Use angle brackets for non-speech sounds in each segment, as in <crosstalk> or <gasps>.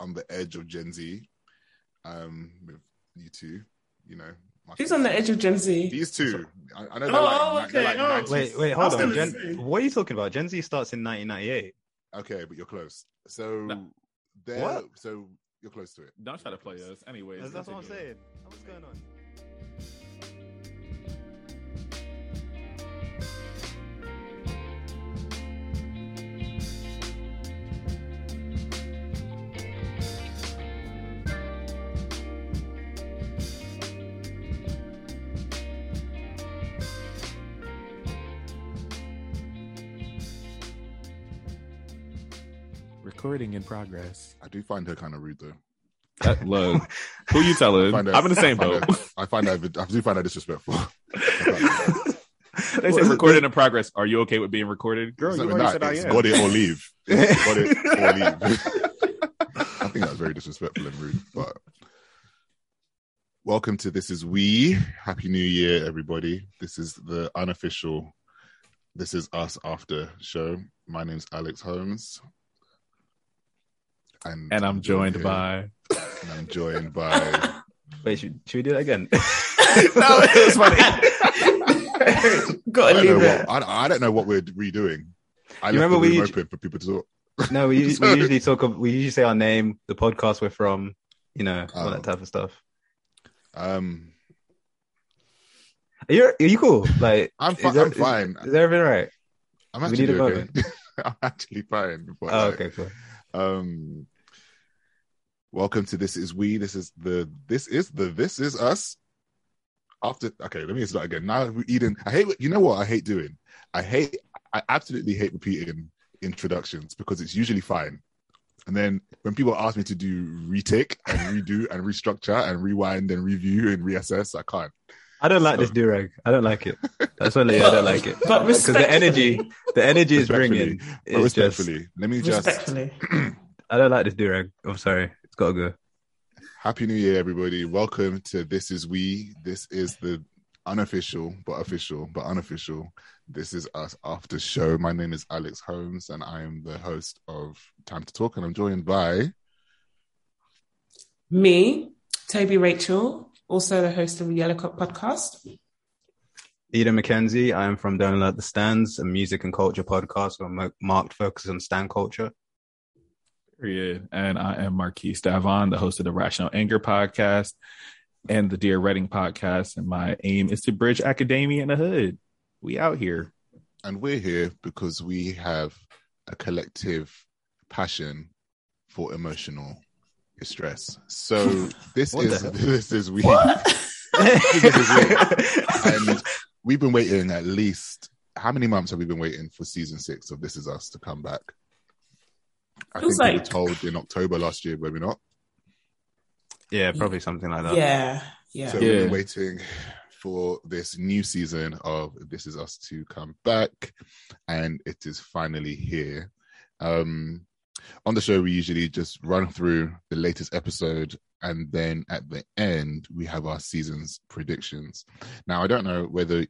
on the edge of Gen Z. Um, with you two, you know. Who's on the edge of Gen Z? These two. I, I know. Oh, They're like, they're okay. like Oh. Wait, wait, hold on. Gen, say. what are you talking about? Gen Z starts in 1998. Okay, but you're close. So No. they're What? so you're close to it. Don't try to play us. Anyways, That's, that's what I'm saying. What's going on? Recording in progress. I do find her kind of rude though. That, look, who you telling? Find her- I'm in the same find boat. her- I find that I do find that <laughs> disrespectful. they say recording in progress. Are you okay with being recorded? Girl, It's you not already even said I am. got it or leave. <laughs> Got it or leave. <laughs> I think that's very disrespectful and rude. But welcome to This Is We. Happy New Year, everybody. This is the unofficial This Is Us After show. My name's Alex Holmes. And, And I'm joined here, by. and I'm joined by <laughs> Wait, should, should we do that again? <laughs> <laughs> no, it was funny. I Gotta don't, know leave it. what, I, I don't know what we're redoing. I You remember we open for people to talk. no, we, we usually talk. We usually say our name, the podcast we're from, you know, all Oh. that type of stuff. Um, Are you, are you cool? Like, I'm, fi- there- I'm fine. Is, is everything right? I'm we actually need a okay. I'm actually fine. But, Oh, like, okay, cool. Um, welcome to this is we. This is the this is the this is us. After okay, let me start again. Now we're eating. I hate. You know what I hate doing? I hate. I absolutely hate repeating introductions because it's usually fine. And then when people ask me to do retake and redo and restructure and rewind and review and reassess, I can't. I don't like So- this durag. I don't like it. That's what I don't like it. <laughs> But Because the energy, respectfully. the energy is bringing. But It's just, respectfully, let me just Respectfully. <clears throat> I don't like this durag. I'm sorry. It's got to go. Happy New Year, everybody. Welcome to This Is We. This is the unofficial, but official, but unofficial. This is us after show. My name is Alex Holmes, and I am the host of Time to Talk, and I'm joined by. Me, Toby Rachel, also the host of the Yellow Cup podcast. Eden McKenzie. I am from Don't Let the Stands, a music and culture podcast where I'm marked focus on stand culture. Period. And I am Marquise Davon, the host of the Rational Anger podcast and the Dear Reading podcast. And my aim is to bridge academia and the hood. We out here. And we're here because we have a collective passion for emotional distress. So this What the is hell? <laughs> <laughs> this is we. And we've been waiting at least how many months have we been waiting for season six of This Is Us to come back? I Feels think we were told in October last year, were we not? yeah, probably something like that. yeah, yeah. So Yeah. we've been waiting for this new season of This Is Us to come back, and it is finally here. Um, on the show, we usually just run through the latest episode, and then at the end, we have our season's predictions. Now, I don't know whether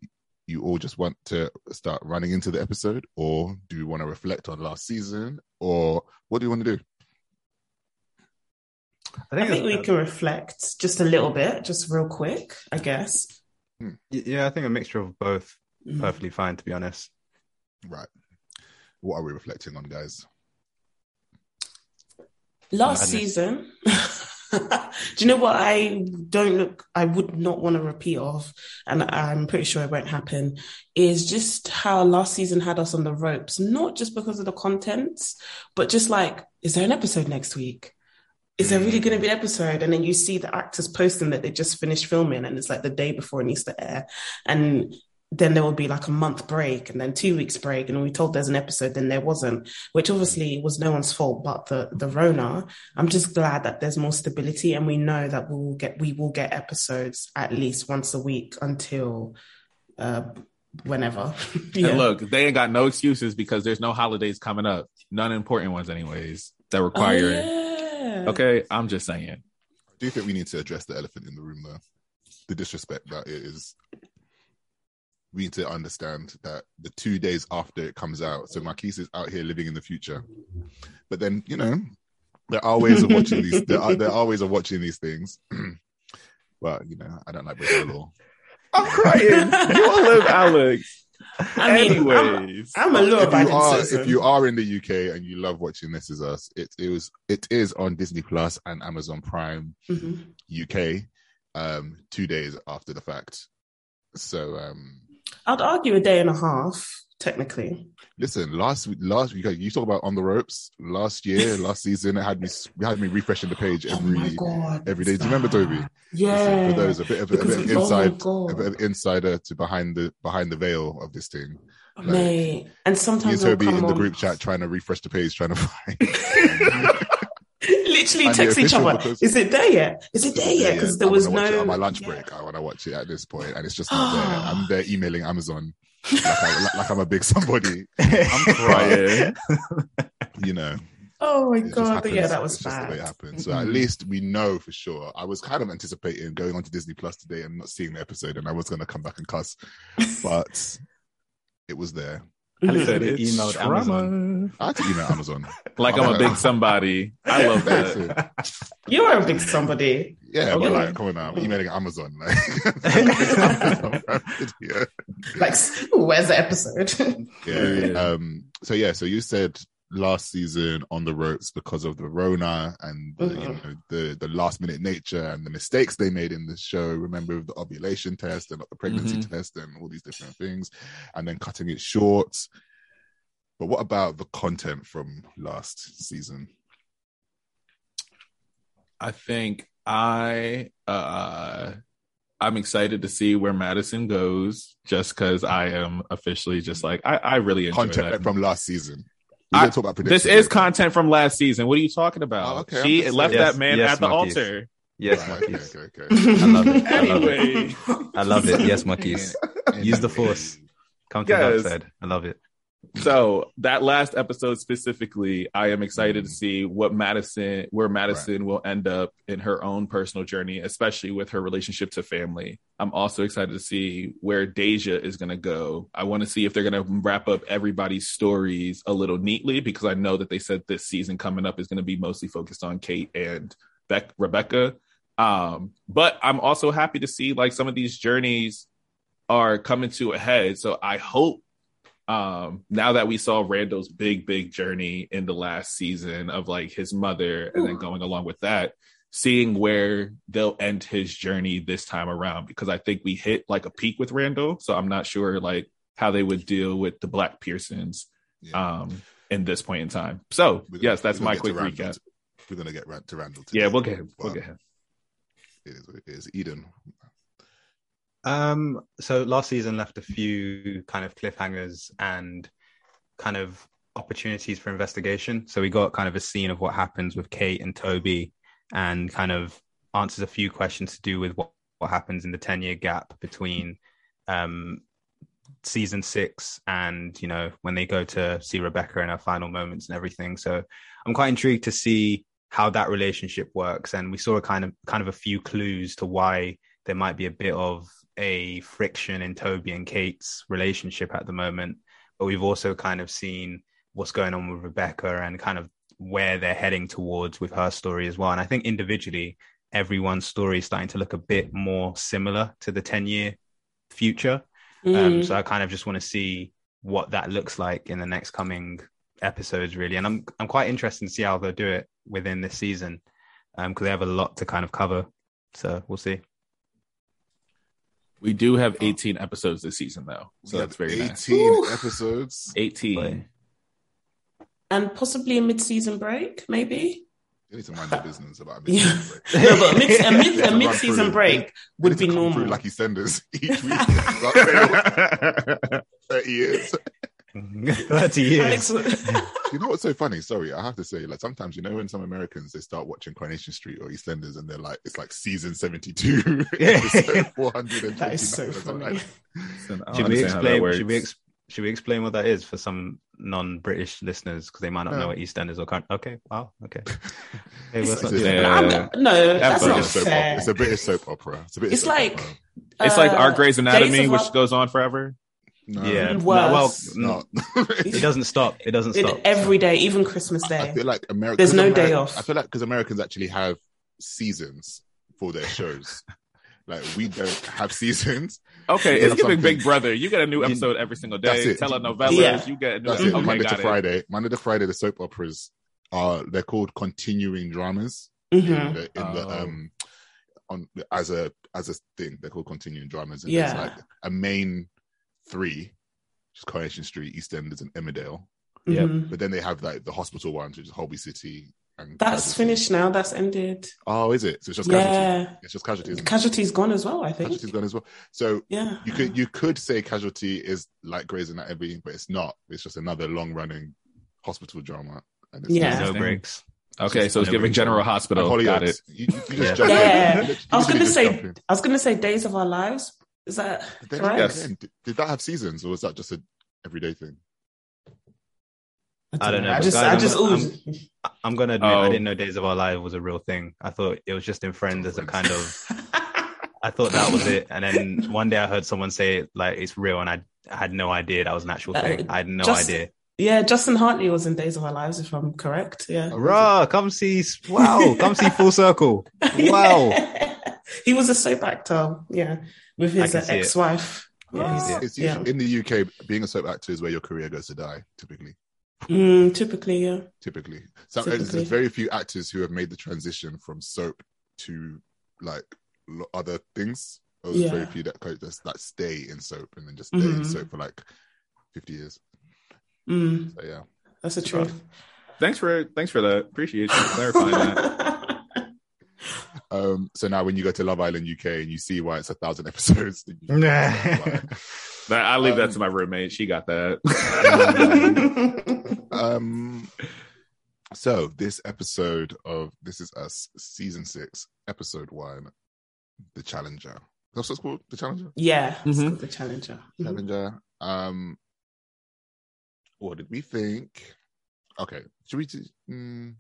you all just want to start running into the episode, or do you want to reflect on last season, or what do you want to do? I I think, think we can reflect just a little bit, just real quick, I guess. Yeah, I think a mixture of both. Mm. Perfectly fine, to be honest. Right. What are we reflecting on, guys? Last Madness. season, <laughs> do you know what I don't look, I would not want to repeat of, and I'm pretty sure it won't happen, is just how last season had us on the ropes, not just because of the contents, but just like, is there an episode next week? Is there really going to be an episode? And then you see the actors posting that they just finished filming, and it's like the day before it needs to air. And then there will be like a month break and then two weeks break and we told there's an episode then there wasn't which obviously was no one's fault but the the rona i'm just glad that there's more stability and we know that we will get we will get episodes at least once a week until uh whenever <laughs> yeah And look, they ain't got no excuses because there's no holidays coming up. None important ones, anyways, that Oh, require it. yeah. Okay, I'm just saying. I do you think we need to address the elephant in the room, though. The disrespect that it is. We need to understand that the two days after it comes out, so Marquise is out here living in the future. But then, you know, There are ways of watching these. There are there are ways of watching these things. <clears throat> but you know, I don't like breaking the law. I'm crying. you all love Alex. I mean, I'm, Anyways, I'm a law if you are if you are in the UK and you love watching This Is Us, it it was it is on Disney Plus and Amazon Prime Mhm. UK um two days after the fact. So um I'd argue a day and a half, technically. listen, last week last week you talk about on the ropes last year, <laughs> last season it had me it had me refreshing the page oh every god! every day. Do you remember Toby? Yeah. Listen, for those a bit of a, bit of oh inside a bit of insider to behind the behind the veil of this thing. Mate, and sometimes I'll Toby come in the group chat trying to refresh the page, trying to <laughs> find <laughs> Literally And text each other. Is it there yet? Is it there yet? Because there I was wanna watch it no on my lunch Yeah. break. Uh, I want to watch it at this point, and it's just not there. <gasps> I'm there emailing Amazon like, I, like, like I'm a big somebody. <laughs> I'm crying. you know, Oh my it god! happens. yeah, that was it's just the way it happened. So at least we know for sure. I was kind of anticipating going on to Disney Plus today and not seeing the episode, and I was going to come back and cuss, <laughs> but it was there. Mhm. said it. It's emailed trauma. Amazon. I had to email Amazon. <laughs> Like I'm a big somebody. I love that. <laughs> You are a big somebody. Yeah, but Okay. like, come on now, I'm emailing Amazon. Like, <laughs> Amazon Prime Like, where's the episode? Yeah. Yeah. Um. So yeah. So you said last season on the ropes because of the Rona and the, you Mhm. know the the last minute nature and the mistakes they made in the show. Remember the ovulation test and not the pregnancy Mhm. test and all these different things, and then cutting it short. But what about the content from last season? I think I uh I'm excited to see where Madison goes just because I am officially just like I, I really enjoy Content that. from last season. We I- didn't talk about This predictions. is content from last season. What are you talking about? Oh, okay, She left saying. that man yes, at the Marquise. altar. Yes, Right, okay, okay, okay. I love it. I love it. I love it. Yes, <laughs> Marquise. Use the force. Come to the Yes. dark side. I love it. So that last episode specifically, I am excited to see what Madison, where Madison will end up in her own personal journey, especially with her relationship to family. I'm also excited to see where Deja is going to go. I want to see if they're going to wrap up everybody's stories a little neatly because I know that they said this season coming up is going to be mostly focused on Kate and Beck, Rebecca. Um, but I'm also happy to see like some of these journeys are coming to a head. So I hope um now that we saw Randall's big big journey in the last season of like his mother and then going along with that seeing where they'll end his journey this time around because I think we hit like a peak with Randall so I'm not sure like how they would deal with the Black Pearsons Yeah. um in this point in time. So gonna- yes, that's my quick get to recap. We're gonna get Ran- to Randall. Today. Yeah, we'll get him. We'll Well, get him. It is, it is Eden. Um, so last season left a few kind of cliffhangers and kind of opportunities for investigation. So we got kind of a scene of what happens with Kate and Toby and kind of answers a few questions to do with what, what happens in the 10 year gap between um season six and you know when they go to see Rebecca in her final moments and everything. So I'm quite intrigued to see how that relationship works. And we saw a kind of kind of a few clues to why there might be a bit of a friction in Toby and Kate's relationship at the moment. But we've also kind of seen what's going on with Rebecca and kind of where they're heading towards with her story as well. And I think individually, everyone's story is starting to look a bit more similar to the 10 year future. Um, Mm. so I kind of just want to see what that looks like in the next coming episodes, really. And I'm I'm quite interested to see how they'll do it within this season because they have a lot to kind of cover. So we'll see. We do have 18 episodes this season though. So We that's have very nice. 18 episodes. 18. and possibly a mid-season break, maybe. You need to mind your business about a Yeah. mid-season break. <laughs> No, but a, mid, a, mid, a mid-season break You would need to be come through normal. Lucky senders each week. <laughs> 30 years. <laughs> <laughs> 30 years. <laughs> You know what's so funny? Sorry, I have to say, like sometimes you know when some Americans they start watching Coronation Street or EastEnders and they're like, it's like season seventy-two, <laughs> episode four hundred that is so twenty-nine. funny. Listen, I don't should we understand how that explain? Should we ex- should we explain what that is for some non-British listeners because they might not No. know what EastEnders or Con- okay, wow, okay. Hey, It's what's up? just- Yeah. I'm no, that's That's not British soap fair. It's a British soap opera. It's a British. It's soap like opera. It's like Uh, our Grey's Anatomy, which Our- goes on forever. No, Yeah. Worse. No, well, it's <laughs> it doesn't stop. It doesn't It- stop. every day, even Christmas Day. I Day. feel like America. There's no day off. I feel like because Americans actually have seasons for their shows. <laughs> like we don't have seasons. Okay, it's giving something. Big Brother. You get a new episode every single That's day. it. Telenovelas, Yeah. you get a new That's episode. it. Okay, Monday to it. Friday. Monday to Friday, the soap operas are they're called continuing dramas. Mhm. In the, in the Oh. um on as a as a thing, they're called continuing dramas. And Yeah. there's like a main three, which is Coronation Street, EastEnders, and Emmerdale. Yeah. Mhm. But then they have like the hospital ones, which is Holby City. And That's Casualty. finished now. That's ended. Oh, is it? So it's just casualty. Yeah. It's just casualty. isn't it? Casualty's gone as well, I think. Casualty's gone as well. So Yeah. you could you could say casualty is like Grey's Anatomy, but it's not. It's just another long running hospital drama. And it's Yeah. no breaks. Okay, so it's giving General Hospital. Hollyoaks, Got it. You, you, you just Yeah. Yeah. I was gonna say jump. I was gonna say Days of Our Lives. Is that But then correct? Yes. again, did, did that have seasons or was that just a everyday thing? I don't know, I just guys, I I'm just gonna- I'm gonna admit, Oh. I didn't know Days of Our Lives was a real thing. I thought it was just in Friends as a kind of. <laughs> I thought that was it, and then one day I heard someone say like it's real, and I, I had no idea that was an actual Uh, thing. I had no just- idea. yeah, Justin Hartley was in Days of Our Lives, if I'm correct. Yeah. Hurrah! Come see, wow! Come see Full Circle. <laughs> Wow! He was a soap actor, yeah, with his uh, ex-wife. Yeah, Yeah. It's yeah. in the UK, being a soap actor is where your career goes to die. Typically, Mm, typically, yeah. typically, Some, Typically. there's very few actors who have made the transition from soap to like lo- other things. Or there's Yeah. very few that kind of just that stay in soap and then just stay in Mhm. soap for like fifty years. Mm, So yeah. that's the truth. Thanks for thanks for that. Appreciate you clarifying that. <laughs> Um, so now when you go to Love Island UK and you see why it's a thousand episodes, then <laughs> I leave that Um, to my roommate. She got that. <laughs> um, so this episode of This Is Us, season six, episode one, The Challenger. That's what it's called, The Challenger. yeah, it's Mhm. called the Challenger. Mhm. Challenger. Um, what did we think? Okay, should we do mm,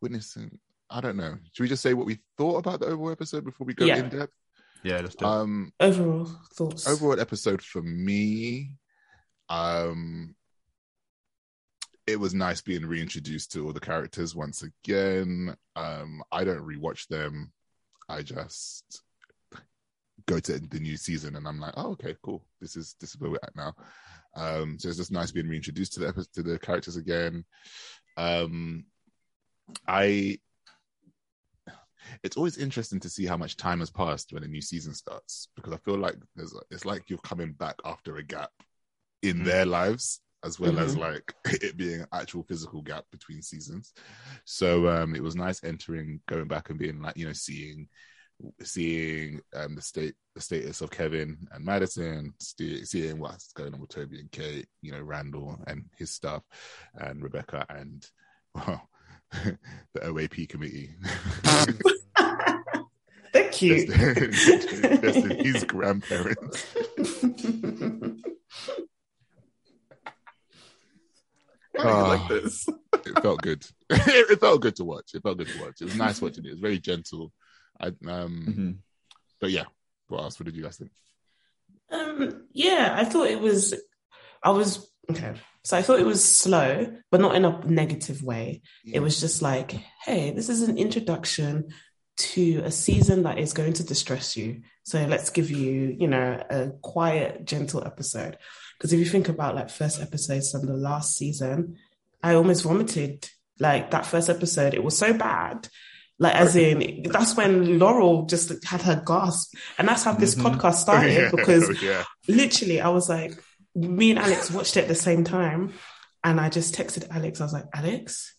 witnessing? I don't know. Should we just say what we thought about the overall episode before we go Yeah. in depth? Yeah, let's do it. Um, Overall thoughts. overall episode for me um it was nice being reintroduced to all the characters once again um i don't rewatch them i just go to the new season and i'm like oh okay cool this is this is where we're at now um so it's just nice being reintroduced to the epi- to the characters again um i it's always interesting to see how much time has passed when a new season starts because I feel like there's it's like you're coming back after a gap in Mhm. their lives as well as Mhm. like <laughs> it being an actual physical gap between seasons. So um it was nice entering, going back and being like, you know, seeing seeing um the state the status of Kevin and Madison, st- seeing what's going on with Toby and Kate, you know, Randall and his stuff, and Rebecca and well, <laughs> the OAP committee. <laughs> They're cute. Destiny's grandparents. Why do you Ah. like this? It felt good. <laughs> it felt good to watch. It felt good to watch. It was nice watching it. It was very gentle. I um, Mhm. but yeah. What else? What did you guys think? Um, yeah, I thought it was. I was okay. So I thought it was slow, but not in a negative way. It was just like, hey, this is an introduction to a season that is going to distress you. So let's give you, you know, a quiet, gentle episode. Because if you think about like first episodes from the last season, I almost vomited. Like that first episode, it was so bad. Like as in, that's when Laurel just had her gasp, and that's how this Mhm. podcast started. <laughs> Yeah, Because <laughs> yeah. literally, I was like, me and Alex watched it at the same time, and I just texted Alex. I was like, Alex,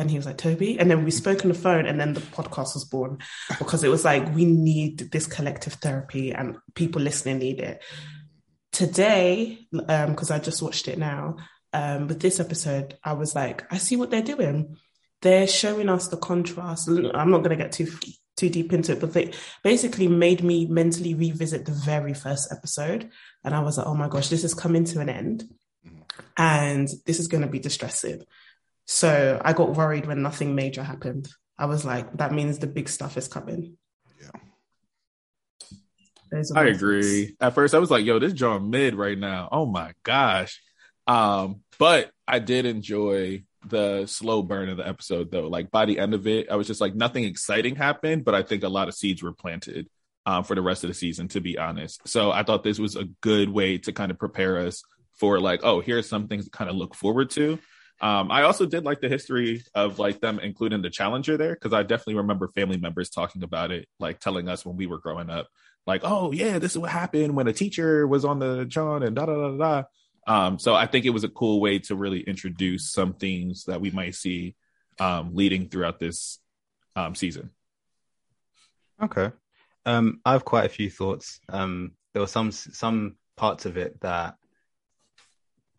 and he was like, Toby, and then we spoke on the phone, and then the podcast was born because it was like we need this collective therapy, and people listening need it. Today, um, because I just watched it now, um, with this episode, I was like, I see what they're doing. They're showing us the contrast. I'm not going to get too too deep into it, but they basically made me mentally revisit the very first episode, and I was like, oh my gosh, this is coming to an end, and this is going to be distressing. So I got worried when nothing major happened. I was like, that means the big stuff is coming. Yeah. I agree. thoughts. At first, I was like, "Yo, this John mid right now." Oh my gosh! Um, but I did enjoy the slow burn of the episode, though. Like by the end of it, I was just like, nothing exciting happened, but I think a lot of seeds were planted um, for the rest of the season. To be honest, so I thought this was a good way to kind of prepare us for like, oh, here's some things to kind of look forward to. Um, I also did like the history of like them including the challenger there because I definitely remember family members talking about it, like telling us when we were growing up, like, oh yeah, this is what happened when a teacher was on the John and da da da da. Um, so I think it was a cool way to really introduce some things that we might see um, leading throughout this um, season. Okay. Um, I have quite a few thoughts. Um, there were some some parts of it that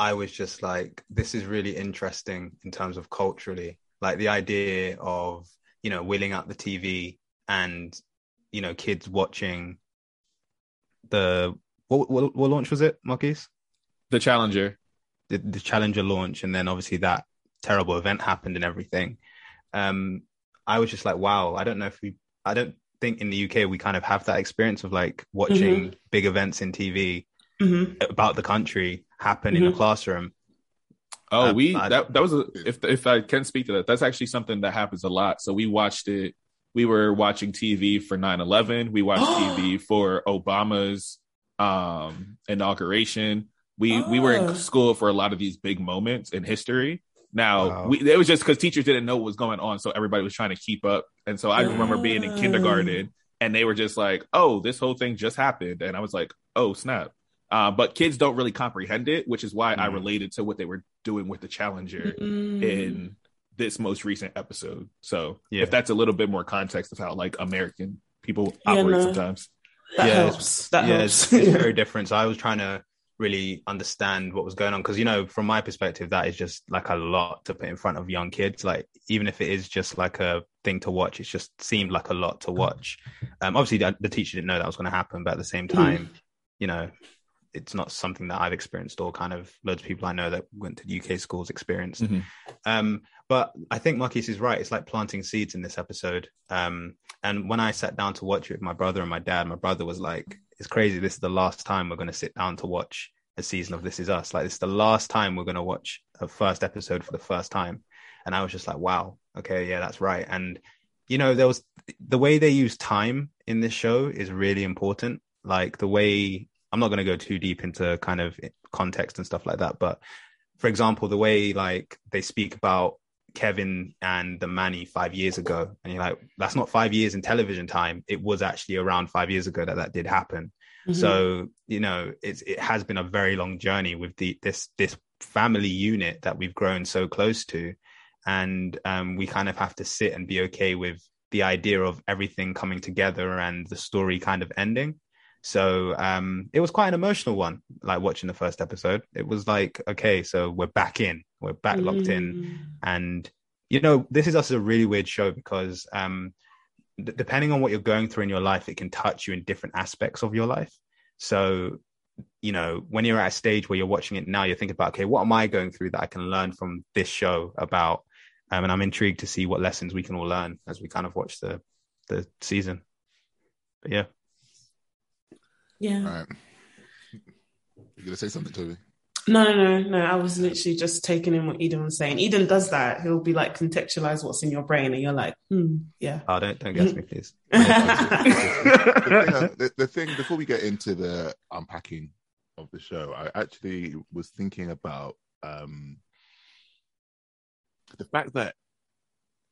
I was just like, this is really interesting in terms of culturally, like the idea of you know wheeling out the TV and you know kids watching the what what, what launch was it, Marquise? The challenger, the, the Challenger launch, and then obviously that terrible event happened and everything. Um, I was just like, wow, I don't know if we, I don't think in the UK we kind of have that experience of like watching big events in TV hmm about the country happen in the Mhm. classroom. Oh, Um, we I- that that was a, if if I can speak to that, that's actually something that happens a lot. So we watched it. We were watching TV for 9-11. We watched <gasps> TV for Obama's um inauguration. We we were Oh. in school for a lot of these big moments in history. Now Wow. we it was just because teachers didn't know what was going on, so everybody was trying to keep up. And so I remember being in Oh. kindergarten, and they were just like, "Oh, this whole thing just happened," and I was like, "Oh snap!" Uh, but kids don't really comprehend it, which is why I Mhm. related to what they were doing with the Challenger Mm. in this most recent episode. So Yeah. if that's a little bit more context of how like American people Yeah, operate no. sometimes. That Yeah, helps. That yeah, helps. it's, it's very different. So I was trying to really understand what was going on because you know, from my perspective, that is just like a lot to put in front of young kids. Like even if it is just like a thing to watch, it just seemed like a lot to watch. Um, obviously, the, the teacher didn't know that was going to happen, but at the same time, you know, it's not something that I've experienced or kind of loads of people I know that went to UK schools experienced. Mhm. Um, but I think Marquise is right. It's like planting seeds in this episode. Um, and when I sat down to watch it with my brother and my dad, my brother was like, "It's crazy. This is the last time we're going to sit down to watch a season of This Is Us. Like, this is the last time we're going to watch a first episode for the first time." And I was just like, "Wow, okay, yeah, that's right." And you know, there was the way they use time in this show is really important. Like the way I'm not going to go too deep into kind of context and stuff like that, but for example, the way like they speak about Kevin and the Manny five years ago, and you're like, that's not five years in television time. It was actually around five years ago that that did happen. Mhm. So you know, it's it has been a very long journey with the this this family unit that we've grown so close to, and um, we kind of have to sit and be okay with the idea of everything coming together and the story kind of ending. So um, it was quite an emotional one, like watching the first episode. It was like, okay, so we're back in, we're back locked in, Mm. and you know, this is also a really weird show because um, d- depending on what you're going through in your life, it can touch you in different aspects of your life. So, you know, when you're at a stage where you're watching it now, you're thinking about, okay, what am I going through that I can learn from this show about? Um, and I'm intrigued to see what lessons we can all learn as we kind of watch the the season. But yeah. Yeah. All right. You're gonna say something, Toby? No, no, no, no. I was literally just taking in what Eden was saying. Eden does that. He'll be like contextualize what's in your brain, and you're like, hmm, yeah. Oh, don't don't guess me, please. <laughs> the, thing, the, the thing before we get into the unpacking of the show, I actually was thinking about um, the fact that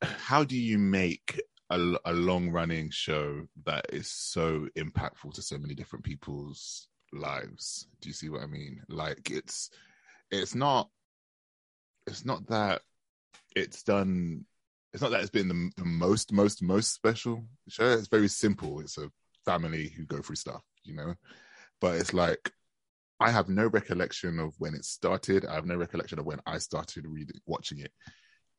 how do you make a, a long running show that is so impactful to so many different people's lives? Do you see what I mean? Like it's it's not it's not that it's done it's not that it's been the, the most most most special show. It's very simple. It's a family who go through stuff you know? But it's like i have no recollection of when it started. I have no recollection of when i started reading watching it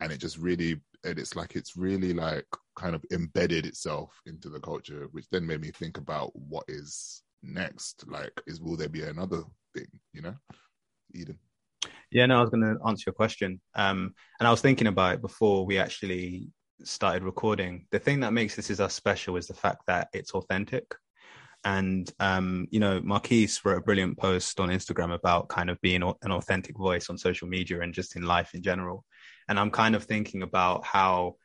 and it just really and it's like it's really like kind of embedded itself into the culture which then made me think about what is next like is will there be another thing you know eden Yeah, no, I was going to answer your question. Um, and I was thinking about it before we actually started recording. The thing that makes This Is Us special is the fact that it's authentic. And um, you know, Marquise wrote a brilliant post on Instagram about kind of being an authentic voice on social media and just in life in general. And I'm kind of thinking about how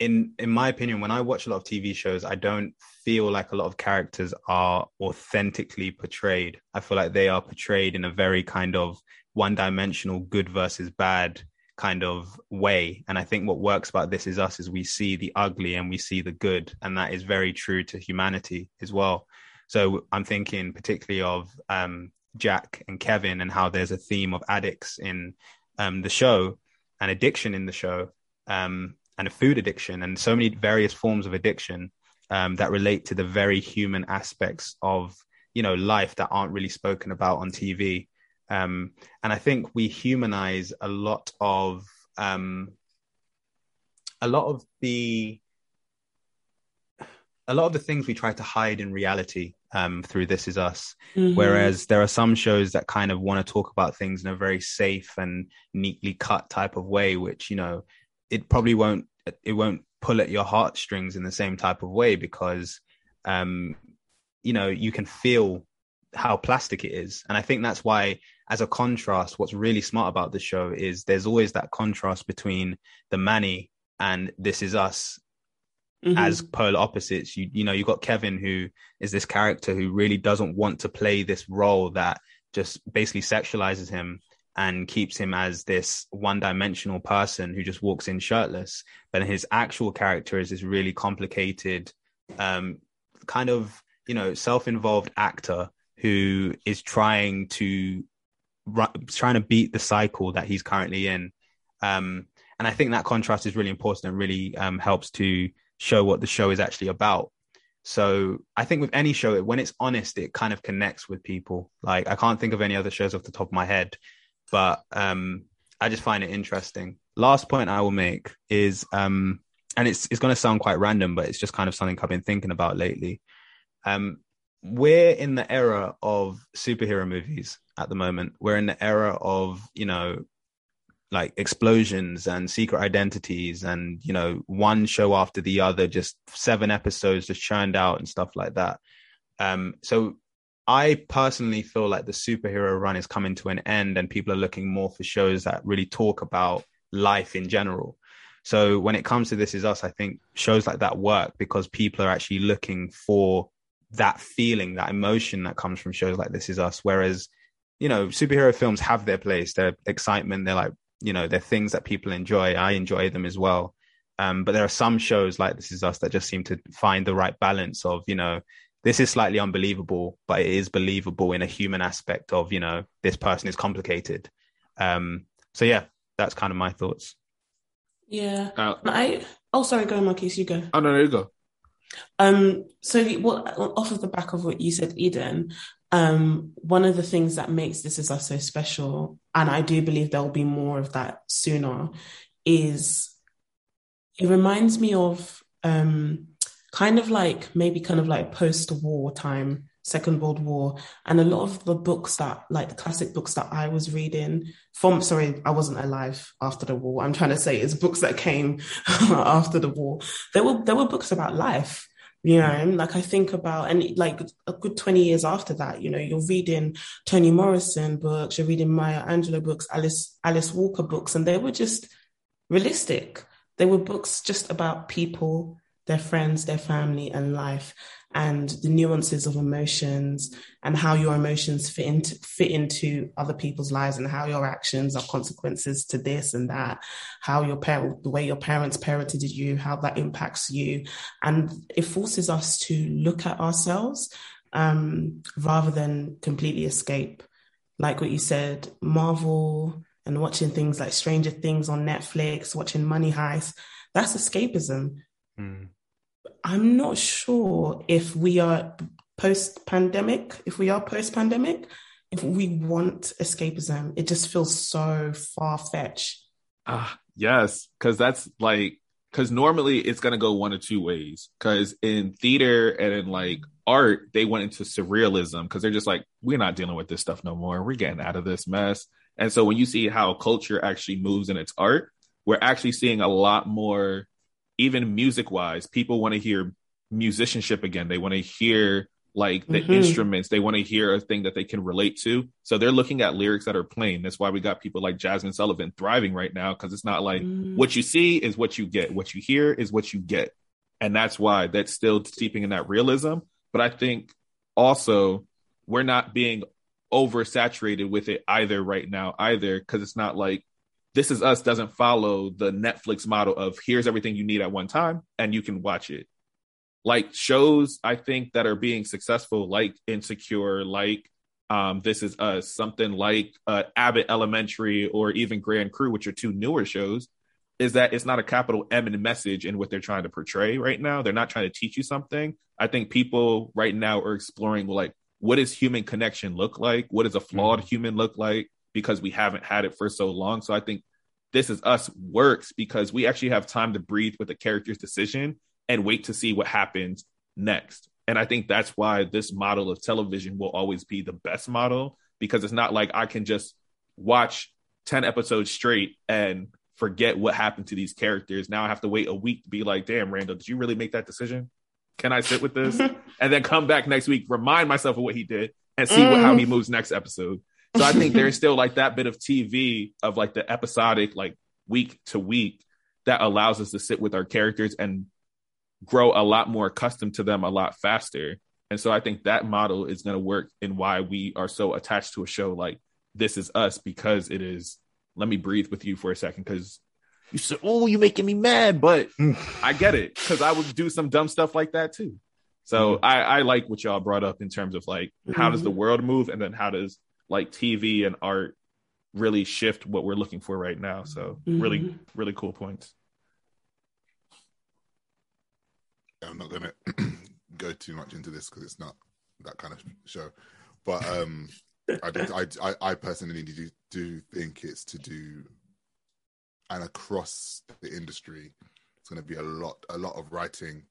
in in my opinion, when I watch a lot of TV shows, I don't feel like a lot of characters are authentically portrayed. I feel like they are portrayed in a very kind of one-dimensional good versus bad kind of way. And I think what works about this is us is we see the ugly and we see the good, and that is very true to humanity as well. So I'm thinking particularly of um, Jack and Kevin and how there's a theme of addicts in um, the show and addiction in the show. Um, and a food addiction and so many various forms of addiction um, that relate to the very human aspects of you know life that aren't really spoken about on TV. Um, and I think we humanize a lot of um, a lot of the a lot of the things we try to hide in reality um, through This Is Us. Mm-hmm. Whereas there are some shows that kind of want to talk about things in a very safe and neatly cut type of way, which, you know, it probably won't it won't pull at your heartstrings in the same type of way because um you know you can feel how plastic it is and i think that's why as a contrast what's really smart about the show is there's always that contrast between the manny and this is us mm-hmm. as polar opposites you you know you got kevin who is this character who really doesn't want to play this role that just basically sexualizes him and keeps him as this one dimensional person who just walks in shirtless. But his actual character is this really complicated, um, kind of, you know, self involved actor who is trying to trying to beat the cycle that he's currently in. Um, and I think that contrast is really important and really um, helps to show what the show is actually about. So I think with any show, when it's honest, it kind of connects with people. Like I can't think of any other shows off the top of my head but um, I just find it interesting. Last point I will make is, um, and it's it's going to sound quite random, but it's just kind of something I've been thinking about lately. Um, we're in the era of superhero movies at the moment. We're in the era of you know like explosions and secret identities and you know one show after the other just seven episodes just churned out and stuff like that um so I personally feel like the superhero run is coming to an end and people are looking more for shows that really talk about life in general. So when it comes to This Is Us, I think shows like that work because people are actually looking for that feeling, that emotion that comes from shows like This Is Us. Whereas, you know, superhero films have their place, their excitement, they're like, you know, they're things that people enjoy. I enjoy them as well. Um, but there are some shows like This Is Us that just seem to find the right balance of, you know, this is slightly unbelievable, but it is believable in a human aspect of, you know, this person is complicated. Um, so yeah, that's kind of my thoughts. Yeah. Uh, I oh sorry, go Marquise, you go. Oh no, no, you go. Um, so what off of the back of what you said, Eden, um, one of the things that makes this is us so special, and I do believe there'll be more of that sooner, is it reminds me of um kind of like maybe kind of like post war time, Second World War. And a lot of the books that, like the classic books that I was reading from, sorry, I wasn't alive after the war. I'm trying to say is books that came <laughs> after the war. There were, there were books about life. You know, like I think about, and like a good 20 years after that, you know, you're reading Toni Morrison books, you're reading Maya Angelou books, Alice, Alice Walker books, and they were just realistic. They were books just about people their friends, their family, and life, and the nuances of emotions and how your emotions fit into fit into other people's lives and how your actions are consequences to this and that, how your parent, the way your parents parented you, how that impacts you, and it forces us to look at ourselves um, rather than completely escape. Like what you said, Marvel and watching things like Stranger Things on Netflix, watching Money Heist, that's escapism. Mm. I'm not sure if we are post pandemic, if we are post pandemic, if we want escapism. It just feels so far fetched. Ah, yes, because that's like because normally it's gonna go one of two ways. Because in theater and in like art, they went into surrealism because they're just like, we're not dealing with this stuff no more. We're getting out of this mess. And so when you see how culture actually moves in its art, we're actually seeing a lot more even music wise, people want to hear musicianship again. They want to hear like the Mhm. instruments they want to hear a thing that they can relate to so they're looking at lyrics that are plain that's why we got people like jazmine sullivan thriving right now because it's not like Mm. what you see is what you get what you hear is what you get and that's why that's still steeping in that realism but i think also we're not being oversaturated with it either right now either because it's not like this is us doesn't follow the netflix model of here's everything you need at one time and you can watch it like shows i think that are being successful like insecure like um, this is us something like uh, abbott elementary or even grand crew which are two newer shows is that it's not a capital M in message in what they're trying to portray right now. They're not trying to teach you something. I think people right now are exploring like what does human connection look like? What does a flawed human look like? Because we haven't had it for so long. So I think this is us works because we actually have time to breathe with the character's decision and wait to see what happens next. And I think that's why this model of television will always be the best model because it's not like I can just watch 10 episodes straight and forget what happened to these characters. Now I have to wait a week to be like, damn, Randall, did you really make that decision? Can I sit with this? <laughs> and then come back next week, remind myself of what he did and see what, mm-hmm. how he moves next episode. So I think there's <laughs> still like that bit of TV of like the episodic, like week to week that allows us to sit with our characters and grow a lot more accustomed to them a lot faster. And so I think that model is going to work in why we are so attached to a show like This Is Us because it is let me breathe with you for a second because you said, "Oh, you're making me mad," but <sighs> I get it because I would do some dumb stuff like that too. So I, I like what y'all brought up in terms of like how does the mm-hmm. world move, and then how does like TV and art really shift what we're looking for right now. So really, Mhm. really cool points. I'm not gonna <clears throat> go too much into this because it's not that kind of show. But um, I, do, I, I, I personally do, do think it's to do, and across the industry, it's going to be a lot. A lot of writing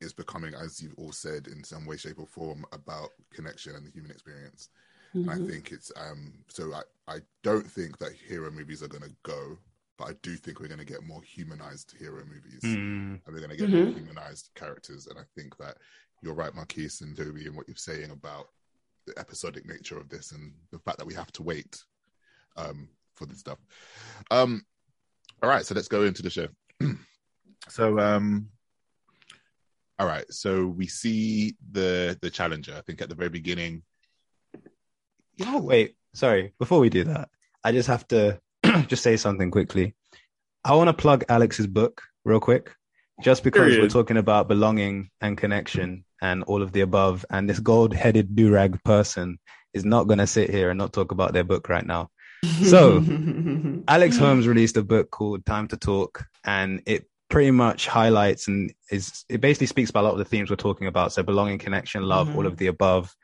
is becoming, as you've all said, in some way, shape, or form, about connection and the human experience. And I think it's um. So I, I don't think that hero movies are going to go, but I do think we're going to get more humanized hero movies Mm. and we're going to get Mhm. more humanized characters. And I think that you're right, Marquise and Toby, and what you're saying about the episodic nature of this and the fact that we have to wait um, for this stuff. Um, all right, so let's go into the show. <clears throat> so, um, all right, so we see the the challenger. I think at the very beginning. Oh, wait, sorry. Before we do that, I just have to <clears throat> just say something quickly. I want to plug Alex's book real quick, just because Period. we're talking about belonging and connection and all of the above. And this gold headed durag person is not going to sit here and not talk about their book right now. So, <laughs> Alex Holmes released a book called Time to Talk, and it pretty much highlights and is it basically speaks about a lot of the themes we're talking about. So belonging, connection, love, Mhm. all of the above.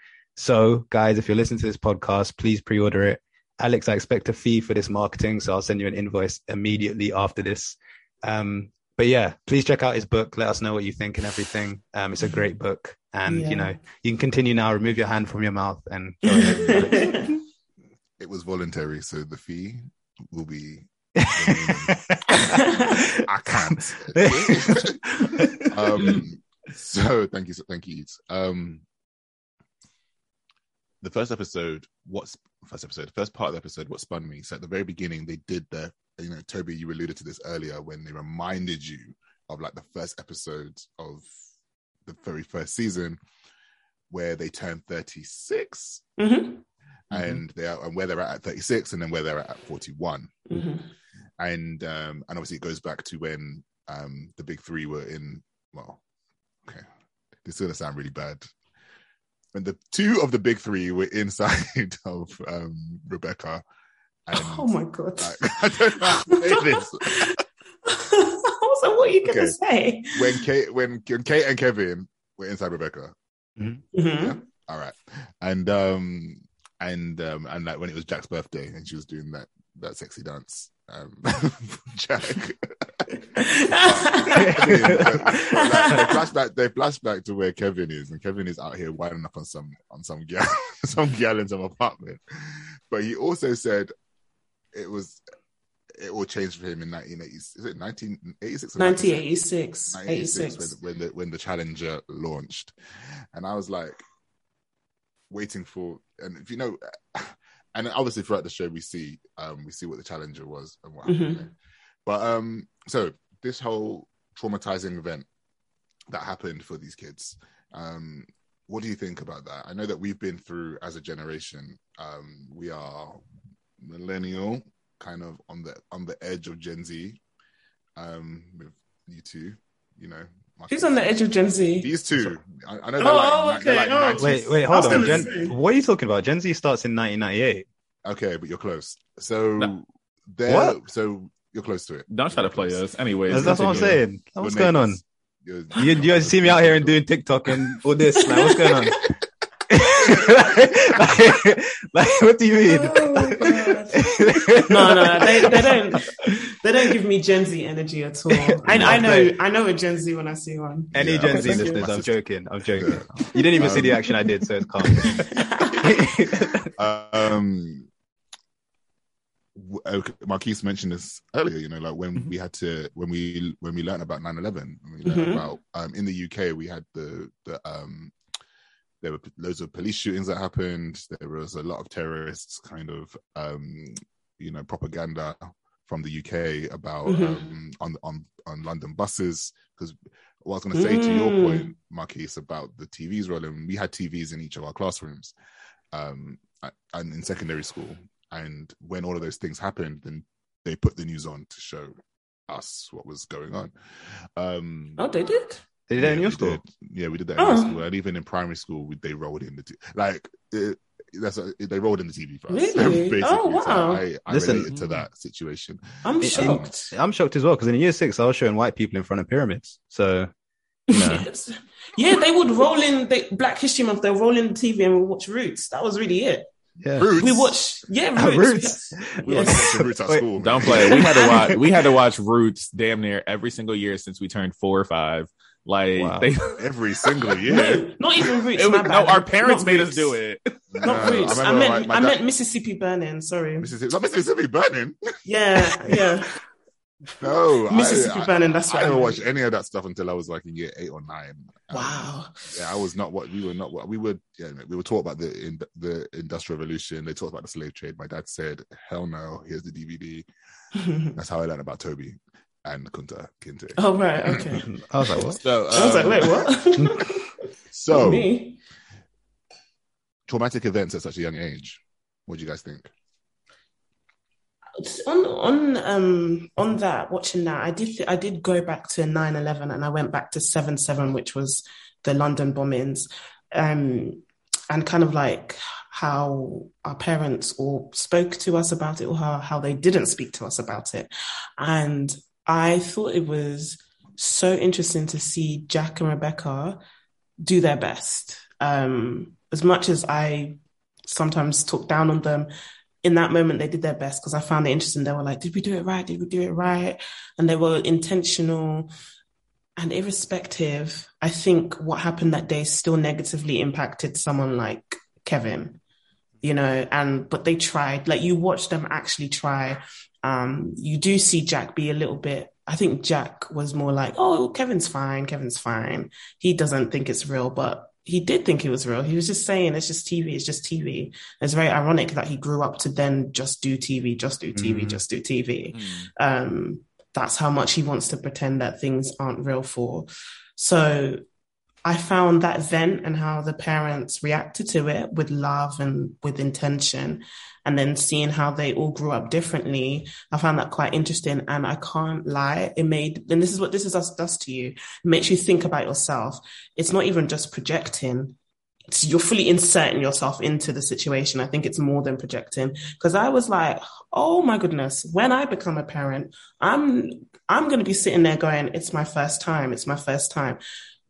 So, guys, if you're listening to this podcast, please pre-order it. Alex, I expect a fee for this marketing, so I'll send you an invoice immediately after this. Um, but yeah, please check out his book. Let us know what you think and everything. Um, it's a great book, and Yeah. you know you can continue now. Remove your hand from your mouth and go ahead. <laughs> It was voluntary, so the fee will be. <laughs> I can't. <laughs> um, so thank you, so thank you. Eats. Um, the first episode, what's first episode? First part of the episode, what spun me. So at the very beginning, they did the, you know, Toby, you alluded to this earlier when they reminded you of like the first episode of the very first season, where they turned thirty six, Mhm. and they are, and where they're at at thirty six, and then where they're at at forty one Mhm. and um and obviously it goes back to when um the big three were in well okay this is gonna sound really bad when the two of the big three were inside <laughs> of um rebecca and Oh my god! like, <laughs> i don't know how to say this. <laughs> I was like, "What are you gonna say?" when kate when, when kate and kevin were inside rebecca. Mhm. all right. And um and um and like when it was jack's birthday and she was doing that that sexy dance um jack <laughs> they flash back. They flash back to where Kevin is, and Kevin is out here winding up on some on some gal, <laughs> some gal in some apartment. But he also said it was it all changed for him in 1980. Is it 1986? 1986. 1986. 86. when, when the when the Challenger launched, and I was like, waiting for, and if you know, <sighs> and obviously throughout the show we see, um, we see what the challenger was and what happened. Mhm. there. But um, so this whole traumatizing event that happened for these kids, um, what do you think about that? I know that we've been through as a generation. Um, we are millennial, kind of on the on the edge of Gen Z. Um, with you two, you know, Who's on the edge of Gen Z? These two, I, I know. Oh, They're like, oh, they're okay. like Oh. Wait, wait, hold on. Gen- say. what are you talking about? Gen Z starts in 1998. Okay, but you're close. So No. they're What? so you're close to it. Don't try to play us. Anyways, That's, that's what I'm continue. saying. You're What's going on? You're- You, you see me out here and doing TikTok and all this. Like, what's going on? <laughs> like, like, what do you mean? Oh, No, no, they, they don't. They don't give me Gen Z energy at all. <laughs> I, I know, I know a Gen Z when I see one. Any Yeah, Gen okay, Z thank listeners, I'm joking. I'm joking. Yeah. <laughs> You didn't even see Um, the action I did, so it's calm. um w- okay, Marquise mentioned this earlier, you know, like when Mm-hmm. we had to when we when we learned about 9-11, we learned Mhm. about um in the UK we had the the um there were loads of police shootings that happened. There was a lot of terrorists kind of um you know propaganda from the UK about Mhm. um on on on London buses because what I was going to say to your Mm. point, Marquise, about the TVs rolling, we had TVs in each of our classrooms um, and in secondary school. And when all of those things happened, then they put the news on to show us what was going on. Um, Oh, they did. They did you do in yeah, your we school? did. Yeah, we did that in Oh. high school, and even in primary school, we, they rolled in the t- like it, that's a, they rolled in the TV for us. <laughs> Really? basically. Oh, So wow. I, I Listen- related to that situation. I'm In- shocked. I'm shocked as well because in year six, I was showing white people in front of pyramids. So, you know, <laughs> Yes. Yeah, they would roll in the Black History Month. They'll roll in the TV and we'll watch Roots. That was really it. Yeah. Roots. We watched, yeah, Ah, Roots. Roots. <laughs> We were Yes. watching Roots at school. man. Don't play. We had to <laughs> watch. We had to watch Roots damn near every single year since we turned four or five. Like Wow. they, <laughs> every single year. No, not even Roots. it was, no, our parents Not made Roots. us do it. No, Not Roots. I, remember meant, my- my I dad- meant Mississippi Burning. Sorry. Mississippi, not Mississippi Burning. Yeah, yeah. No, <laughs> Mississippi I, Burning. That's I, what I I, didn't any of that stuff until I was like in year eight or nine. Um, Wow. Yeah, I was not what we were not what we were. Yeah, we were taught about the in, the industrial revolution. They talked about the slave trade. My dad said, "Hell no, here's the DVD." <laughs> That's how I learned about Toby and Kunta Kinte. oh right. Okay. <laughs> I was like, what? So, I was like, um, wait, what? So, Me? traumatic events at such a young age. What do you guys think? On on um on that watching that i did i did go back to 9-11 and i went back to 7-7 which was the london bombings um and kind of like how our parents all spoke to us about it or how, how they didn't speak to us about it. And i thought it was so interesting to see jack and rebecca do their best. Um as much as i sometimes talk down on them in that moment they did their best because I found it interesting. They were like, "Did we do it right? Did we do it right?" And they were intentional and irrespective. I think what happened that day still negatively impacted someone like Kevin, you know. And but they tried. Like you watch them actually try. Um, you do see Jack be a little bit. I think Jack was more like, "Oh, Kevin's fine. Kevin's fine. He doesn't think it's real, but." He did think it was real. He was just saying it's just TV, it's just TV. It's very ironic that he grew up to then just do TV, just do TV, Mhm. just do TV. Um, that's how much he wants to pretend that things aren't real for. So I found that event and how the parents reacted to it with love and with intention, and then seeing how they all grew up differently, I found that quite interesting. And I can't lie, it made, and this is what this is us does to you, it makes you think about yourself. It's not even just projecting. You're fully inserting yourself into the situation. I think it's more than projecting because I was like, oh my goodness, when I become a parent, I'm I'm going to be sitting there going, it's my first time, it's my first time.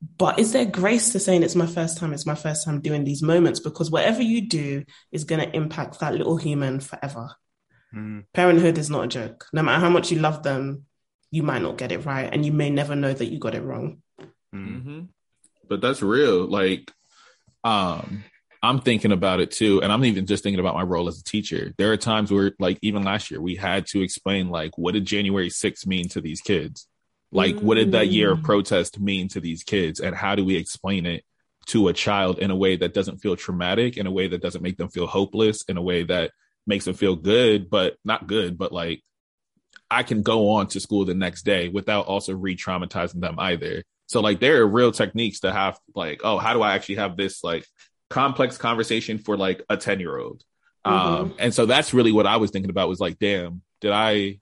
But is there grace to saying it's my first time, it's my first time doing these moments? Because whatever you do is going to impact that little human forever. Mm. Parenthood is not a joke. No matter how much you love them, you might not get it right, and you may never know that you got it wrong. Mm. hmm But that's real. Like, um, I'm thinking about it too, and I'm even just thinking about my role as a teacher. There are times where, like, even last year, we had to explain, like, what did January 6th mean to these kids? Like, what did that year of Mm. protest mean to these kids, and how do we explain it to a child in a way that doesn't feel traumatic, in a way that doesn't make them feel hopeless, in a way that makes them feel good, but not good, but like I can go on to school the next day without also re-traumatizing them either. So like there are real techniques to have like, oh, how do I actually have this like complex conversation for like a 10 year old? Mm-hmm. Um, and so that's really what I was thinking about was like, damn, did I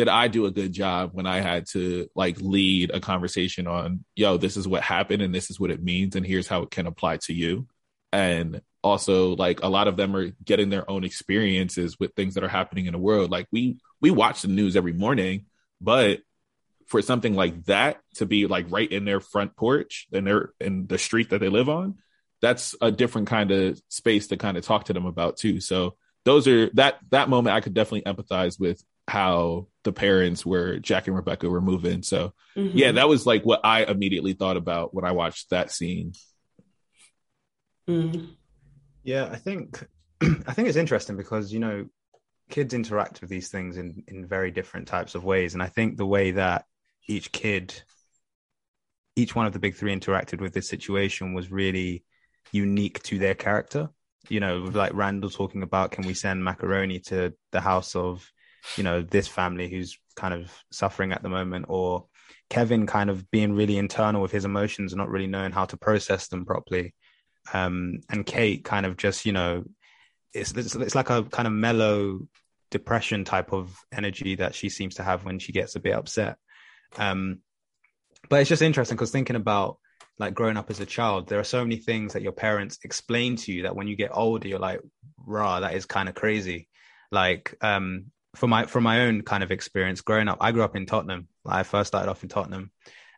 did I do a good job when I had to like lead a conversation on, yo, this is what happened and this is what it means and here's how it can apply to you. And also like a lot of them are getting their own experiences with things that are happening in the world. Like we we watch the news every morning, but for something like that to be like right in their front porch and they're in the street that they live on, that's a different kind of space to kind of talk to them about too. So those are that that moment I could definitely empathize with how the parents were Jack and Rebecca were moving. So mm-hmm. yeah, that was like what I immediately thought about when I watched that scene. Mm. Yeah, I think <clears throat> I think it's interesting because you know kids interact with these things in in very different types of ways, and I think the way that each kid, each one of the big three interacted with this situation was really unique to their character. You know, like Randall talking about, can we send macaroni to the house of, you know, this family who's kind of suffering at the moment, or Kevin kind of being really internal with his emotions not really knowing how to process them properly um, and Kate kind of just you know it's, it's, it's like a kind of mellow depression type of energy that she seems to have when she gets a bit upset. Um, but it's just interesting because thinking about like growing up as a child, there are so many things that your parents explain to you that when you get older, you're like, rah, that is kind of crazy. Like, um, for my for my own kind of experience growing up, I grew up in Tottenham. I first started off in Tottenham,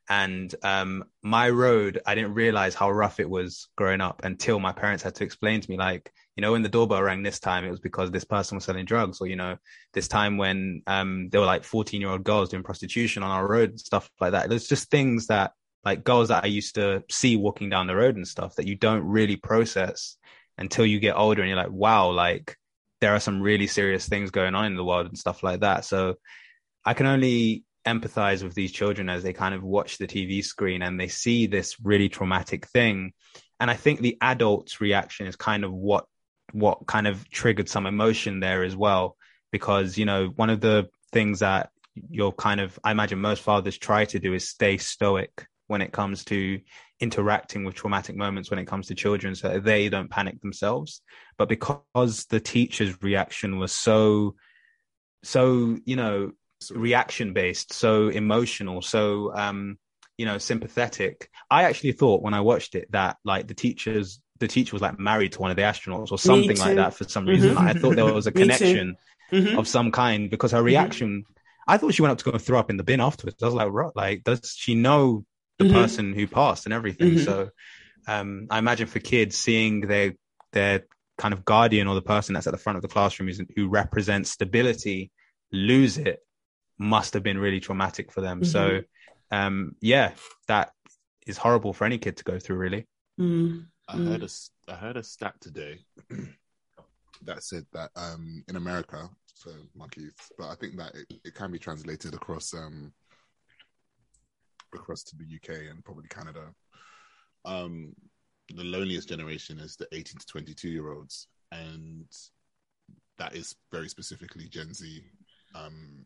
and um, my road, I didn't realize how rough it was growing up until my parents had to explain to me, like, you know, when the doorbell rang this time, it was because this person was selling drugs, or you know, this time when um, there were like fourteen-year-old girls doing prostitution on our road stuff like that. There's just things that, like, girls that I used to see walking down the road and stuff that you don't really process until you get older, and you're like, wow, like there are some really serious things going on in the world and stuff like that. So I can only empathize with these children as they kind of watch the TV screen and they see this really traumatic thing. And I think the adult's reaction is kind of what what kind of triggered some emotion there as well. Because, you know, one of the things that you're kind of I imagine most fathers try to do is stay stoic when it comes to interacting with traumatic moments when it comes to children so they don't panic themselves. But because the teacher's reaction was so so, you know, reaction based, so emotional, so um, you know, sympathetic. I actually thought when I watched it that like the teachers the teacher was like married to one of the astronauts or something like that for some reason. Mm-hmm. I thought there was a <laughs> connection mm-hmm. of some kind because her mm-hmm. reaction mm-hmm. I thought she went up to go and throw up in the bin afterwards. I was like, right, like, does she know the mm-hmm. person who passed and everything? Mm-hmm. So um, I imagine for kids seeing their their kind of guardian or the person that's at the front of the classroom is, who represents stability lose it must have been really traumatic for them. Mm-hmm. So, um, yeah, that is horrible for any kid to go through. Really. Mm-hmm. I heard a I heard a stat today <clears throat> that said that um, in America, so monkeys, but I think that it, it can be translated across um, across to the UK and probably Canada. Um, the loneliest generation is the 18 to 22 year olds, and that is very specifically Gen Z. Um,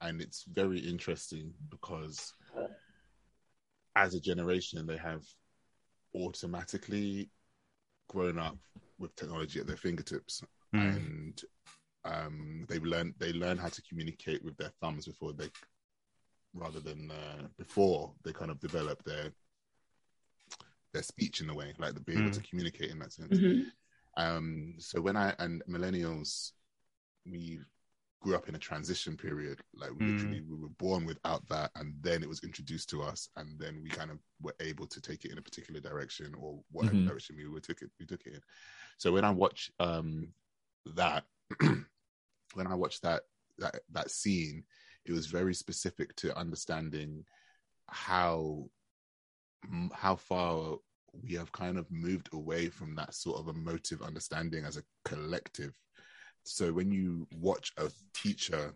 and it's very interesting because as a generation they have automatically grown up with technology at their fingertips mm. and um, they've learned they learn how to communicate with their thumbs before they rather than uh, before they kind of develop their their speech in a way like to be able mm. to communicate in that sense mm-hmm. um, so when i and millennials we grew up in a transition period. Like we mm. literally we were born without that, and then it was introduced to us, and then we kind of were able to take it in a particular direction or whatever mm-hmm. direction we were took it we took it in. So when I watch um that, <clears throat> when I watched that that that scene, it was very specific to understanding how how far we have kind of moved away from that sort of emotive understanding as a collective so when you watch a teacher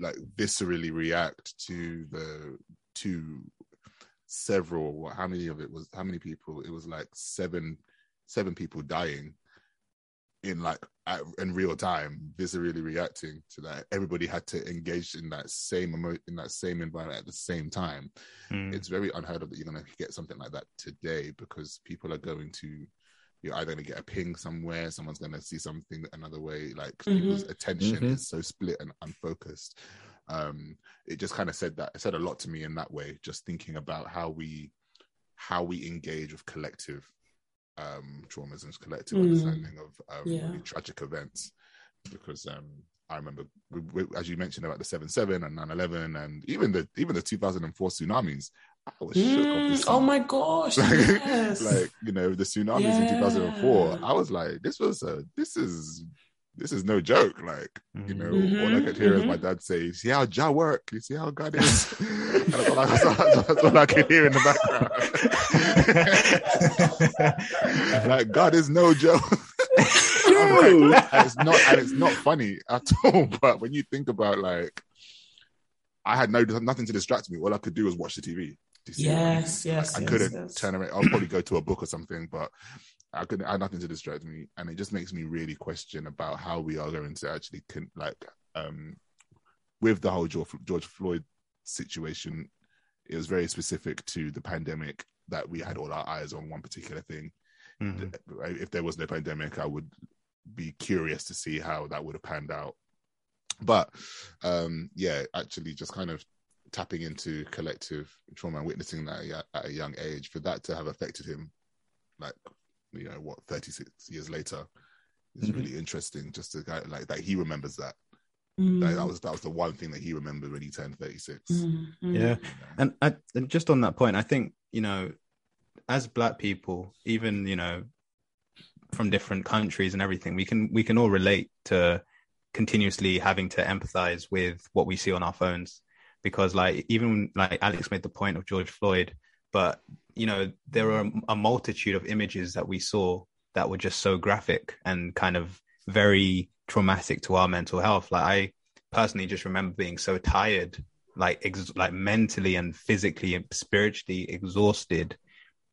like viscerally react to the to several. How many of it was? How many people? It was like seven, seven people dying in like at, in real time, viscerally reacting to that. Everybody had to engage in that same emo- in that same environment at the same time. Mm. It's very unheard of that you're going to get something like that today because people are going to you're either going to get a ping somewhere, someone's going to see something another way. Like Mhm. people's attention Mhm. is so split and unfocused. Um, it just kind of said that it said a lot to me in that way. Just thinking about how we how we engage with collective um, traumas and collective Mm. understanding of um, Yeah. really tragic events. Because um, I remember, we, we, as you mentioned about the seven seven and 9-11 and even the even the two thousand and four tsunamis. I was shook. Mm, this oh my gosh! <laughs> like, yes. like you know the tsunamis in 2004 i was like this was a this is this is no joke like you know all i Mhm, could hear is mhm. my dad say "You see how jah work you see how god is <laughs> <laughs> that's, all I, that's all I could hear in the background <laughs> like god is no joke like, and it's not and it's not funny at all but when you think about like i had no nothing to distract me all i could do was watch the tv you I mean? yes, yes, I yes, couldn't yes. turn around. I'll probably go to a book or something, but I couldn't. I had nothing to distract me, and it just makes me really question about how we are going to actually con- like um with the whole George, George Floyd situation. It was very specific to the pandemic that we had all our eyes on one particular thing. Mhm. If there was no pandemic, I would be curious to see how that would have panned out. But um yeah, actually, just kind of tapping into collective trauma and witnessing that at a young age for that to have affected him like you know what 36 years later is Mhm. really interesting just to kind of like that he remembers that Mm, like, that was that was the one thing that he remembered when he turned 36 mm, mm. Yeah. And, I, and just on that point, I think you know, as Black people, even you know, from different countries and everything, we can we can all relate to continuously having to empathize with what we see on our phones, because like even like Alex made the point of George Floyd, but you know there are a multitude of images that we saw that were just so graphic and kind of very traumatic to our mental health. Like I personally just remember being so tired like ex- like mentally and physically and spiritually exhausted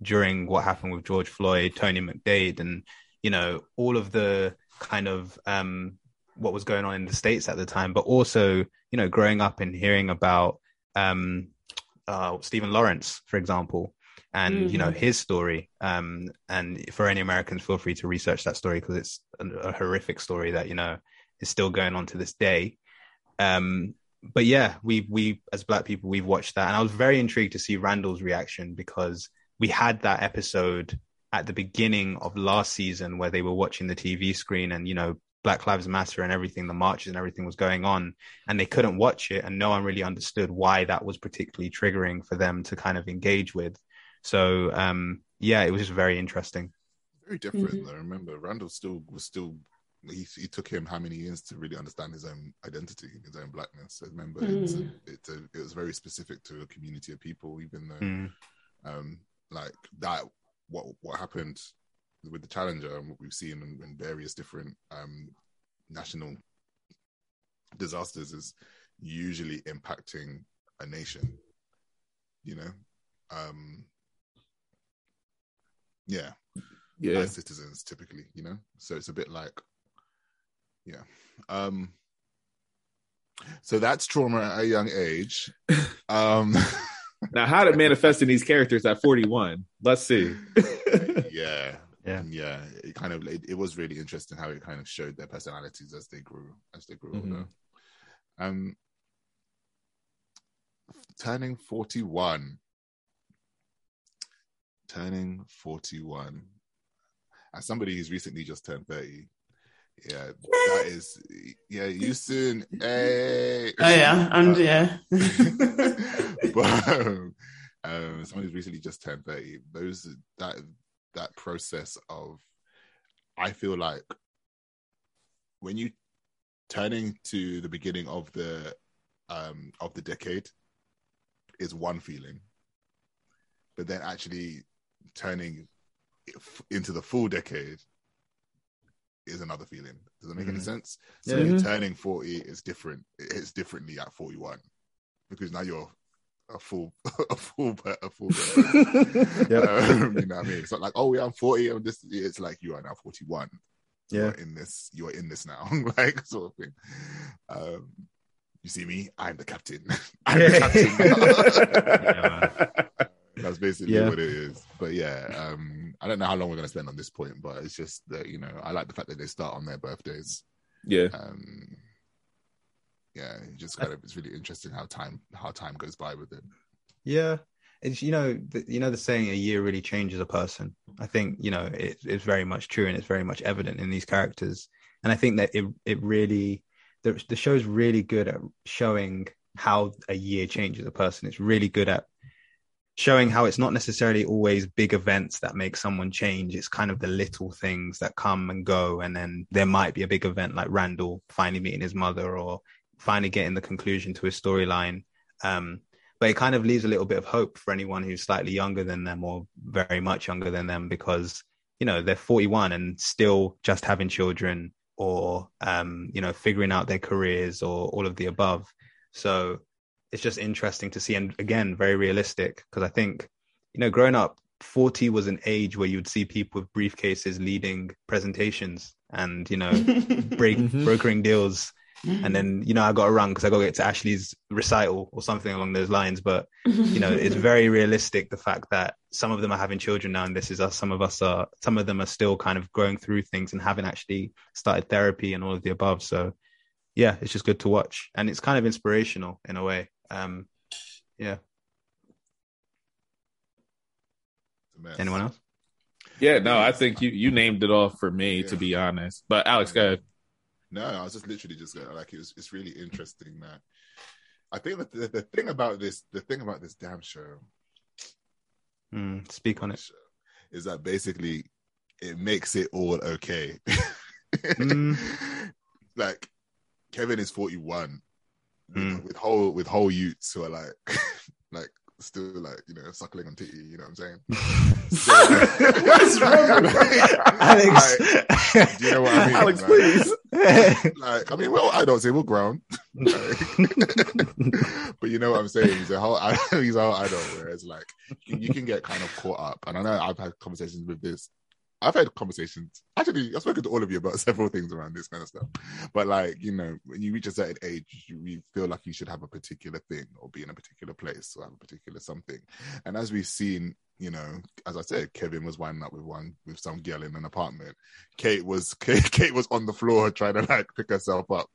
during what happened with George Floyd, Tony McDade, and you know all of the kind of um, what was going on in the states at the time, but also you know growing up and hearing about um, uh, Stephen Lawrence, for example, and you know Mhm. his story. Um, and for any Americans, feel free to research that story because it's a, a horrific story that you know is still going on to this day. Um, but yeah, we we as black people we've watched that, and I was very intrigued to see Randall's reaction because we had that episode at the beginning of last season where they were watching the TV screen and you know Black Lives Matter and everything, the marches and everything was going on, and they couldn't watch it, and no one really understood why that was particularly triggering for them to kind of engage with. So um, yeah, it was just very interesting. very different Mhm. though remember randall still was still he, he took him how many years to really understand his own identity his own blackness I remember it's a, Mm. it's a, it was very specific to a community of people even though Mm, um, like that what what happened with the challenger and what we've seen in, in various different um, national disasters is usually impacting a nation you know um yeah Yeah. as citizens typically you know so it's a bit like yeah um so that's trauma at a young age <laughs> um Now, how to manifest in these characters at 41? Let's see. <laughs> yeah Yeah. yeah it kind of it, it was really interesting how it kind of showed their personalities as they grew as they grew Mhm. older um turning 41 turning 41 as somebody who's recently just turned 30 yeah that is yeah you soon hey Oh yeah, and yeah. <laughs> but um, um, someone who's recently just turned 30 those that that process of i feel like when you turning to the beginning of the um of the decade is one feeling but then actually turning into the full decade is another feeling does that make any Mhm. sense so Yeah. when you're Mhm. turning 40 is different it's differently at 41 because now you're a full <laughs> a full a full <laughs> yeah. um, you know what I mean? It's not like oh yeah I'm 40 I'm this it's like you are now 41 yeah. you're in this you're in this now <laughs> like sort of thing. Um you see me? I'm the captain. I'm the captain yeah, that's basically yeah. what it is. But yeah um I don't know how long we're going to spend on this point but it's just that you know I like the fact that they start on their birthdays. Yeah. Um yeah, just kind of it's really interesting how time how time goes by with it. Yeah, it's you know the, you know the saying a year really changes a person. I think you know it, it's very much true and it's very much evident in these characters. And I think that it it really the the show's really good at showing how a year changes a person. It's really good at showing how it's not necessarily always big events that make someone change. It's kind of the little things that come and go. And then there might be a big event like Randall finally meeting his mother or finally getting the conclusion to his storyline. Um, but it kind of leaves a little bit of hope for anyone who's slightly younger than them or very much younger than them because you know they're 41 and still just having children or um, you know figuring out their careers or all of the above. So it's just interesting to see, and again, very realistic because I think you know growing up 40 was an age where you'd see people with briefcases leading presentations and you know <laughs> break, mm-hmm. brokering deals Mm-hmm. And then, you know, I got a run because I got to get to Ashley's recital or something along those lines. But, you know, it's <laughs> very realistic the fact that some of them are having children now and this is us. Some of us are, some of them are still kind of going through things and haven't actually started therapy and all of the above. So, yeah, it's just good to watch. And it's kind of inspirational in a way. Um, yeah. Anyone else? Yeah, no, I think you you named it all for me, yeah. to be honest. But Alex, go ahead. No, I was just literally just going like it was. It's really interesting that I think that the, the thing about this, the thing about this damn show, mm, speak on it, is that basically it makes it all okay. mm. <laughs> Like Kevin is forty one, mm. with whole with whole youths who are like <laughs> like still like you know suckling on titty. You know what I'm saying? <laughs> so, What's wrong, like, <laughs> Alex? Like, do you know what I mean? Alex, like, please. <laughs> Like, I mean, well, I don't say we're grown, but you know what I'm saying. He's a whole he's a whole adult. Whereas, like, you, you can get kind of caught up, and I know I've had conversations with this I've had conversations. Actually, I've spoken to all of you about <laughs> several things around this kind of stuff. But like, you know, when you reach a certain age, you, you, feel like you should have a particular thing or be in a particular place or have a particular something. And as we've seen you know, as I said, Kevin was winding up with one with some girl in an apartment. Kate was Kate, <laughs> Kate was on the floor trying to like pick herself up,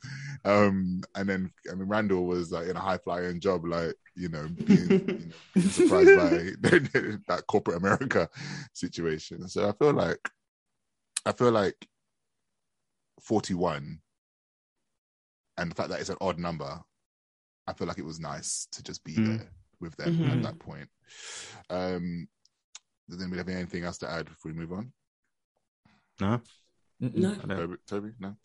um, and then I mean Randall was like in a high flying job, like you know, being, you know, <laughs> being surprised by <laughs> that corporate America situation. So I feel like I feel like forty one, and the fact that it's an odd number, I feel like it was nice to just be mm. there with them mm-hmm. at that point. Um, does anybody have anything else to add before we move on? No. No. Toby, Toby, no.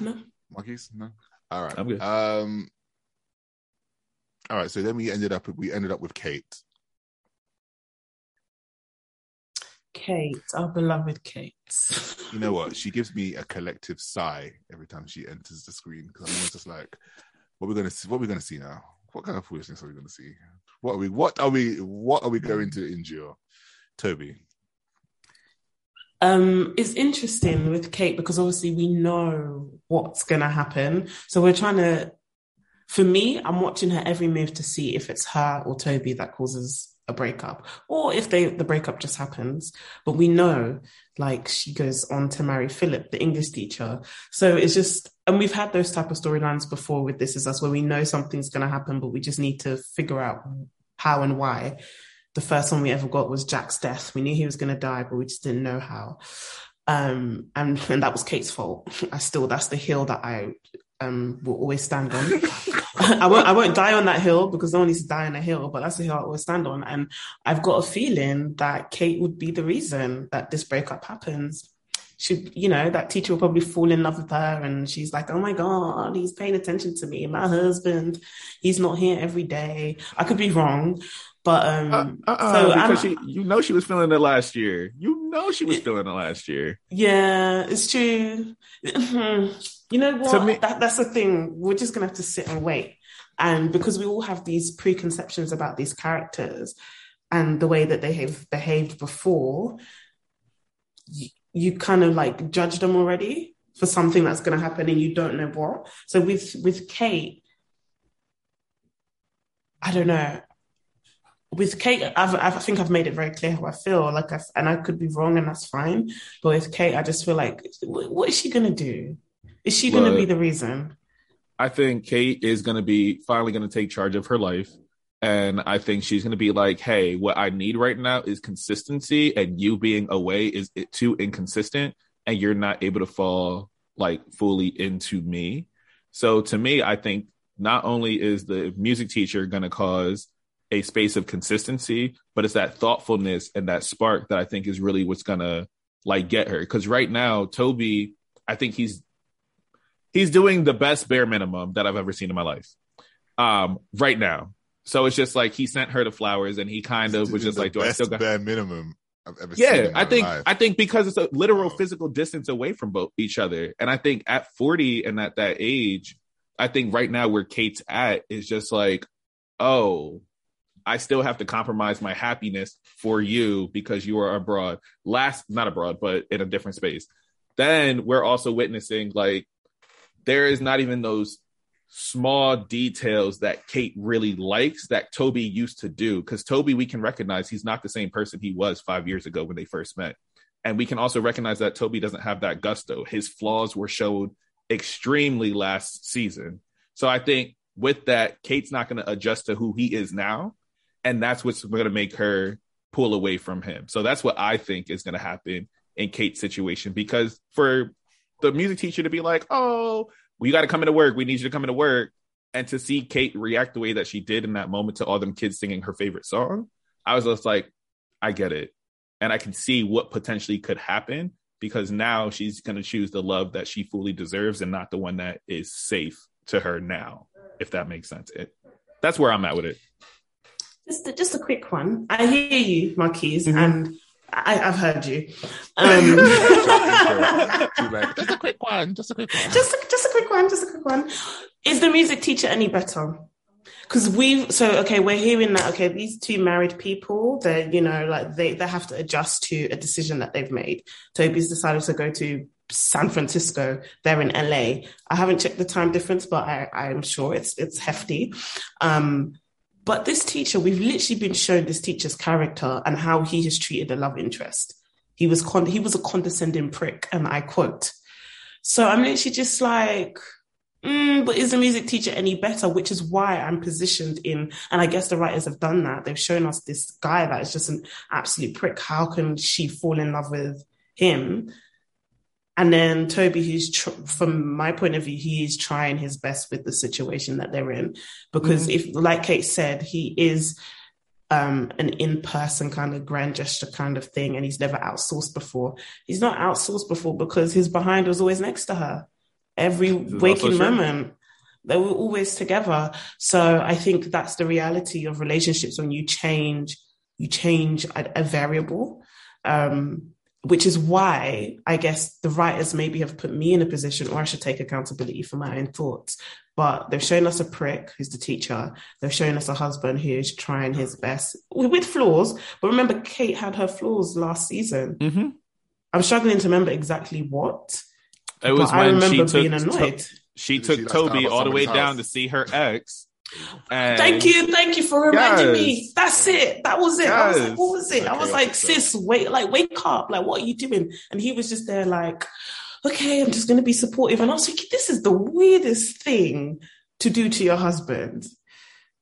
No. Marquise, no. All right. I'm good. Um. All right. So then we ended up we ended up with Kate. Kate, our beloved Kate. You know what? She gives me a collective sigh every time she enters the screen because I'm always just like, "What we're we gonna see? What we're we gonna see now? What kind of foolishness are we gonna see? What are we? What are we? What are we going to endure? Toby. Um, it's interesting with Kate because obviously we know what's going to happen. So we're trying to, for me, I'm watching her every move to see if it's her or Toby that causes a breakup or if they the breakup just happens. But we know like she goes on to marry philip the english teacher. So it's just and we've had those type of storylines before with this is us where we know something's going to happen but we just need to figure out how and why. The first one we ever got was jack's death. We knew he was going to die but we just didn't know how. Um and and that was kate's fault. <laughs> I still that's the hill that i um will always stand on I won't I won't die on that hill because no one needs to die on a hill, but that's the hill I always stand on. And I've got a feeling that Kate would be the reason that this breakup happens. She, you know, that teacher will probably fall in love with her and she's like, oh my God, he's paying attention to me. My husband, he's not here every day. I could be wrong. But um, uh, uh, so because she, you know she was feeling it last year. You know she was feeling it last year. Yeah, it's true. <laughs> You know what? Me, that, that's the thing. We're just gonna have to sit and wait. And because we all have these preconceptions about these characters and the way that they have behaved before, you, you kind of like judge them already for something that's going to happen and you don't know what. So with with Kate, I don't know. With Kate, I've, i think I've made it very clear how I feel. Like, I, and I could be wrong, and that's fine. But with Kate, I just feel like, what is she gonna do? Is she gonna be the reason? I think Kate is gonna be finally gonna take charge of her life. And I think she's going to be like, hey, what I need right now is consistency, and you being away is too inconsistent, and you're not able to fall like fully into me. So to me, I think not only is the music teacher going to cause a space of consistency, but it's that thoughtfulness and that spark that I think is really what's going to like get her. Because right now, Toby, I think he's he's doing the best bare minimum that I've ever seen in my life. Um, right now, so it's just like he sent her the flowers, and he kind of was just like, "Do I still got bare minimum?" I've ever yeah, I think life. I think because it's a literal physical distance away from both each other, and I think at forty and at that age, I think right now where Kate's at is just like, oh, I still have to compromise my happiness for you because you are abroad. Last, not abroad, but in a different space. Then we're also witnessing like there is not even those small details that Kate really likes that Toby used to do. Because Toby, we can recognize he's not the same person he was five years ago when they first met. And we can also recognize that Toby doesn't have that gusto. His flaws were showed extremely last season. So I think with that, Kate's not going to adjust to who he is now. And that's what's going to make her pull away from him. So that's what I think is going to happen in Kate's situation. Because for the music teacher to be like, oh, well, you got to come into work. We need you to come into work. And to see Kate react the way that she did in that moment to all them kids singing her favorite song, I was just like, I get it. And I can see what potentially could happen because now she's going to choose the love that she fully deserves and not the one that is safe to her now, if that makes sense. It, that's where I'm at with it. Just, just a quick one. I hear you, Marquise, mm-hmm. and I, have heard you. Um, <laughs> <laughs> just a quick one. Just a quick one. Just a, just a quick one. Just a quick one. Is the music teacher any better? Because we've so okay, we're hearing that okay, these two married people, they you know like they they have to adjust to a decision that they've made. Toby's decided to go to San Francisco. They're in LA. I haven't checked the time difference, but I, I'm sure it's it's hefty. Um, but this teacher, we've literally been shown this teacher's character and how he has treated the love interest. He was con- he was a condescending prick, and I quote. So I'm literally just like, mm, but is the music teacher any better? Which is why I'm positioned in, and I guess the writers have done that. They've shown us this guy that is just an absolute prick. How can she fall in love with him? And then Toby, who's tr- from my point of view, he is trying his best with the situation that they're in, because mm-hmm. if, like Kate said, he is um, an in-person kind of grand gesture kind of thing, and he's never outsourced before. He's not outsourced before because his behind was always next to her every waking moment. They were always together. So I think that's the reality of relationships when you change, you change a, a variable. Um, which is why I guess the writers maybe have put me in a position, or I should take accountability for my own thoughts. But they've shown us a prick who's the teacher. They've shown us a husband who's trying his best with flaws. But remember, Kate had her flaws last season. Mm-hmm. I'm struggling to remember exactly what. It was when I remember she being took, annoyed. To, she took Toby all the way house. down to see her ex and thank you, thank you for reminding me. That's it. That was it. Was like, what was it? Okay, I was like, sis, wait, like, wake up. Like, what are you doing? And he was just there, like, okay, I'm just gonna be supportive. And I was like, this is the weirdest thing to do to your husband.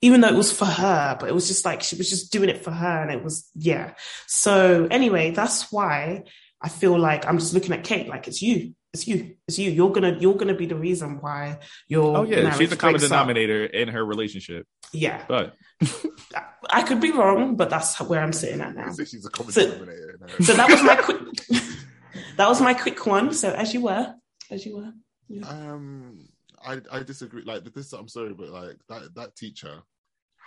Even though it was for her, but it was just like she was just doing it for her, and it was yeah. So anyway, that's why I feel like I'm just looking at Kate like it's you it's you. It's you. You're gonna you're gonna be the reason why you're. Oh yeah, she's the common denominator up. in her relationship. Yeah, but <laughs> I could be wrong, but that's where I'm sitting at now. She's a common so, denominator. So that was my quick. <laughs> that was my quick one. So as you were, as you were. Yeah. Um, I I disagree. Like this, I'm sorry, but like that that teacher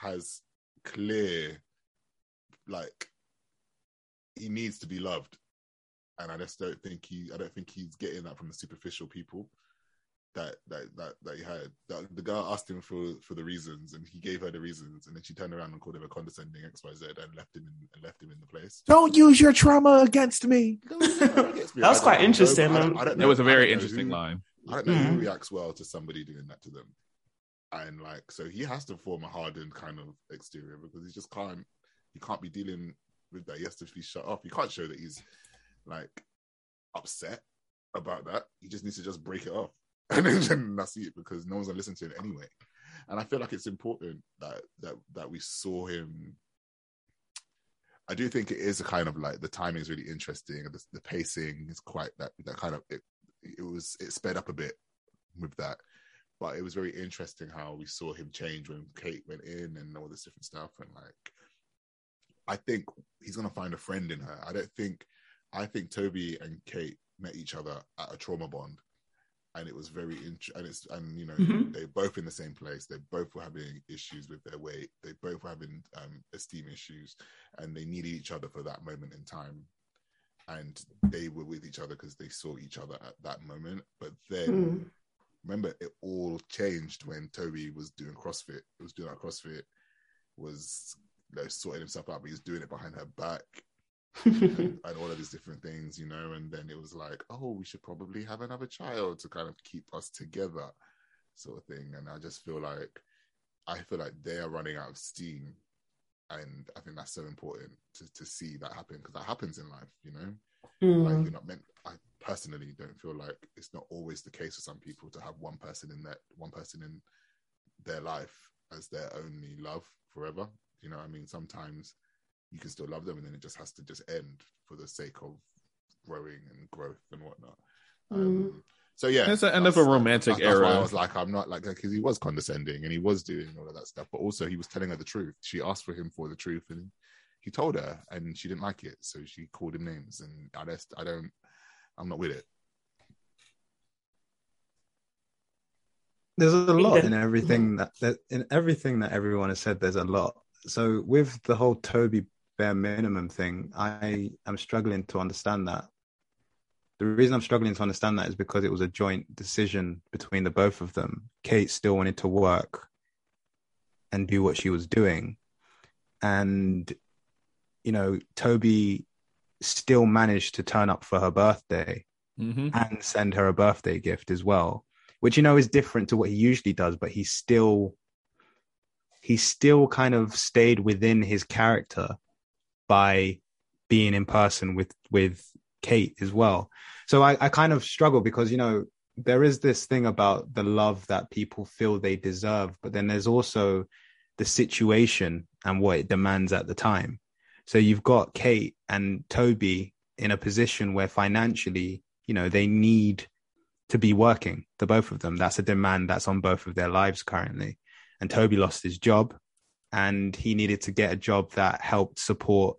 has clear, like he needs to be loved and I just don't think he I don't think he's getting that from the superficial people. that that that, that he had. That the girl asked him for for the reasons, and he gave her the reasons, and then she turned around and called him a condescending X Y Z, and left him in, and left him in the place. Don't use your trauma against me. <laughs> That was quite interesting, I don't- man. I don't It was a very interesting who- line. I don't know who Mhm. reacts well to somebody doing that to them. And like, so he has to form a hardened kind of exterior because he just can't, he can't be dealing with that. He has to be shut off. He can't show that he's like upset about that. He just needs to just break it off. <laughs> And then, that's it because no one's gonna listen to it anyway. And I feel like it's important that that that we saw him. I do think it is a kind of like the timing is really interesting the, the pacing is quite that that kind of it, it was it sped up a bit with that but it was very interesting how we saw him change when kate went in and all this different stuff and like i think he's gonna find a friend in her i don't think i think toby and kate met each other at a trauma bond and it was very int- and it's and you know Mhm. they're both in the same place they both were having issues with their weight they both were having um, esteem issues and they needed each other for that moment in time and they were with each other because they saw each other at that moment but then Mm. remember it all changed when Toby was doing CrossFit. He was doing that CrossFit, was you know, sorting himself out, but he was doing it behind her back and, <laughs> and all of these different things, you know. And then it was like, oh, we should probably have another child to kind of keep us together, sort of thing. And I just feel like I feel like they are running out of steam. And I think that's so important to, to see that happen because that happens in life, you know like Mm. you're not meant i personally don't feel like it's not always the case for some people to have one person in that one person in their life as their only love forever you know what i mean sometimes you can still love them and then it just has to just end for the sake of growing and growth and whatnot um, so yeah It's the end of a romantic that's, that's why era. i was like i'm not like because he was condescending and he was doing all of that stuff but also he was telling her the truth she asked for him for the truth and he told her and she didn't like it so she called him names and i just i don't i'm not with it There's a lot in everything that, that in everything that everyone has said. There's a lot. So with the whole Toby bare minimum thing, I am struggling to understand that. The reason I'm struggling to understand that is because it was a joint decision between the both of them. Kate still wanted to work and do what she was doing, and you know Toby still managed to turn up for her birthday Mm-hmm. and send her a birthday gift as well, which you know is different to what he usually does, but he still he still kind of stayed within his character by being in person with with Kate as well. So I, I kind of struggle because you know there is this thing about the love that people feel they deserve, but then there's also the situation and what it demands at the time. So you've got Kate and Toby in a position where financially, you know, they need to be working, the both of them. That's a demand that's on both of their lives currently. And Toby lost his job and he needed to get a job that helped support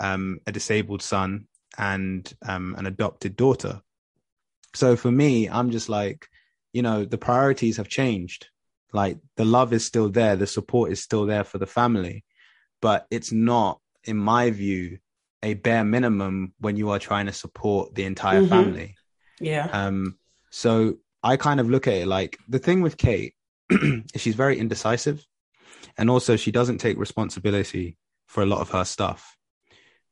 um, a disabled son and um, an adopted daughter. So for me, I'm just like, you know, the priorities have changed. Like the love is still there, the support is still there for the family, but it's not, in my view, a bare minimum when you are trying to support the entire Mhm. family. Yeah. Um, so I kind of look at it like the thing with Kate is <clears throat> she's very indecisive, and also she doesn't take responsibility for a lot of her stuff.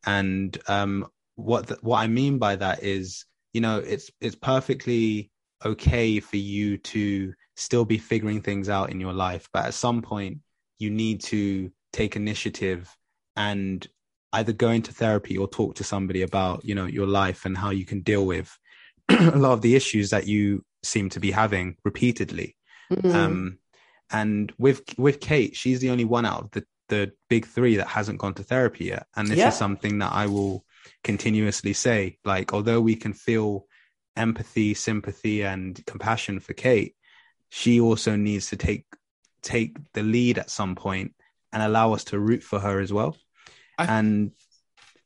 And um, what the, what I mean by that is, you know, it's it's perfectly okay for you to still be figuring things out in your life, but at some point you need to take initiative and either go into therapy or talk to somebody about, you know, your life and how you can deal with <clears throat> a lot of the issues that you seem to be having repeatedly. Mm. Um, and with with Kate, she's the only one out of the the big three that hasn't gone to therapy yet. And this Yeah. is something that I will continuously say. Like, although we can feel empathy, sympathy, and compassion for Kate, she also needs to take take the lead at some point and allow us to root for her as well. I- and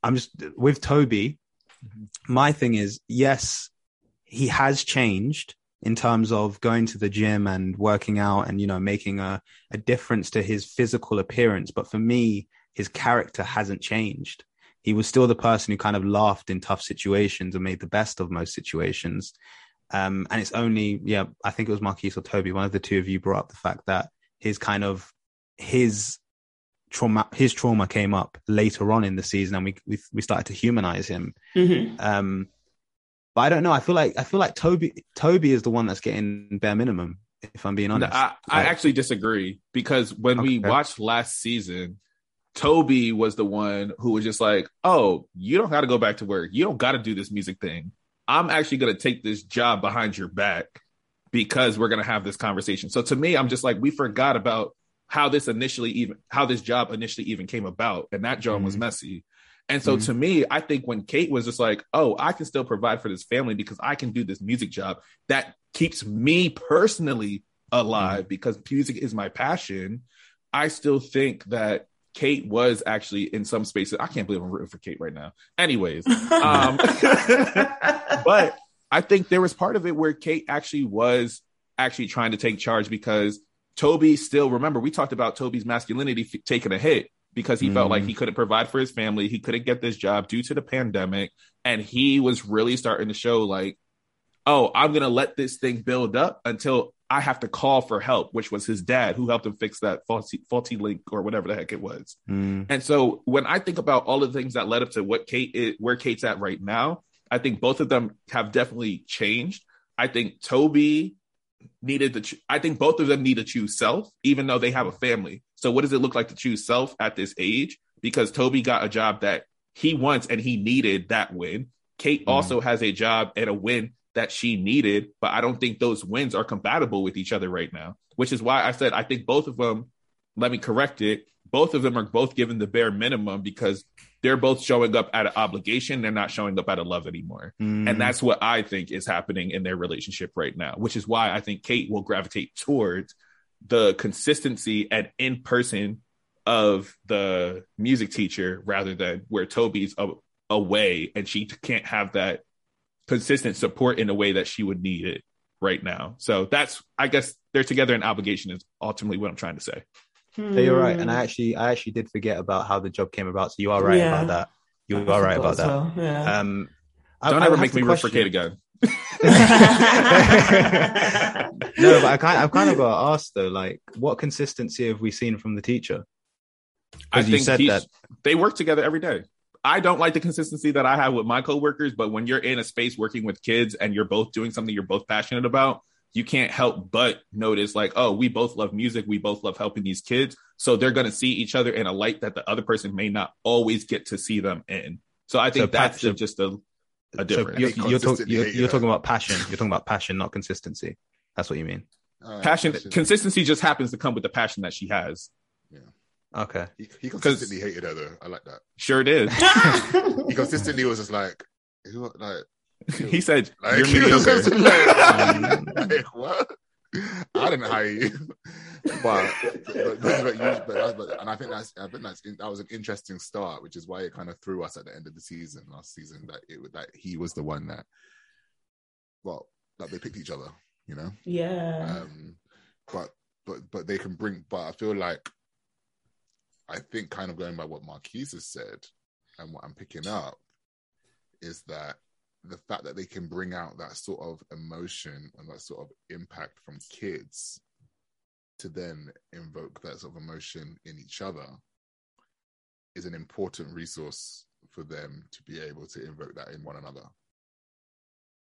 I'm just with Toby. Mhm. My thing is, yes, he has changed in terms of going to the gym and working out and you know making a, a difference to his physical appearance but for me his character hasn't changed he was still the person who kind of laughed in tough situations and made the best of most situations Um, and it's only, yeah, I think it was Marquise or Toby, one of the two of you brought up the fact that his kind of, his trauma, his trauma came up later on in the season and we, we, we started to humanize him. Mhm. Um, but I don't know. I feel like, I feel like Toby, Toby is the one that's getting bare minimum, if I'm being honest. I, I Like- actually disagree because when we watched last season, Toby was the one who was just like, "Oh, you don't got to go back to work. You don't got to do this music thing. I'm actually going to take this job behind your back because we're going to have this conversation." So to me, I'm just like, we forgot about how this initially even how this job initially even came about, and that job was Mhm. messy. And so Mhm. to me, I think when Kate was just like, "Oh, I can still provide for this family because I can do this music job," that keeps me personally alive because music is my passion. I still think that Kate was actually in some spaces. I can't believe I'm rooting for Kate right now. Anyways, um, <laughs> but I think there was part of it where Kate actually was actually trying to take charge because Toby still remember we talked about Toby's masculinity f- taking a hit because he felt Mm. like he couldn't provide for his family, he couldn't get this job due to the pandemic, and he was really starting to show like, oh, I'm gonna let this thing build up until I have to call for help, which was his dad who helped him fix that faulty faulty link or whatever the heck it was. Mm, And so when I think about all the things that led up to what Kate is, where Kate's at right now, I think both of them have definitely changed. I think Toby needed to, ch- I think both of them need to choose self, even though they have a family. So what does it look like to choose self at this age? Because Toby got a job that he wants and he needed that win. Kate Mm. also has a job and a win that she needed, but I don't think those wins are compatible with each other right now, which is why I said I think both of them, let me correct it, both of them are both given the bare minimum because they're both showing up at an obligation. They're not showing up out of love anymore. mm, And that's what I think is happening in their relationship right now, which is why I think Kate will gravitate towards the consistency and in person of the music teacher rather than where Toby's a- away and she can't have that consistent support in a way that she would need it right now. So that's, I guess, they're together in obligation is ultimately what I'm trying to say. Yeah, you're right. Hmm. And I actually, I actually did forget about how the job came about. So you are right Yeah. about that. You I are right about that. well, Yeah. Um, I- Don't I ever have make me root for question- Kate again. No, but I <laughs> kind, I've kind of got to ask though, like, what consistency have we seen from the teacher? I Because you think said that. they work together every day. I don't like the consistency that I have with my coworkers, but when you're in a space working with kids and you're both doing something you're both passionate about, you can't help but notice like, oh, we both love music, we both love helping these kids, so they're going to see each other in a light that the other person may not always get to see them in. So I think So that's passion- just a, a So you're, you're, talk, you're, hated you're talking about passion. You're talking about passion, not consistency. That's what you mean. Uh, passion, shit. consistency just happens to come with the passion that she has. Yeah. Okay. He, he consistently hated her though. I like that. Sure did. <laughs> He consistently was just like, who, like, he said, like, "You're he mediocre." just like, <laughs> <laughs> like, what? I didn't hire you, but, but, but, you- but, that- but- and I think that's I think that's that was an interesting start, which is why it kind of threw us at the end of the season last season that it that he was the one that, well, that they picked each other, you know. yeah. Um, but but but they can bring. But I feel like I think kind of going by what Marquise has said and what I'm picking up is that the fact that they can bring out that sort of emotion and that sort of impact from kids to then invoke that sort of emotion in each other is an important resource for them to be able to invoke that in one another.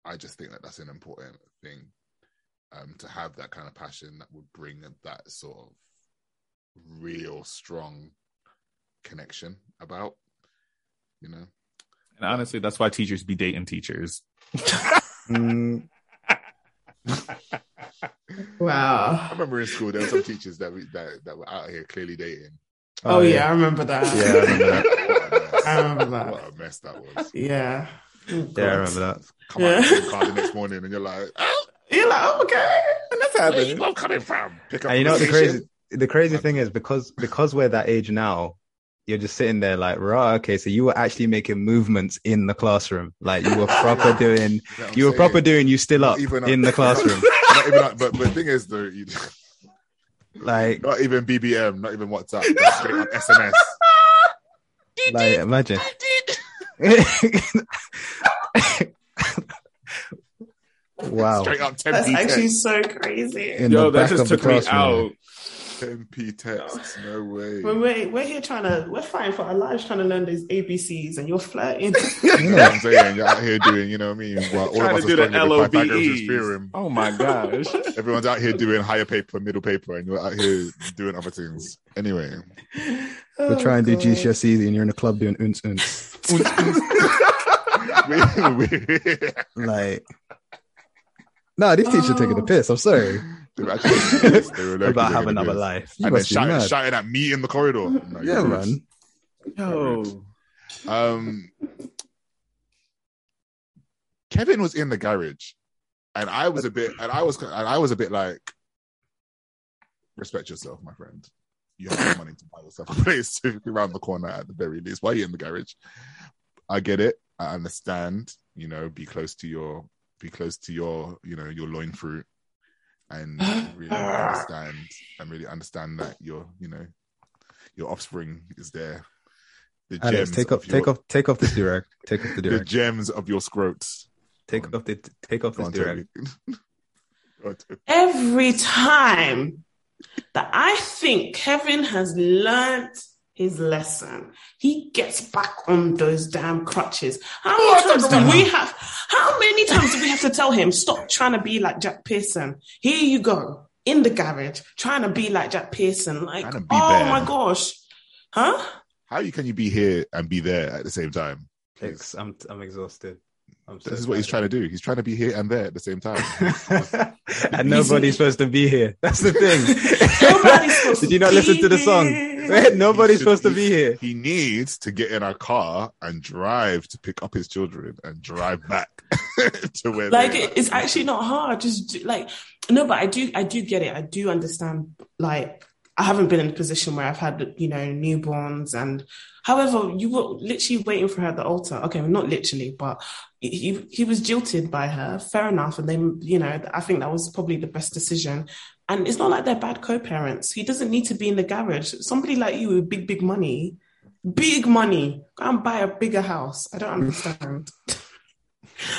I just think that that's an important thing um, to have that kind of passion that would bring that sort of real strong connection about, you know. And honestly, that's why teachers be dating teachers. Mm, <laughs> I remember in school there were some teachers that we, that that were out here clearly dating. Oh, yeah. I remember that. Yeah, I <laughs> remember that. What a mess. I remember that. What a mess that was. Yeah. Oh, Yeah, I remember that. Come out Yeah. with car the next morning and you're like, oh, You're like, oh, okay. And that's where you happening. both coming from? Pick up And you know what the crazy the crazy thing is because because we're that age now, you're just sitting there like, right, okay, so you were actually making movements in the classroom. Like you were proper doing You know what I'm you were saying? proper doing you still Not up even in the <laughs> classroom. not even, but, but the thing is, though, you, Like not even BBM, not even WhatsApp, <laughs> just straight on SMS. like imagine. <laughs> Wow. Straight up 10p That's actually so crazy. In Yo, that just took me classroom. out. 10p texts. No way. We're, we're, we're here trying to, we're fighting for our lives trying to learn these ABCs and you're flirting. <laughs> You know what I'm saying? You're out here doing, you know what I mean? While all of Trying us to are do the struggling with Pythagoras' LOBEs. theorem. Oh my gosh. <laughs> Everyone's out here doing higher paper, middle paper, and you're out here doing other things. Anyway, We're oh, trying to do Oh, God. GCSE and you're in a club doing unts unts. <laughs> we, we, Like, no, these teachers are taking the piss. I'm sorry. They were actually they were low-key About taking have another piss. life. You And then shouting, shouting at me in the corridor. <laughs> No, Yeah, man. Yo. Um, Kevin was in the garage, and I was a bit, and I was, and I was a bit like, respect yourself, my friend. You have the money to buy yourself a place to <laughs> be around the corner at the very least. Why are you in the garage? I get it. I understand. You know, be close to your, be close to your, you know, your loin fruit, and <gasps> really ah. understand, and really understand that your, you know, your offspring is there. The Alex, gems take of off, your- take off, take off this direct. Take off the direct. <laughs> the gems of your scrotes. Take off the, take off Go this direct. Toby. <laughs> Go on, Toby. Every time that I think Kevin has learnt his lesson, he gets back on those damn crutches. How many times don't do know. we have? How many times do we have to tell him stop trying to be like Jack Pearson? Here you go in the garage trying to be like Jack Pearson. Like, Trying to be oh there. my gosh, huh? How you can you be here and be there at the same time? Ex- I'm I'm exhausted. I'm so This is what he's trying to do. He's trying to be here and there at the same time. <laughs> <laughs> and nobody's supposed to be here. That's the thing. Nobody's supposed <laughs> Did you not listen to the song? <laughs> here. Nobody's should- supposed to he- be here. He needs to get in a car and drive to pick up his children and drive back <laughs> to where like they it- it's actually not hard. Just do, like no but i do i do get it. I do understand like i haven't been in a position where i've had you know newborns and however you were literally waiting for her at the altar. Okay well, not literally but he, he was jilted by her. Fair enough. And then you know i think that was probably the best decision and it's not like they're bad co-parents he doesn't need to be in the garage somebody like you with big big money big money go and buy a bigger house i don't understand <laughs>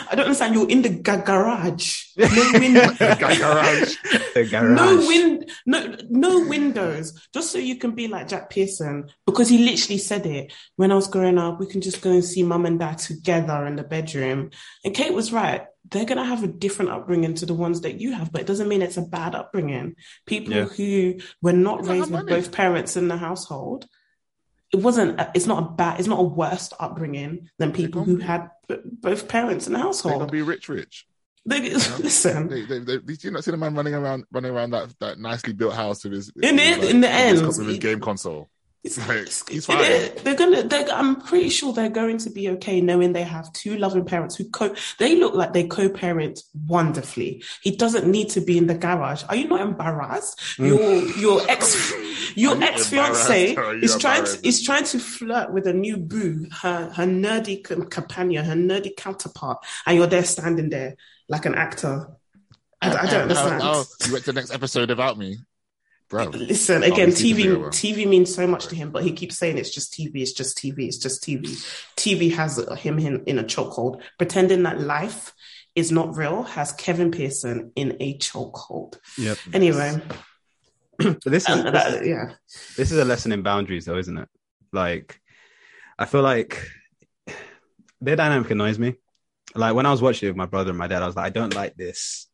I don't understand. You're in the ga- garage. No <laughs> window. garage. The garage. no wind. No no windows. Just so you can be like Jack Pearson, because he literally said it when I was growing up. We can just go and see mum and dad together in the bedroom. And Kate was right. They're gonna have a different upbringing to the ones that you have, but it doesn't mean it's a bad upbringing. People Yeah. who were not They don't raised with money. both parents in the household. It wasn't. A, it's not a bad. It's not a worse upbringing than people who had b- both parents in the They're household. gonna be rich, rich. They, <laughs> listen, They, they, they, did you not see the man running around, running around that, that nicely built house with his In with the- his, in the with his- end, with his game console? It's, <laughs> Like, it's- fine. They're gonna. They're, I'm pretty sure they're going to be okay, knowing they have two loving parents who co. They look like they co-parent wonderfully. He doesn't need to be in the garage. Are you not embarrassed? Mm. Your your ex <laughs> your ex fiance embarrassed? Are you is trying to is trying to flirt with a new boo, her her nerdy companion, her nerdy counterpart, and you're there standing there like an actor. I, I don't <laughs> And understand. how- you went to the next episode without me, bro. Listen again. TV? TV means so much to him, but he keeps saying it's just TV. It's just TV. It's just TV. TV has him in, in a chokehold, pretending that life is not real. Has Kevin Pearson in a chokehold. Yep. Anyway, But this uh, is and that- yeah. this is a lesson in boundaries, though, isn't it? Like, I feel like their dynamic annoys me. Like when I was watching it with my brother and my dad, I was like, I don't like this.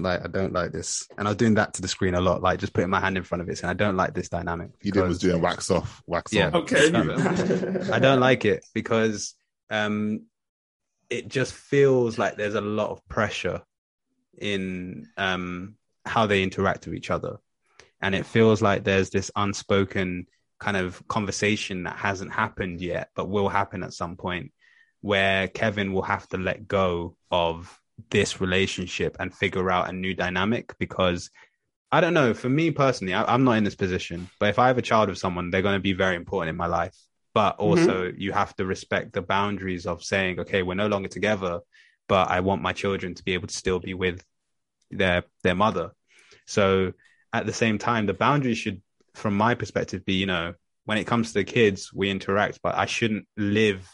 Like, I don't like this, and I was doing that to the screen a lot, like just putting my hand in front of it, saying, I don't like this dynamic. He did was doing wax off, wax Yeah. on. Okay. I don't like it because um, it just feels like there's a lot of pressure in um, how they interact with each other. And it feels like there's this unspoken kind of conversation that hasn't happened yet, but will happen at some point where Kevin will have to let go of this relationship and figure out a new dynamic because I don't know. For me personally, I, I'm not in this position, but if I have a child with someone, they're going to be very important in my life. But mm-hmm. also, you have to respect the boundaries of saying, okay, we're no longer together, but I want my children to be able to still be with their their mother. So at the same time, the boundaries should, from my perspective, be, you know, when it comes to the kids, we interact, but I shouldn't live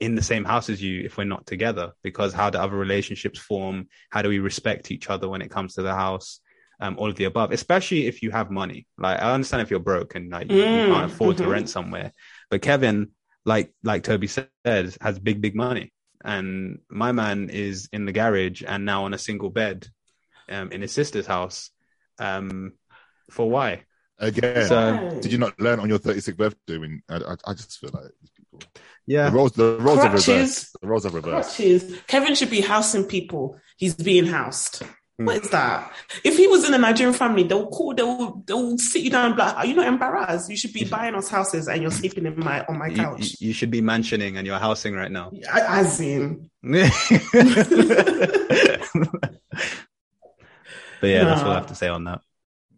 in the same house as you if we're not together? Because how do other relationships form? How do we respect each other when it comes to the house? Um, all of the above especially if you have money. Like i understand if you're broke and like you, you Mm, can't afford mhm. to rent somewhere. But kevin like like toby said has big big money. And my man is in the garage and now on a single bed um, in his sister's house. Um, for why? Again, So- did you not learn on your 36th birthday? When I, I, I just feel like these people. Yeah The roles, the roles are reversed. The roles are reversed. Crutches. Kevin should be housing people. He's being housed. Hmm. What is that? If he was in a Nigerian family, they'll call, they'll they'll sit you down and be like, are you not embarrassed? You should be buying us houses and you're sleeping in my on my couch. you- you should be mansioning and you're housing right now I- As in, <laughs> but yeah, that's all I have to say on that.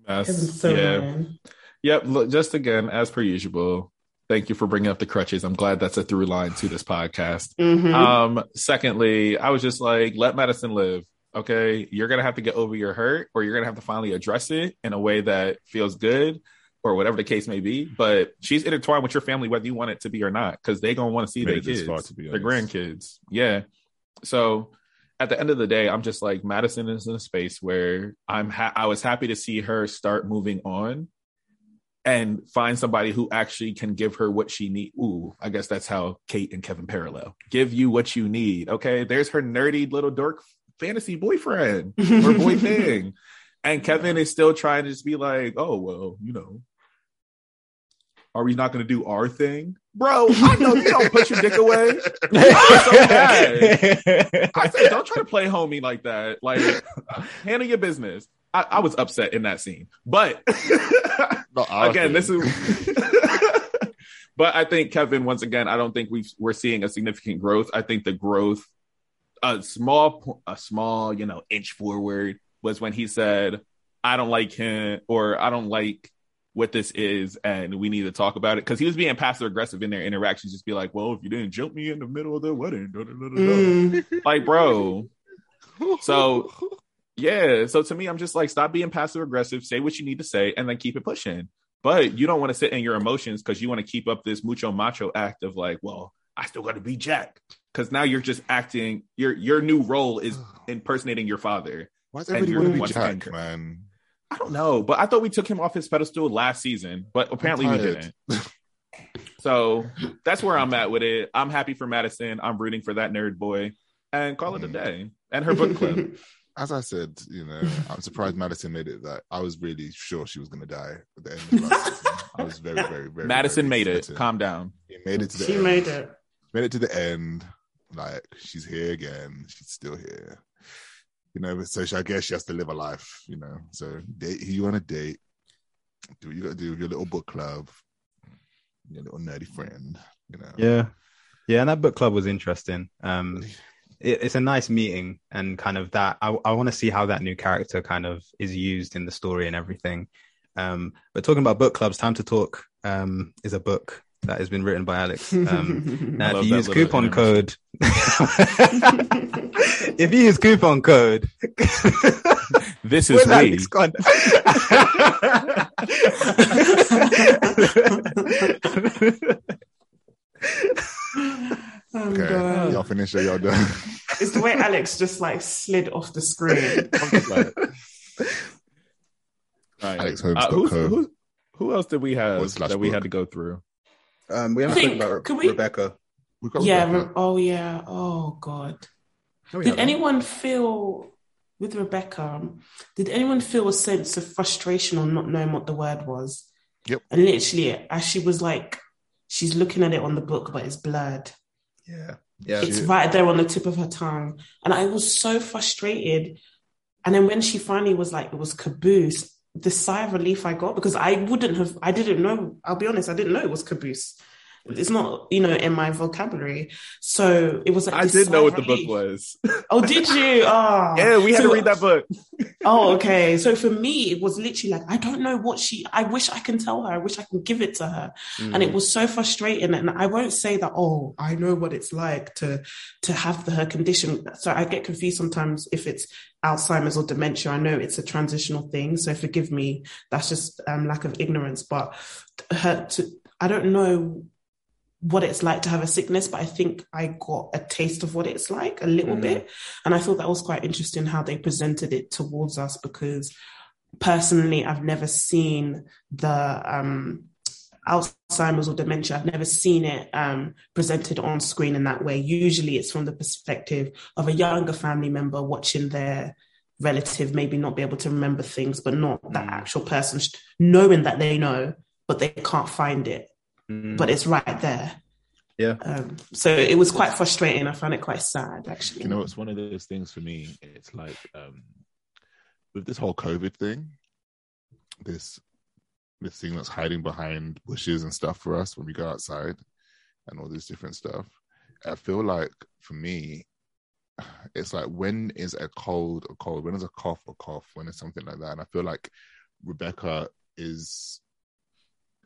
That's- Kevin's so yeah. annoying. Yep. Look, just again, as per usual, thank you for bringing up the crutches. I'm glad that's a through line to this podcast. Mhm. Um, secondly, I was just like, let Madison live. Okay. You're going to have to get over your hurt or you're going to have to finally address it in a way that feels good or whatever the case may be. But she's intertwined with your family, whether you want it to be or not, because they're going to want to see Made their kids, far, to their grandkids. Yeah. So at the end of the day, I'm just like, Madison is in a space where I'm, ha- I was happy to see her start moving on and find somebody who actually can give her what she need. Ooh, I guess that's how Kate and Kevin parallel. Give you what you need. Okay. There's her nerdy little dork fantasy boyfriend or <laughs> boy thing. And Kevin is still trying to just be like, oh, well, you know, are we not going to do our thing? Bro, I know you don't put your dick away. <laughs> I'm so. I said, don't try to play homie like that. Like, handle your business. I, I was upset in that scene. But Not <laughs> again, this is. <laughs> but I think Kevin, once again, I don't think we we're seeing a significant growth. I think the growth, a small, a small, you know, inch forward was when he said, "I don't like him," or "I don't like what this is," and we need to talk about it because he was being passive aggressive in their interactions. Just be like, "Well, if you didn't jump me in the middle of the wedding, da, da, da, da, da." Mm. like, bro." <laughs> So- Yeah. So to me, I'm just like, stop being passive aggressive, say what you need to say, and then keep it pushing. But you don't want to sit in your emotions because you want to keep up this mucho macho act of like, well, I still got to be Jack. Because now you're just acting, your your new role is <sighs> impersonating your father. Why does everybody want to be Jack, man? I don't know, but I thought we took him off his pedestal last season, but apparently we didn't. So that's where I'm at with it. I'm happy for Madison. I'm rooting for that nerd boy, and call it a mm. day. And her book club. <laughs> As I said, you know, I'm <laughs> surprised Madison made it. That I was really sure she was going to die at the end of last <laughs> season. I was very, very, very. Madison very made it. certain. Calm down. He made it to the she end. made it. made it to the end. Like she's here again. She's still here. You know, so she, I guess she has to live a life. You know, so date who you want to date. Do what you got to do with your little book club. Your little nerdy friend. You know. Yeah, yeah, and that book club was interesting. Um, it, it's a nice meeting, and kind of that. I, I want to see how that new character kind of is used in the story and everything. Um, but talking about book clubs, time to talk um, is a book that has been written by Alex. <laughs> Um, now, <laughs> if you use coupon code, if you use coupon code, This is Where's <laughs> we. Alex gone? Oh, Okay. God. Y'all finished or y'all done? <laughs> It's the way Alex just like slid off the screen. Like, Right. Alex Holmes. Uh, who's- co. who, who else did we have Or slash that we had to go through? Um, we haven't I spoken think- about can we- Rebecca. We've yeah. Rebecca. Re- oh yeah. Oh God. No, Did haven't. anyone feel with Rebecca? Did anyone feel a sense of frustration on not knowing what the word was? Yep. And literally, as she was like, she's looking at it on the book, but it's blurred. Yeah, yeah. it's She- right there on the tip of her tongue. And I was so frustrated. And then when she finally was like, it was caboose, the sigh of relief I got because I wouldn't have, I didn't know, I'll be honest, I didn't know it was caboose. It's not, you know, in my vocabulary. So it was like, I did know what the book was. Oh, did you? Oh, <laughs> yeah, we had So- to read that book. Oh, okay. So for me, it was literally like, I don't know what she, I wish I can tell her. I wish I can give it to her. Mm. And it was so frustrating. And I won't say that, oh, I know what it's like to, to have the, her condition. So I get confused sometimes if it's Alzheimer's or dementia. I know it's a transitional thing. So forgive me. That's just um, lack of ignorance. But her to, I don't know what it's like to have a sickness, but I think I got a taste of what it's like a little Mm. bit. And I thought that was quite interesting how they presented it towards us because personally, I've never seen the um, Alzheimer's or dementia, I've never seen it um, presented on screen in that way. Usually it's from the perspective of a younger family member watching their relative maybe not be able to remember things, but not that Mm. actual person knowing that they know, but they can't find it Mm. but it's right there. Yeah. Um, so it was quite frustrating. I found it quite sad, actually. You know, it's one of those things for me. It's like um, with this whole COVID thing, this this thing that's hiding behind bushes and stuff for us when we go outside, and all this different stuff. I feel like for me, <sighs> it's like when is a cold a cold? When is a cough a cough? When is something like that? And I feel like Rebecca is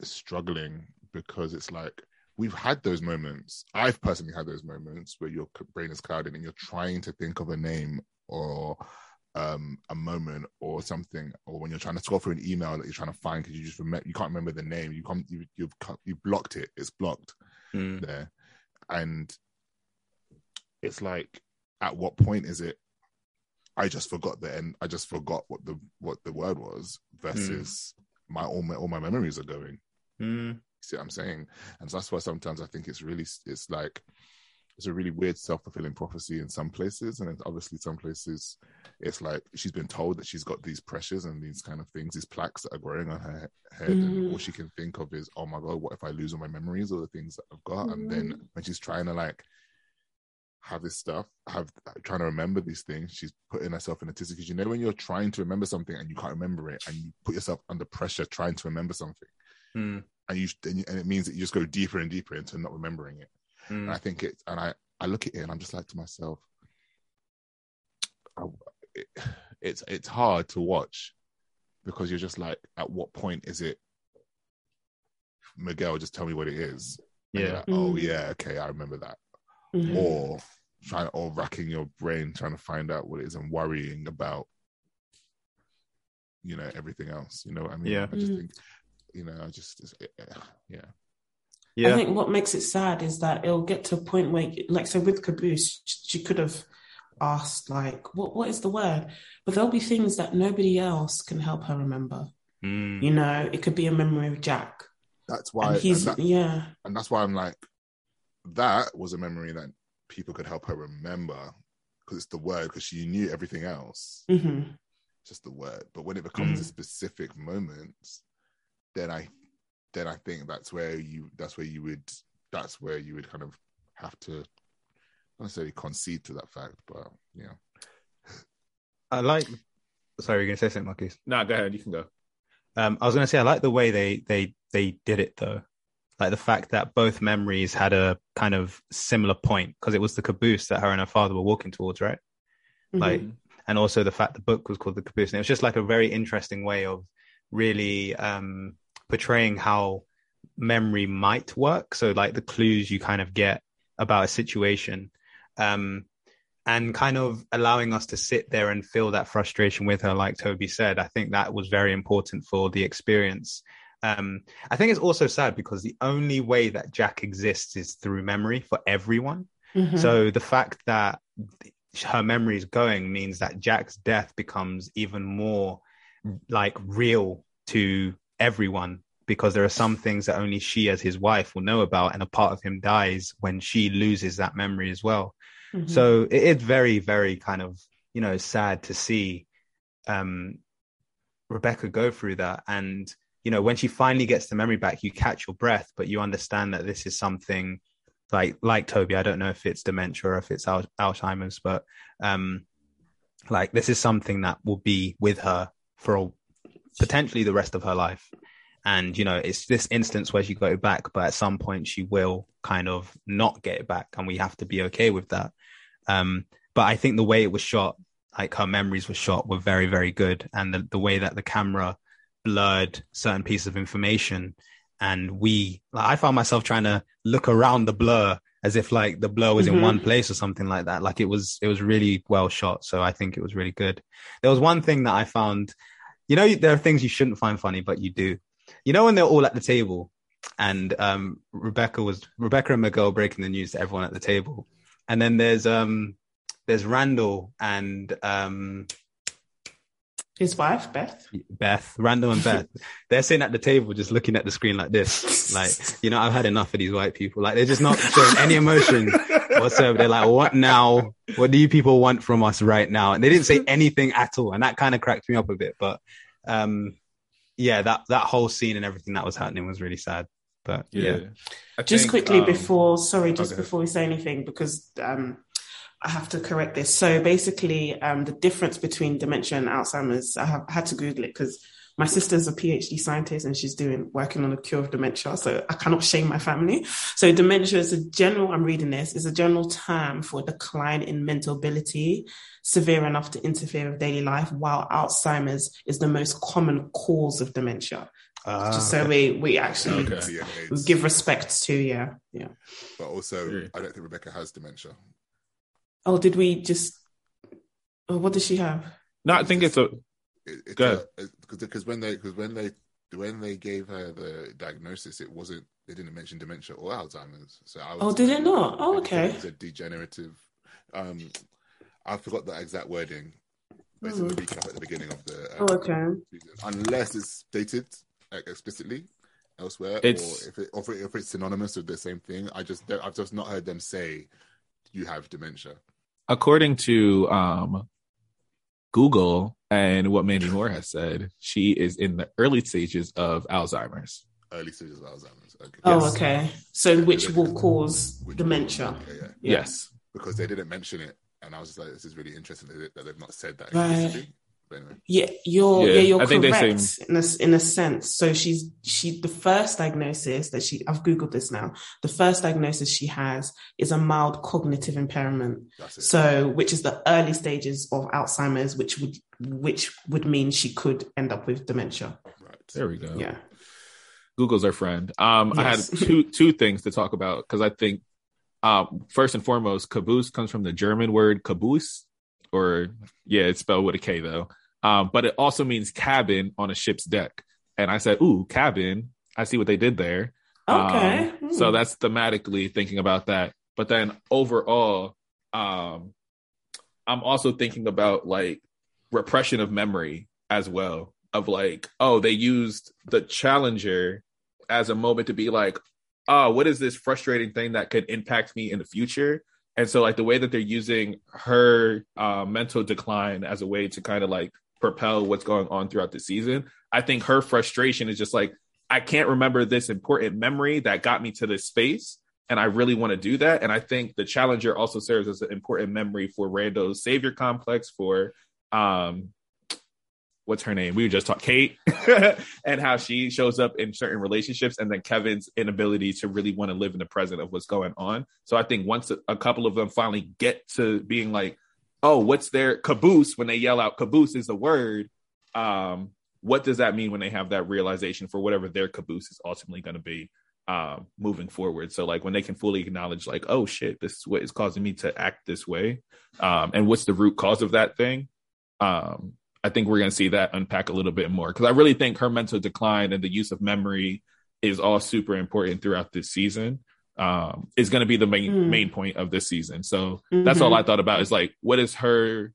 struggling because it's like we've had those moments. I've personally had those moments where your brain is clouded and you're trying to think of a name or um, a moment or something, or when you're trying to scroll through an email that you're trying to find because you just remember you can't remember the name. You can't you you've you blocked it. It's blocked Mm. there, and it's like, at what point is it? I just forgot the end. I just forgot what the what the word was versus my all my all my memories are going. Mm. See what I'm saying? And so that's why sometimes I think it's really it's like it's a really weird self fulfilling prophecy in some places, and then obviously some places it's like she's been told that she's got these pressures and these kind of things, these plaques that are growing on her head, and Mhm. all she can think of is, oh my god, what if I lose all my memories or the things that I've got? And then when she's trying to like have this stuff, have trying to remember these things, she's putting herself in a tizzy because you know when you're trying to remember something and you can't remember it, and you put yourself under pressure trying to remember something Mm. And you and it means that you just go deeper and deeper into not remembering it. And Mm. I think it, and I I look at it and I'm just like to myself, I, it, it's it's hard to watch because you're just like, at what point is it? Miguel, just tell me what it is. And Yeah. like, oh Mm. yeah, okay, I remember that. Mhm. Or trying or racking your brain trying to find out what it is and worrying about you know everything else. You know what I mean? Yeah. I just Mm. think you know, I just yeah. Yeah. I think what makes it sad is that it'll get to a point where, like, so with Caboose, she could have asked, like, what what is the word? But there'll be things that nobody else can help her remember. Mm. You know, it could be a memory of Jack, That's why and he's and that- yeah, and that's why I'm like, that was a memory that people could help her remember because it's the word because she knew everything else, hmm just the word. But when it becomes Mm. a specific moment, then I, then I think that's where you, that's where you would, that's where you would kind of have to, not necessarily concede to that fact, but yeah, <laughs> I like. Sorry, you're gonna say something, Marcus. No, go ahead. You can go. Um, I was gonna say I like the way they they they did it though, like the fact that both memories had a kind of similar point because it was the caboose that her and her father were walking towards, right? Like, and also the fact the book was called the caboose, and it was just like a very interesting way of really um, portraying how memory might work. So like the clues you kind of get about a situation. Um, and kind of allowing us to sit there and feel that frustration with her, like Toby said, I think that was very important for the experience. Um, I think it's also sad because the only way that Jack exists is through memory for everyone. Mhm. So the fact that her memory is going means that Jack's death becomes even more like real to everyone because there are some things that only she as his wife will know about and a part of him dies when she loses that memory as well. Mhm. So it is very, very kind of, you know, sad to see um, Rebecca go through that. And, you know, when she finally gets the memory back, you catch your breath, but you understand that this is something like, like Toby, I don't know if it's dementia or if it's Al- Alzheimer's, but um, like this is something that will be with her for potentially the rest of her life. And, you know, it's this instance where she got it back, but at some point she will kind of not get it back. And we have to be okay with that. Um, but I think the way it was shot, like her memories were shot, were very, very good. And the, the way that the camera blurred certain pieces of information. And we, like, I found myself trying to look around the blur as if like the blow was in Mhm. one place or something like that. Like it was, it was really well shot. So I think it was really good. There was one thing that I found, you know, there are things you shouldn't find funny, but you do. You know, when they're all at the table and um, Rebecca was Rebecca and Miguel breaking the news to everyone at the table, and then there's um there's Randall and um His wife, Beth. Beth, Randall and Beth. <laughs> They're sitting at the table just looking at the screen like this. Like, <laughs> you know, I've had enough of these white people. Like, they're just not showing any emotion whatsoever. They're like, what now? What do you people want from us right now? And they didn't say anything at all. And that kind of cracked me up a bit. But um yeah, that that whole scene and everything that was happening was really sad. But yeah. Yeah. Just think, quickly um, before, sorry, just okay. before we say anything, because um, I have to correct this. So basically, um, the difference between dementia and Alzheimer's, I have had to Google it because my sister's a PhD scientist and she's doing working on a cure of dementia. So I cannot shame my family. So dementia is a general. I'm reading this is a general term for decline in mental ability, severe enough to interfere with daily life, while Alzheimer's is the most common cause of dementia. Ah, Just so we we actually Okay. Yeah, give respect to yeah yeah. but also, Yeah. I don't think Rebecca has dementia. Oh, did we just? Oh, what does she have? No, I think it's a It, it's Go ahead. because when they because when they when they gave her the diagnosis, it wasn't they didn't mention dementia or Alzheimer's. So I was, Oh, did it not? Oh, okay. It's a degenerative. Um, I forgot the exact wording. But it's recap at the beginning of the. Oh, okay. season. Unless it's stated like, explicitly elsewhere, It's- or if it or if, it, if it's synonymous with the same thing. I just I've just not heard them say you have dementia. According to um Google and what Mandy Moore has said, she is in the early stages of Alzheimer's. Early stages of Alzheimer's. Okay. Oh, Yes. okay. So which will cause Which- dementia? Yeah, yeah. Yeah. Yes. Because they didn't mention it, and I was just like, this is really interesting that, that they've not said that Right. Explicitly. But anyway, Yeah, you're Yeah, yeah, you're I think they correct say- in a in a sense. So she's she the first diagnosis that she I've googled this now. The first diagnosis she has is a mild cognitive impairment. that's it. So which is the early stages of Alzheimer's, which would which would mean she could end up with dementia. right. There we go. Yeah. Google's our friend. Um, I had two two things to talk about because I think um, first and foremost, caboose comes from the German word caboose, or yeah, it's spelled with a K though. Um, but it also means cabin on a ship's deck. And I said, "Ooh, cabin! I see what they did there." Okay. Um, Hmm. So that's thematically thinking about that. But then overall, um, I'm also thinking about like repression of memory as well. Of like, oh, they used the challenger as a moment to be like, oh, what is this frustrating thing that could impact me in the future? And so, like, the way that they're using her uh, mental decline as a way to kind of like propel what's going on throughout the season, I think her frustration is just like, I can't remember this important memory that got me to this space. And I really want to do that. And I think the challenger also serves as an important memory for Rando's savior complex for um what's her name? We were just talking Kate <laughs> and how she shows up in certain relationships and then Kevin's inability to really want to live in the present of what's going on. So I think once a, a couple of them finally get to being like, oh, what's their caboose when they yell out caboose is the word. Um, what does that mean when they have that realization for whatever their caboose is ultimately going to be um, moving forward? So, like, when they can fully acknowledge, like, oh shit, this is what is causing me to act this way, um, and what's the root cause of that thing? Um, I think we're going to see that unpack a little bit more because I really think her mental decline and the use of memory is all super important throughout this season. Um, is going to be the main Mm. main point of this season. So that's all I thought about is like, what does her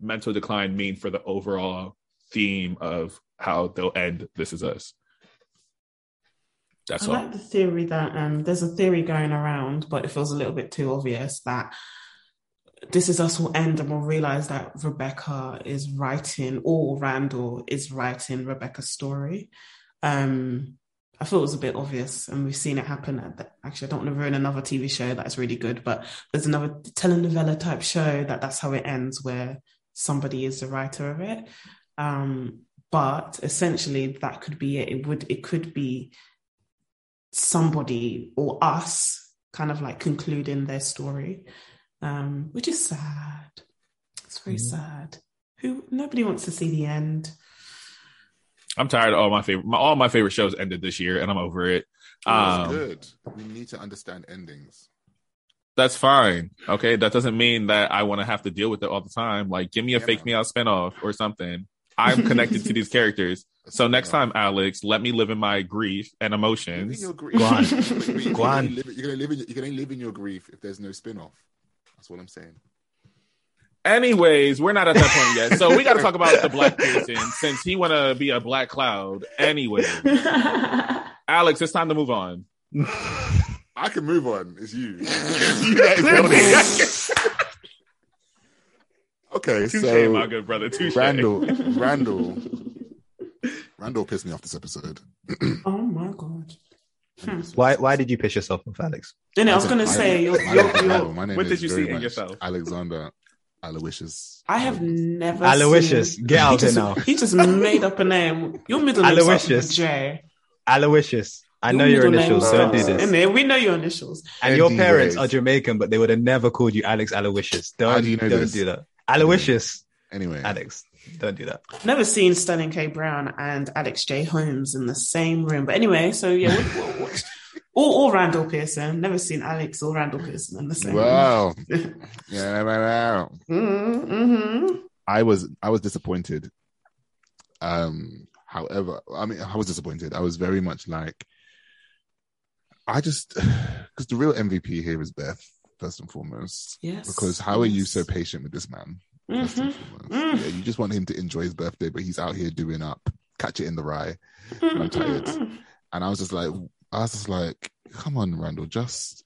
mental decline mean for the overall theme of how they'll end This Is Us? That's I all. like the theory that um, there's a theory going around, but it feels a little bit too obvious that this is us will end and we'll realize that Rebecca is writing, or Randall is writing Rebecca's story. Um, I thought it was a bit obvious, and we've seen it happen. At the, actually, I don't want to ruin another TV show that's really good, but there's another telenovela type show that that's how it ends, where somebody is the writer of it. Um, but essentially, that could be it. It would it could be somebody or us kind of like concluding their story, um, which is sad. It's very Mhm. sad. Who nobody wants to see the end. I'm tired of all my favorite, my, all my favorite shows ended this year, and I'm over it. That's Um, good. We need to understand endings. That's fine. Okay, that doesn't mean that I want to have to deal with it all the time. Like, give me a Yeah, fake man. me out spinoff or something. <laughs> I'm connected to these characters. So next time, Alex, let me live in my grief and emotions. your grief. Go on. You're gonna live- You're gonna live in. You're gonna live in your grief if there's no spin-off. That's what I'm saying. Anyways, we're not at that point yet, so we got to talk about the black <laughs> person since he want to be a black cloud. Anyway, Alex, it's time to move on. I can move on. It's you. It's you that is building. okay, Touche, so my good brother. Touche. Randall, Randall, Randall pissed me off this episode. oh my god. Hmm. Why why did you piss yourself off, Alex? Then I was gonna My- say you're, my, you're, you're, My name What is did you very see in much yourself? Alexander Aloysius. I have never Aloysius, seen- get out he here just, now. He just made up a name. Your middle name starts with Aloysius. a J. Aloysius. I know Your your initials. Don't do starts- this. Innit? We know your initials. And your parents are Jamaican, but they would have never called you Alex Aloysius. Don't, do you know don't this? do that. Aloysius, Anyway, Alex. Don't do that. Never seen Sterling K. Brown and Alex J. Holmes in the same room. But anyway, so yeah, what, what, what, or, or Randall Pearson. Never seen Alex or Randall Pearson in the same wow, <laughs> yeah, wow, wow. mm-hmm. I was I was disappointed. Um, however, I mean, I was disappointed. I was very much like, I just <sighs> because the real MVP here is Beth first and foremost. Yes. Because how are you so patient with this man? Mhm. Mm. Yeah, you just want him to enjoy his birthday, but he's out here doing up, Catcher in the Rye. Mm, I'm tired. mm, mm. And I was just like, I was just like, come on, Randall, just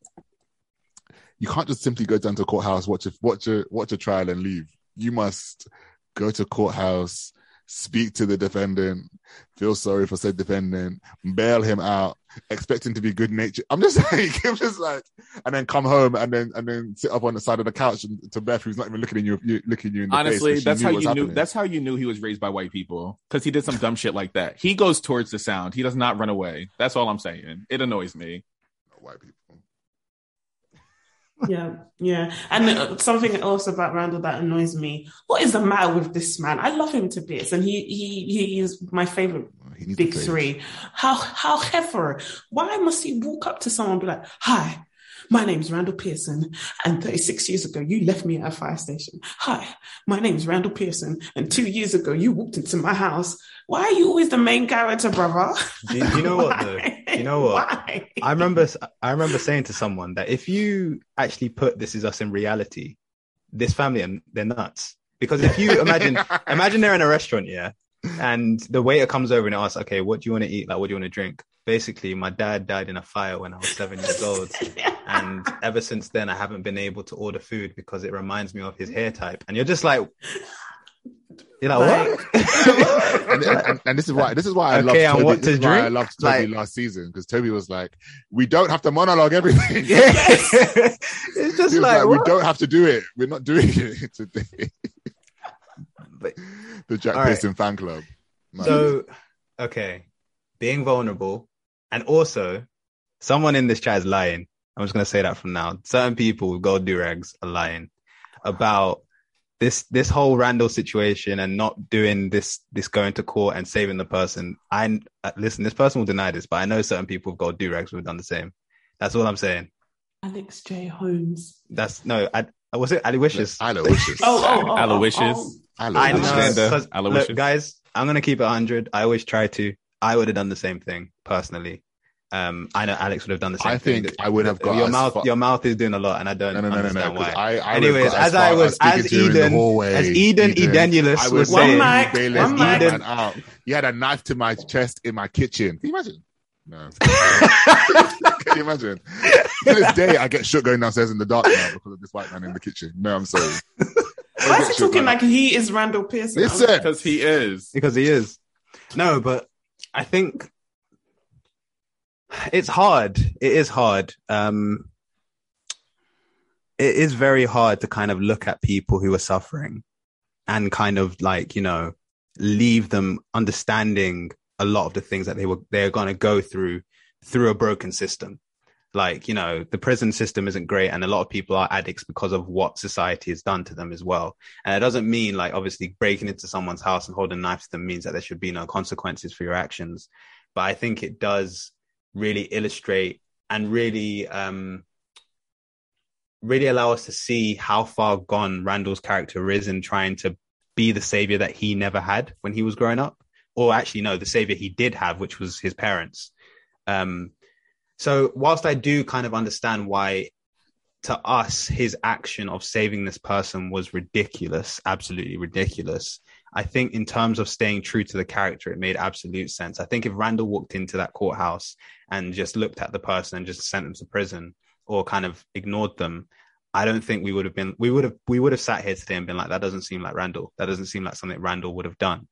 you can't just simply go down to courthouse, watch a watch a watch a trial and leave. You must go to courthouse, speak to the defendant, feel sorry for said defendant, bail him out, expect him to be good natured. I'm just <laughs> like, I'm just like, and then come home and then and then sit up on the side of the couch and, to Beth, who's not even looking in you, you looking you in the face. Honestly, face. she that's how you knew. happening. That's how you knew he was raised by white people because he did some dumb shit like that. He goes towards the sound. He does not run away. That's all I'm saying. It annoys me. white people. Yeah, yeah. And uh, something else about Randall that annoys me. What is the matter with this man? I love him to bits, and he he he is my favorite big three. How however, why must he walk up to someone and be like, "Hi, my name's Randall Pearson, and 36 years ago you left me at a fire station. Hi, my name's Randall Pearson, and two years ago you walked into my house. Why are you always the main character, brother? Do you, do you know what though? <laughs> Do you know what? Why? I remember I remember saying to someone that if you actually put This Is Us in reality, this family they're nuts. Because if you imagine <laughs> imagine they're in a restaurant, yeah, and the waiter comes over and asks, Okay, what do you want to eat? Like what do you want to drink? Basically, my dad died in a fire when I was seven years old. And ever since then I haven't been able to order food because it reminds me of his hair type. And you're just like you're like, what? <laughs> and, and, and this is why this is why I love Okay, and Toby. this is why I loved Toby Like- last season because Toby was like, "We don't have to monologue everything. <laughs> it's just like, like, we don't have to do it. We're not doing it <laughs> today." But- the Jack All right. Pearson fan club. Man. So, okay, being vulnerable, and also someone in this chat is lying. I'm just gonna say that from now. Certain people with gold durags are lying about this this whole Randall situation and not doing this this going to court and saving the person. I uh, listen. This person will deny this, but I know certain people with gold durags who have done the same. That's all I'm saying. Alex J. Holmes. That's no. I was it Aloysius. Aloysius. <laughs> Oh, oh, oh, Aloysius. oh, oh. I know, Aloysius. Alexander, 'cause, Aloysius. look, guys, I'm gonna keep it 100. I always try to. I would have done the same thing personally. Um, I know Alex would have done the same thing. I thing. think I would have got your as mouth. far- Your mouth is doing a lot, and I don't No, no, no, no, no. why. I, I Anyways, would have got as I was- as to you in the Eden- hallway, as Eden Edenulus was would saying- One mic, Bayless one mic. man out. You had a knife to my chest in my kitchen. Can you imagine? No. <laughs> Can you imagine? To this day, I get shook going downstairs in the dark now because of this white man in the kitchen. No, I'm sorry. Why is he talking like he is Randall Pearson? Listen, Because he is. because he is. No, but I think it's hard. It is hard. Um, it is very hard to kind of look at people who are suffering and kind of like, you know, leave them understanding a lot of the things that they were, they're going to go through, through a broken system. Like, you know, the prison system isn't great and a lot of people are addicts because of what society has done to them as well. And it doesn't mean like obviously breaking into someone's house and holding a knife to them means that there should be no consequences for your actions. But I think it does really illustrate and really um really allow us to see how far gone Randall's character is in trying to be the savior that he never had when he was growing up. or actually no, the savior he did have, which was his parents. Um, so whilst I do kind of understand why to us his action of saving this person was ridiculous, absolutely ridiculous. I think in terms of staying true to the character, it made absolute sense. I think if Randall walked into that courthouse and just looked at the person and just sent them to prison or kind of ignored them, I don't think we would have been we would have we would have sat here today and been like, that doesn't seem like Randall. That doesn't seem like something Randall would have done.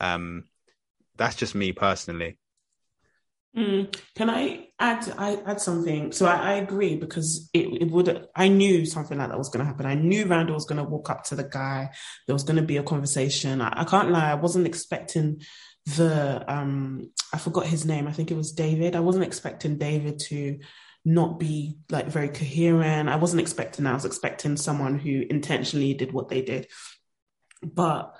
Um, that's just me personally. Mm. Can I add I add something? So I, I agree because it, it would I knew something like that was gonna happen. I knew Randall was gonna walk up to the guy. There was gonna be a conversation. I, I can't lie, I wasn't expecting the um I forgot his name. I think it was David. I wasn't expecting David to not be like very coherent. I wasn't expecting. I was expecting someone who intentionally did what they did. But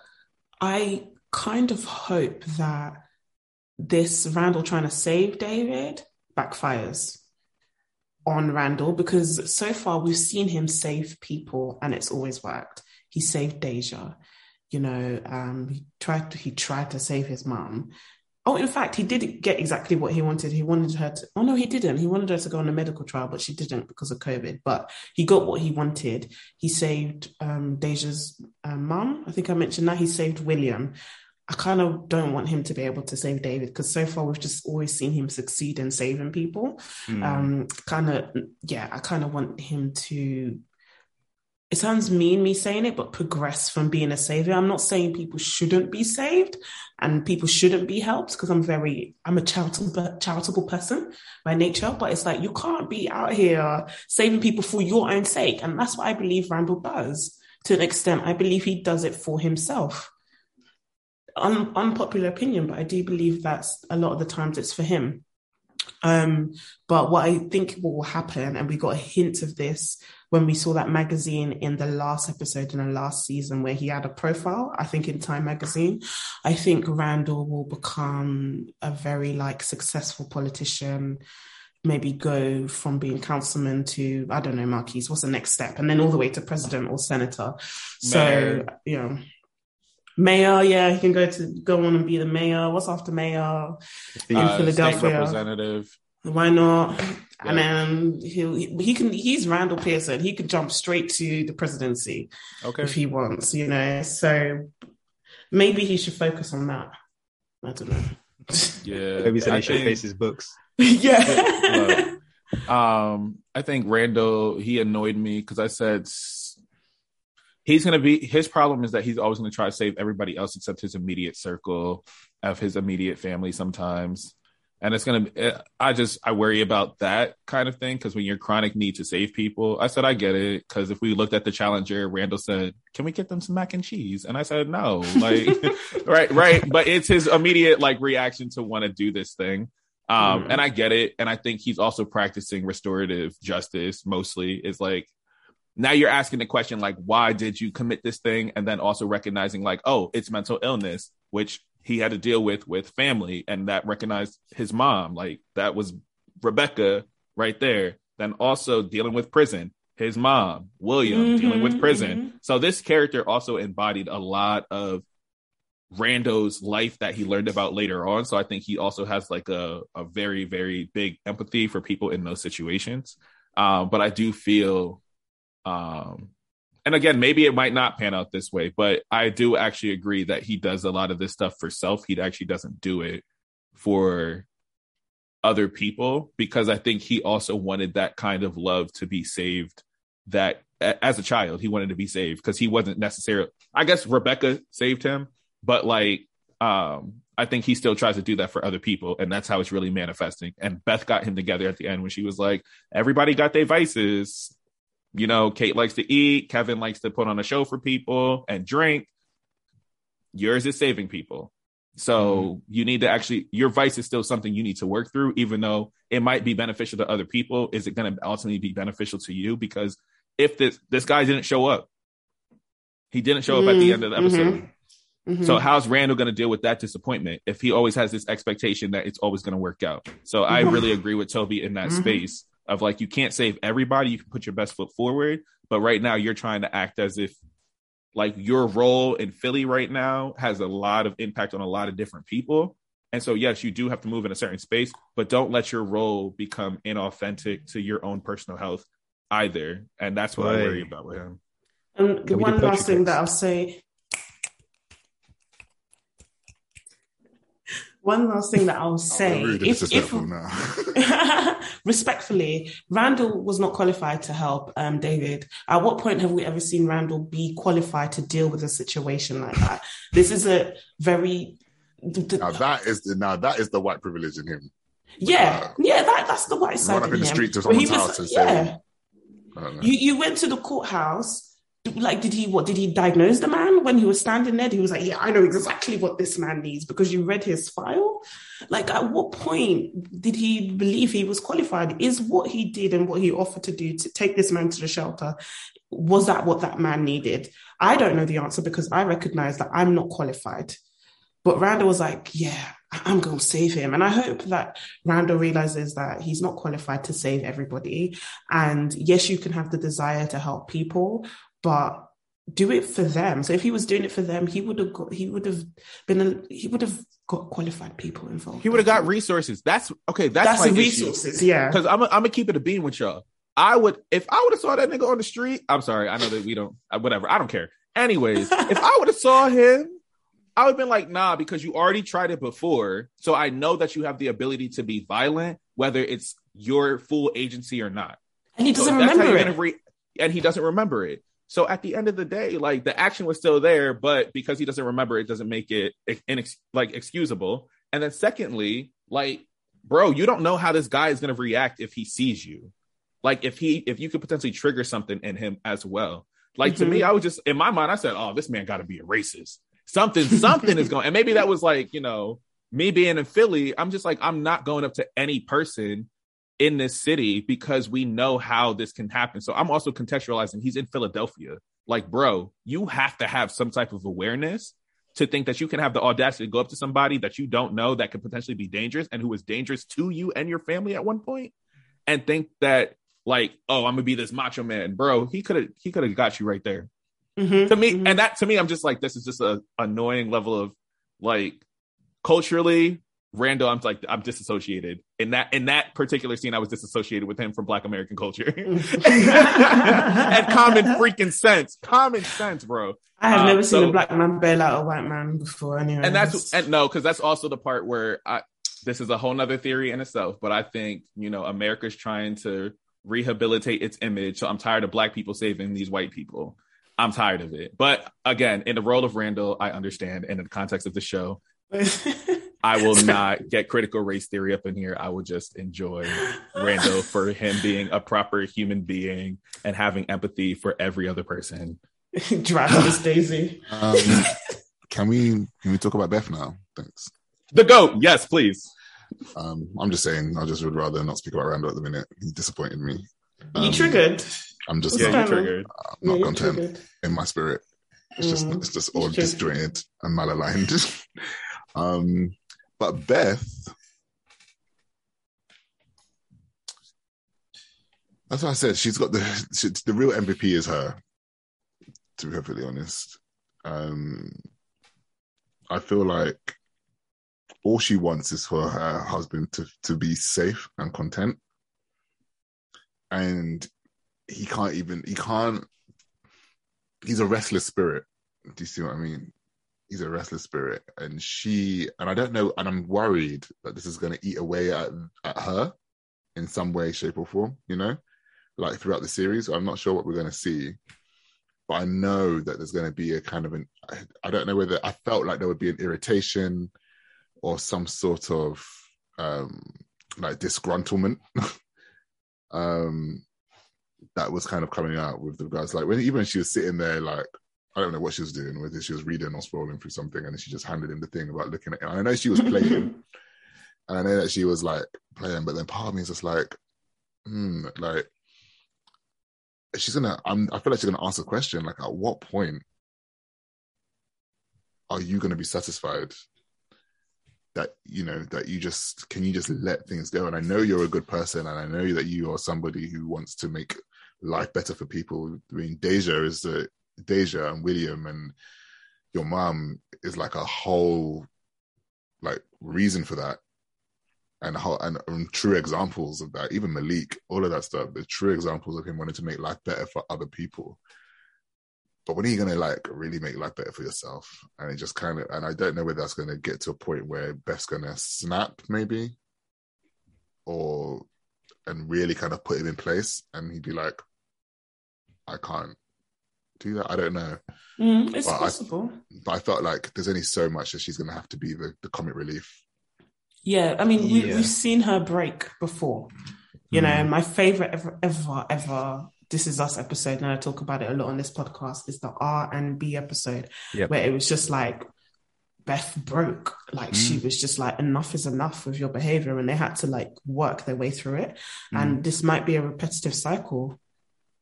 I kind of hope that this Randall trying to save David backfires on Randall because so far we've seen him save people and it's always worked. He saved Deja, you know, um, he tried to, he tried to save his mom. Oh, in fact, he did get exactly what he wanted. He wanted her to. Oh no, he didn't. He wanted her to go on a medical trial, but she didn't because of COVID. But he got what he wanted. He saved um, Deja's um, mum. I think I mentioned that. He saved William. I kind of don't want him to be able to save David because so far we've just always seen him succeed in saving people. Mm. Um, kind of, yeah, I kind of want him to. It sounds mean me saying it, but progress from being a savior. I'm not saying people shouldn't be saved and people shouldn't be helped because I'm very, I'm a charitable, charitable person by nature. But it's like you can't be out here saving people for your own sake, and that's what I believe Randall does to an extent. I believe he does it for himself un- unpopular opinion, but I do believe that's a lot of the times it's for him. Um, but what I think will happen, and we got a hint of this when we saw that magazine in the last episode in the last season where he had a profile, I think in Time magazine. I think Randall will become a very like successful politician, maybe go from being councilman to, I don't know, Marquise, what's the next step? And then all the way to president or senator. Mayor. So, you know, Mayor, yeah, he can go to go on and be the mayor. What's after mayor in uh, Philadelphia? representative. Why not? Yeah. And then he he can he's Randall Pearson. He could jump straight to the presidency, okay, if he wants. You know, so maybe he should focus on that. I don't know. <laughs> Yeah, maybe so he should face his books. <laughs> yeah. um, I think Randall he annoyed me because I said he's going to be his problem is that he's always going to try to save everybody else except his immediate circle of his immediate family sometimes. And it's going to i just i worry about that kind of thing because when you're chronic need to save people i said i get it. Because if we looked at the challenger randall said can we get them some mac and cheese? And i said no. Like <laughs> right right. But it's his immediate like reaction to want to do this thing. Um mm. and i get it. And i think he's also practicing restorative justice mostly. Is like now you're asking the question like why did you commit this thing? And then also recognizing like oh it's mental illness which he had to deal with with family and that recognized his mom. Like that was rebecca right there. Then also dealing with prison his mom william mm-hmm, dealing with prison. mm-hmm. so this character also embodied a lot of Randall's life that he learned about later on. So i think he also has like a, a very very big empathy for people in those situations. Um, but i do feel um, and again, maybe it might not pan out this way, but I do actually agree that he does a lot of this stuff for self. He actually doesn't do it for other people because I think he also wanted that kind of love to be saved. That as a child, he wanted to be saved because he wasn't necessarily, I guess Rebecca saved him, but like, um, I think he still tries to do that for other people, and that's how it's really manifesting. And Beth got him together at the end when she was like, "Everybody got their vices you know, Kate likes to eat, Kevin likes to put on a show for people and drink. Yours is saving people. So mm-hmm. you need to actually, your vice is still something you need to work through, even though it might be beneficial to other people. Is it going to ultimately be beneficial to you? Because if this this guy didn't show up, he didn't show mm-hmm. up at the end of the episode. Mm-hmm. mm-hmm. So how's Randall going to deal with that disappointment if he always has this expectation that it's always going to work out? So I mm-hmm. really agree with Toby in that mm-hmm. space of like you can't save everybody. You can put your best foot forward, but right now you're trying to act as if like your role in Philly right now has a lot of impact on a lot of different people. And so, yes, you do have to move in a certain space, but don't let your role become inauthentic to your own personal health either. And that's what I Right. worry about with him. And the Can one last thing picks? that I'll say. One last thing that I'll say, if, if now. <laughs> respectfully, Randall was not qualified to help um, David. At what point have we ever seen Randall be qualified to deal with a situation like that? This is a very, now that is the now that is the white privilege in him. yeah, yeah. That that's the white side Run up in the him. street to someone's was- house and say, yeah. I. You you went to the courthouse. Like, did he what? Did he diagnose the man when he was standing there? He was like, "Yeah, I know exactly what this man needs because you read his file." Like, at what point did he believe he was qualified? Is what he did and what he offered to do to take this man to the shelter was that what that man needed? I don't know the answer because I recognize that I'm not qualified. But Randall was like, "Yeah, I'm going to save him," and I hope that Randall realizes that he's not qualified to save everybody. And yes, you can have the desire to help people, but do it for them. So if he was doing it for them, he would have got, he would have been, a, he would have got qualified people involved. He would have got resources. That's okay. That's, That's my the issue. resources, yeah. Because I'm, I'm gonna keep it a bean with y'all. I would, if I would have saw that nigga on the street. I'm sorry, I know that we don't, uh, whatever. I don't care. Anyways, if I would have saw him, I would have been like, nah, because you already tried it before. So I know that you have the ability to be violent, whether it's your full agency or not. And he doesn't how remember it. re- and he doesn't remember it. So at the end of the day, like the action was still there, but because he doesn't remember it, doesn't make it inex- like excusable. And then secondly, like, bro, you don't know how this guy is gonna react if he sees you. Like if he if you could potentially trigger something in him as well. Like to Mhm. me, I was just in my mind, I said, Oh, this man gotta be a racist. Something, something is going, and maybe that was like, you know, me being in Philly, I'm just like, I'm not going up to any person in this city because we know how this can happen. So I'm also contextualizing he's in Philadelphia. Like, bro, you have to have some type of awareness to think that you can have the audacity to go up to somebody that you don't know that could potentially be dangerous and who was dangerous to you and your family at one point and think that like, oh, I'm gonna be this macho man. Bro, he could have he could have got you right there Mhm, to me mhm. and that to me i'm just like this is just a annoying level of like culturally randall i'm like i'm disassociated. In that in that particular scene i was disassociated with him from black american culture. <laughs> And common freaking sense. Common sense bro. I have Uh, never seen a black man bail out a white man before. Anyway, and that's and no because that's also the part where i this is a whole nother theory in itself but i think you know america's trying to rehabilitate its image. So i'm tired of black people saving these white people. I'm tired of it. But again in the role of randall i understand and in the context of the show <laughs> i will <laughs> not get critical race theory up in here i will just enjoy randall for him being a proper human being and having empathy for every other person <laughs> driving Miss Daisy. Um, can we can we talk about Beth now? Thanks. the goat yes please Um, I'm just saying, I just would rather not speak about Randall at the minute. He disappointed me. you Um, triggered. I'm just Yeah, yeah not, you you triggered I'm not you content triggered. in my spirit. It's just Mm. it's just all disjointed and malaligned. <laughs> um, but Beth, that's what I said. She's got the she, the real MVP is her. To be perfectly honest, um, I feel like all she wants is for her husband to to be safe and content, and he can't even he can't. He's a restless spirit. Do you see what I mean? He's a restless spirit, and she and I don't know, and I'm worried that this is going to eat away at at her in some way, shape, or form. You know, like throughout the series. I'm not sure what we're going to see, but I know that there's going to be a kind of an. I, don't know whether I felt like there would be an irritation or some sort of um like disgruntlement <laughs> um that was kind of coming out with the guys like when even she was sitting there like I don't know what she was doing, whether she was reading or scrolling through something, and then she just handed him the thing about looking at it. And I know she was playing, and <laughs> I know that she was like playing, but then part of me is just like, hmm, like she's gonna. I'm. I feel like she's gonna ask a question like, at what point are you gonna be satisfied that you know that you just can you just let things go? And I know you're a good person, and I know that you are somebody who wants to make life better for people. I mean, Deja is the Deja and William and your mom is like a whole like reason for that. And, how, and, and true examples of that, even Malik, all of that stuff. the true examples of him wanting to make life better for other people. But when are you gonna like really make life better for yourself? And it just kind of, and I don't know whether that's gonna get to a point where Beth's gonna snap, maybe, or and really kind of put him in place, and he'd be like, "I can't do that. I don't know." Mm, it's Well, I- possible. But I felt like there's only so much that she's gonna have to be the, the comic relief. Yeah, I mean, we, Yeah. we've seen her break before. You know, Mm. my favorite ever, ever, ever. This is us episode, and I talk about it a lot on this podcast. Is the R and B episode Yep. where it was just like Beth broke, like she was just like enough is enough with your behavior, and they had to like work their way through it. And this might be a repetitive cycle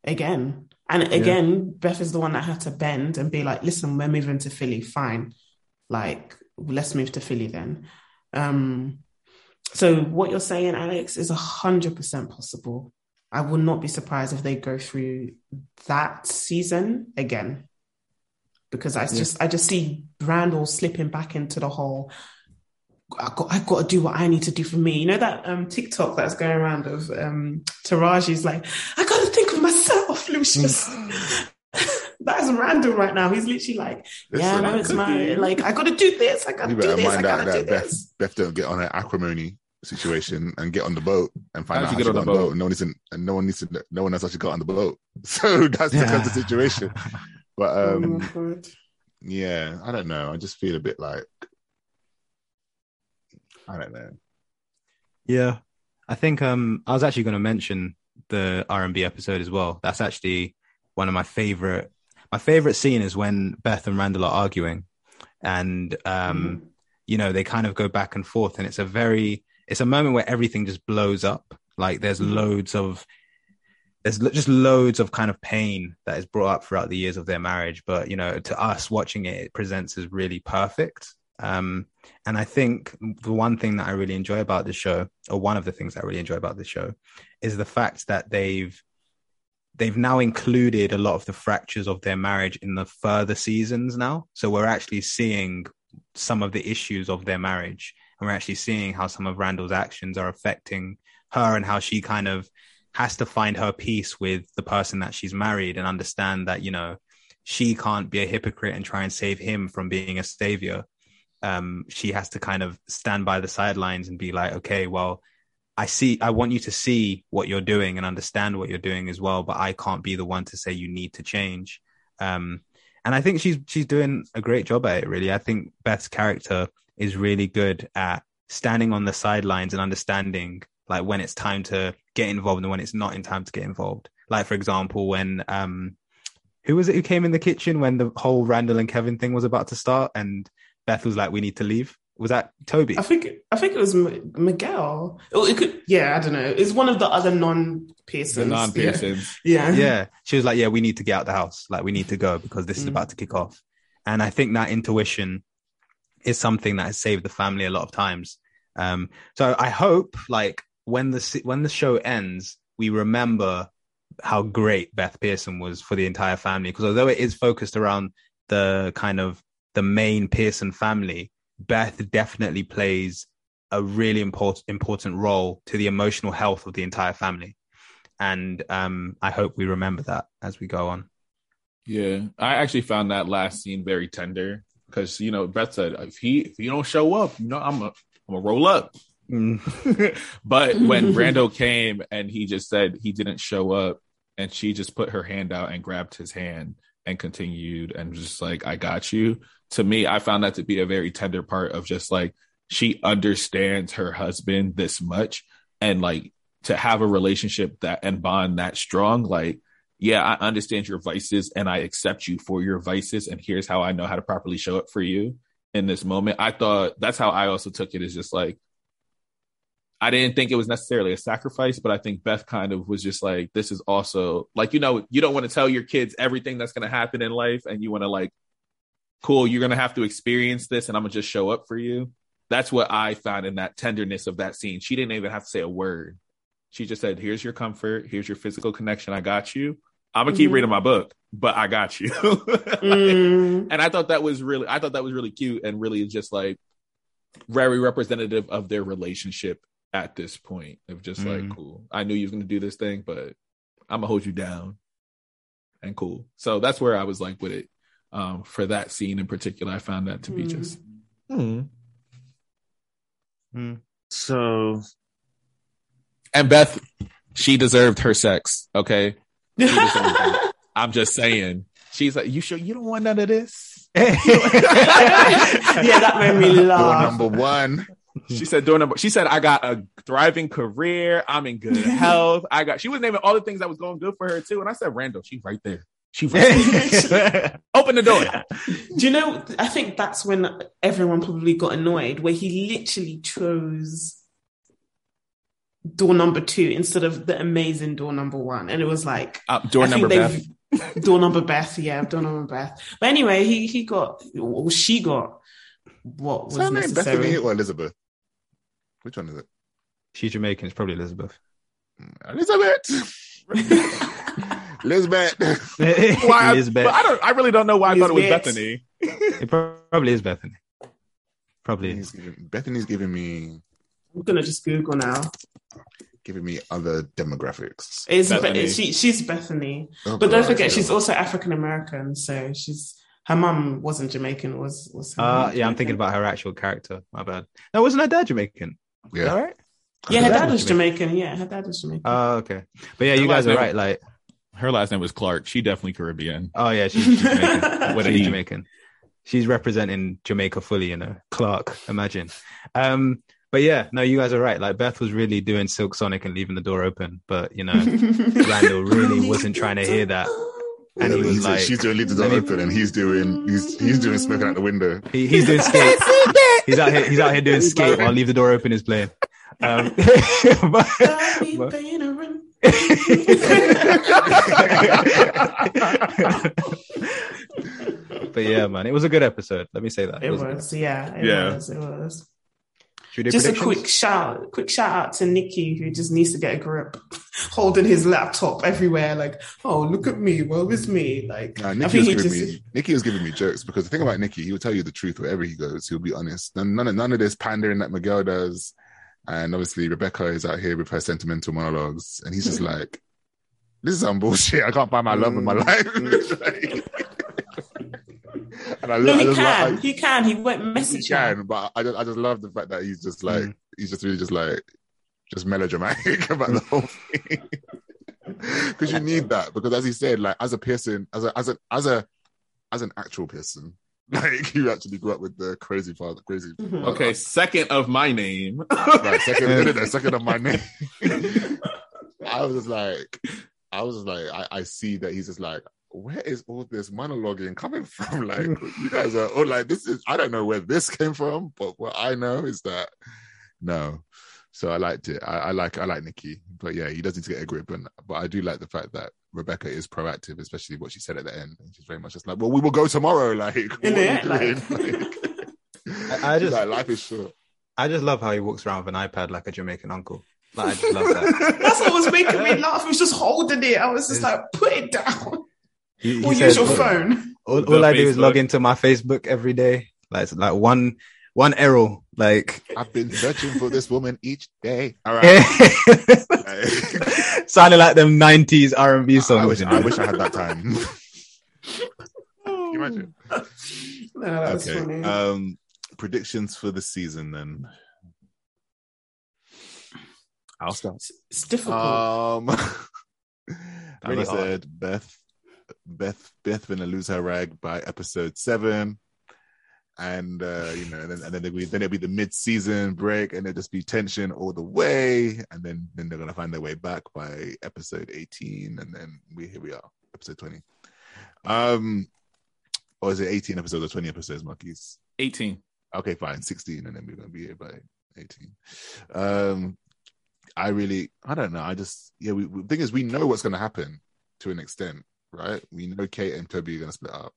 again. And again, Beth is the one that had to bend and be like, "Listen, we're moving to Philly. Fine, like let's move to Philly then." Um, so what you're saying, Alex, is a hundred percent possible. I would not be surprised if they go through that season again, because I just I just see Randall slipping back into the whole. I got I got to do what I need to do for me. You know that um TikTok that's going around of um Taraji's like I got to think of myself, Lucius. <laughs> that is Randall right now. He's literally like, yeah, no, I it's my like I got to do this. I got to You do better this. I got out to do that Beth, this. Beth don't get on an acrimony situation and get on the boat and find How out how you get on the on boat? boat. No one needs to, and no one needs to, no one else actually got on the boat. <laughs> So that's the, that's the situation. But Oh um, my God. yeah, I don't know. I just feel a bit like I don't know. Yeah, I think um I was actually going to mention the R and B episode as well. That's actually one of my favorite. My favorite scene is when Beth and Randall are arguing, and um you know they kind of go back and forth, and it's a very it's a moment where everything just blows up. Like there's Mhm. loads of there's just loads of kind of pain that is brought up throughout the years of their marriage, but you know to us watching it, it presents as really perfect. Um, and I think the one thing that I really enjoy about the show, or one of the things I really enjoy about the show, is the fact that they've they've now included a lot of the fractures of their marriage in the further seasons now. So we're actually seeing some of the issues of their marriage, and we're actually seeing how some of Randall's actions are affecting her, and how she kind of has to find her peace with the person that she's married, and understand that you know she can't be a hypocrite and try and save him from being a savior um, she has to kind of stand by the sidelines and be like, okay, well, I see, I want you to see what you're doing and understand what you're doing as well, but I can't be the one to say you need to change. Um, and I think she's she's doing a great job at it. Really, I think Beth's character is really good at standing on the sidelines and understanding like when it's time to get involved and when it's not in time to get involved. Like for example, when um, who was it who came in the kitchen when the whole Randall and Kevin thing was about to start and Beth was like, "We need to leave." Was that Toby? I think I think it was M- Miguel. Oh, it could. Yeah, I don't know. It's one of the other non-Pearsons. Non Pearsons. <laughs> Yeah. yeah, she was like, "Yeah, we need to get out the house. Like, we need to go because this is Mm. about to kick off." And I think that intuition is something that has saved the family a lot of times. Um, so I hope, like, when the when the show ends, we remember how great Beth Pearson was for the entire family. Because although it is focused around the kind of the main Pearson family, Beth definitely plays a really important important role to the emotional health of the entire family. And um, I hope we remember that as we go on. Yeah, I actually found that last scene very tender because you know Beth said if he if you don't show up, you know I'm a I'm gonna roll up. <laughs> but when <laughs> Brando came and he just said he didn't show up, and she just put her hand out and grabbed his hand and continued and just like I got you. To me, I found that to be a very tender part of just like she understands her husband this much and like to have a relationship that and bond that strong like yeah, I understand your vices and I accept you for your vices. And here's how I know how to properly show up for you in this moment. I thought that's how I also took it is just like, I didn't think it was necessarily a sacrifice, but I think Beth kind of was just like, this is also like, you know, you don't want to tell your kids everything that's going to happen in life. And you want to like, cool, you're going to have to experience this and I'm going to just show up for you. That's what I found in that tenderness of that scene. She didn't even have to say a word. She just said, here's your comfort. Here's your physical connection. I got you. I'm gonna keep Mhm. reading my book. but I got you. <laughs> Mm. and I thought that was really, I thought that was really cute and really just like very representative of their relationship at this point of just like, Mm. cool. I knew you was gonna do this thing, but I'm gonna hold you down, and cool. So that's where I was like with it. Um, for that scene in particular, I found that to be Mm. just Hmm. Hmm. So and Beth, she deserved her sex. Okay, She deserved it. <laughs> I'm just saying. She's like, you sure you don't want none of this? <laughs> yeah, that made me door laugh. number one. She said, door number. She said, I got a thriving career. I'm in good <laughs> health. I got. She was naming all the things that was going good for her too. And I said, Randall, she's right there. She right there. <laughs> Open the door. Do you know? I think that's when everyone probably got annoyed, where he literally chose door number two instead of the amazing door number one, and it was like Uh, door I think number Beth. they've- <laughs> door number Beth, yeah, door number Beth. But anyway, he he got, or she got what was Is her name necessary. Bethany or Elizabeth? Which one is it? She's Jamaican. It's probably Elizabeth. Elizabeth. <laughs> Elizabeth. <laughs> Why? Elizabeth. But I don't. I really don't know why I thought it was Bethany. It probably is Bethany. Probably. Bethany's giving, Bethany's giving me I'm gonna just Google now. giving me other demographics. It's Bethany. Be- she, she's Bethany, Oh, but don't forget she's also African American. So she's her mum wasn't Jamaican. Was was her Uh, mum yeah, I'm thinking about her actual character. My bad. No, wasn't her dad Jamaican? Is that yeah. right? Yeah, her Her dad dad was was Jamaican. Yeah, her dad was Jamaican. Oh, okay. But yeah, you guys are name- right. Like, Her last name was Clark. She definitely Caribbean. oh yeah, she's, she's Jamaican. With an she's. Jamaican. She's representing Jamaica fully, you know. Clark, imagine. Um, but yeah, no, you guys are right. Like Beth was really doing Silk Sonic and leaving the door open, but you know, <laughs> Randall really wasn't trying to hear that. And he Yeah, was he's- like, she's doing leave the door let open, and he's doing he's he's doing smoking out the window. He, he's doing skate. he's out here. He's out here doing skate while leave the door open is playing. Um, but- <laughs> but- <laughs> but yeah, man, it was a good episode. Let me say that. It a good was, yeah, it Yeah. was, it was. Should we do Just a quick shout, quick shout out to Nicky who just needs to get a grip, <laughs> holding his laptop everywhere. Like, oh, look at me, woe is me. Like, Nah, I Nicky was he giving just, me Nicky was giving me jokes because the thing about Nicky, he will tell you the truth wherever he goes. He'll be honest. None, none, of, none of this pandering that Miguel does, and obviously Rebecca is out here with her sentimental monologues, and he's just <laughs> like, "This is some bullshit. I can't find my love in my Mm. life." <laughs> <laughs> and I, no, lo- I he just can, love, he can. He won't I, he message her. can, but I just, I just love the fact that he's just like, Mm. he's just really just like, just melodramatic <laughs> about the whole thing. <laughs> Because you need that. Because as he said, like as a person, as a as a as a as an actual person, like you actually grew up with the crazy father, crazy. Mhm. Okay, second of my name. right. Second, no, no, no, second of my name. I was just like, I was just like, I, I see that he's just like, where is all this monologuing coming from? <laughs> Like, you guys are all like, this is, I don't know where this came from, but what I know is that no. So I liked it. I, I like, I like Nicky, but yeah, he does need to get a grip. And but I do like the fact that Rebecca is proactive, especially what she said at the end. And she's very much just like, well, we will go tomorrow. <laughs> Like, what In are it, like- <laughs> Like, I- I just- like, life is short. I just love how he walks around with an iPad like a Jamaican uncle. Like, I just love that. That's what was making me laugh. He was just holding it. I was just like, put it down. He, he Or says, use your phone. all, all I do is log into my Facebook every day. Like, like one one error. Like, I've been searching for this woman each day. All right. <laughs> sounding like them '90s R&B I songs. wish, I wish I had that time. Can <laughs> you imagine? No, that was Okay. funny. Um, predictions for the season then. I'll start. it's, it's difficult. Um, <laughs> as Really I hard. said, Beth, Beth, Beth gonna lose her rag by episode seven, and uh, you know, and then and then, be, then it'll be the mid-season break, and it'll just be tension all the way, and then then they're gonna find their way back by episode eighteen, and then we here we are, episode twenty. Um, or is it eighteen episodes or twenty episodes, Marquise? 18. Okay, fine, 16, and then we're gonna be here by 18. Um I really I don't know. I just yeah, we the thing is we know what's gonna happen to an extent, right? We know Kate and Toby are gonna split up.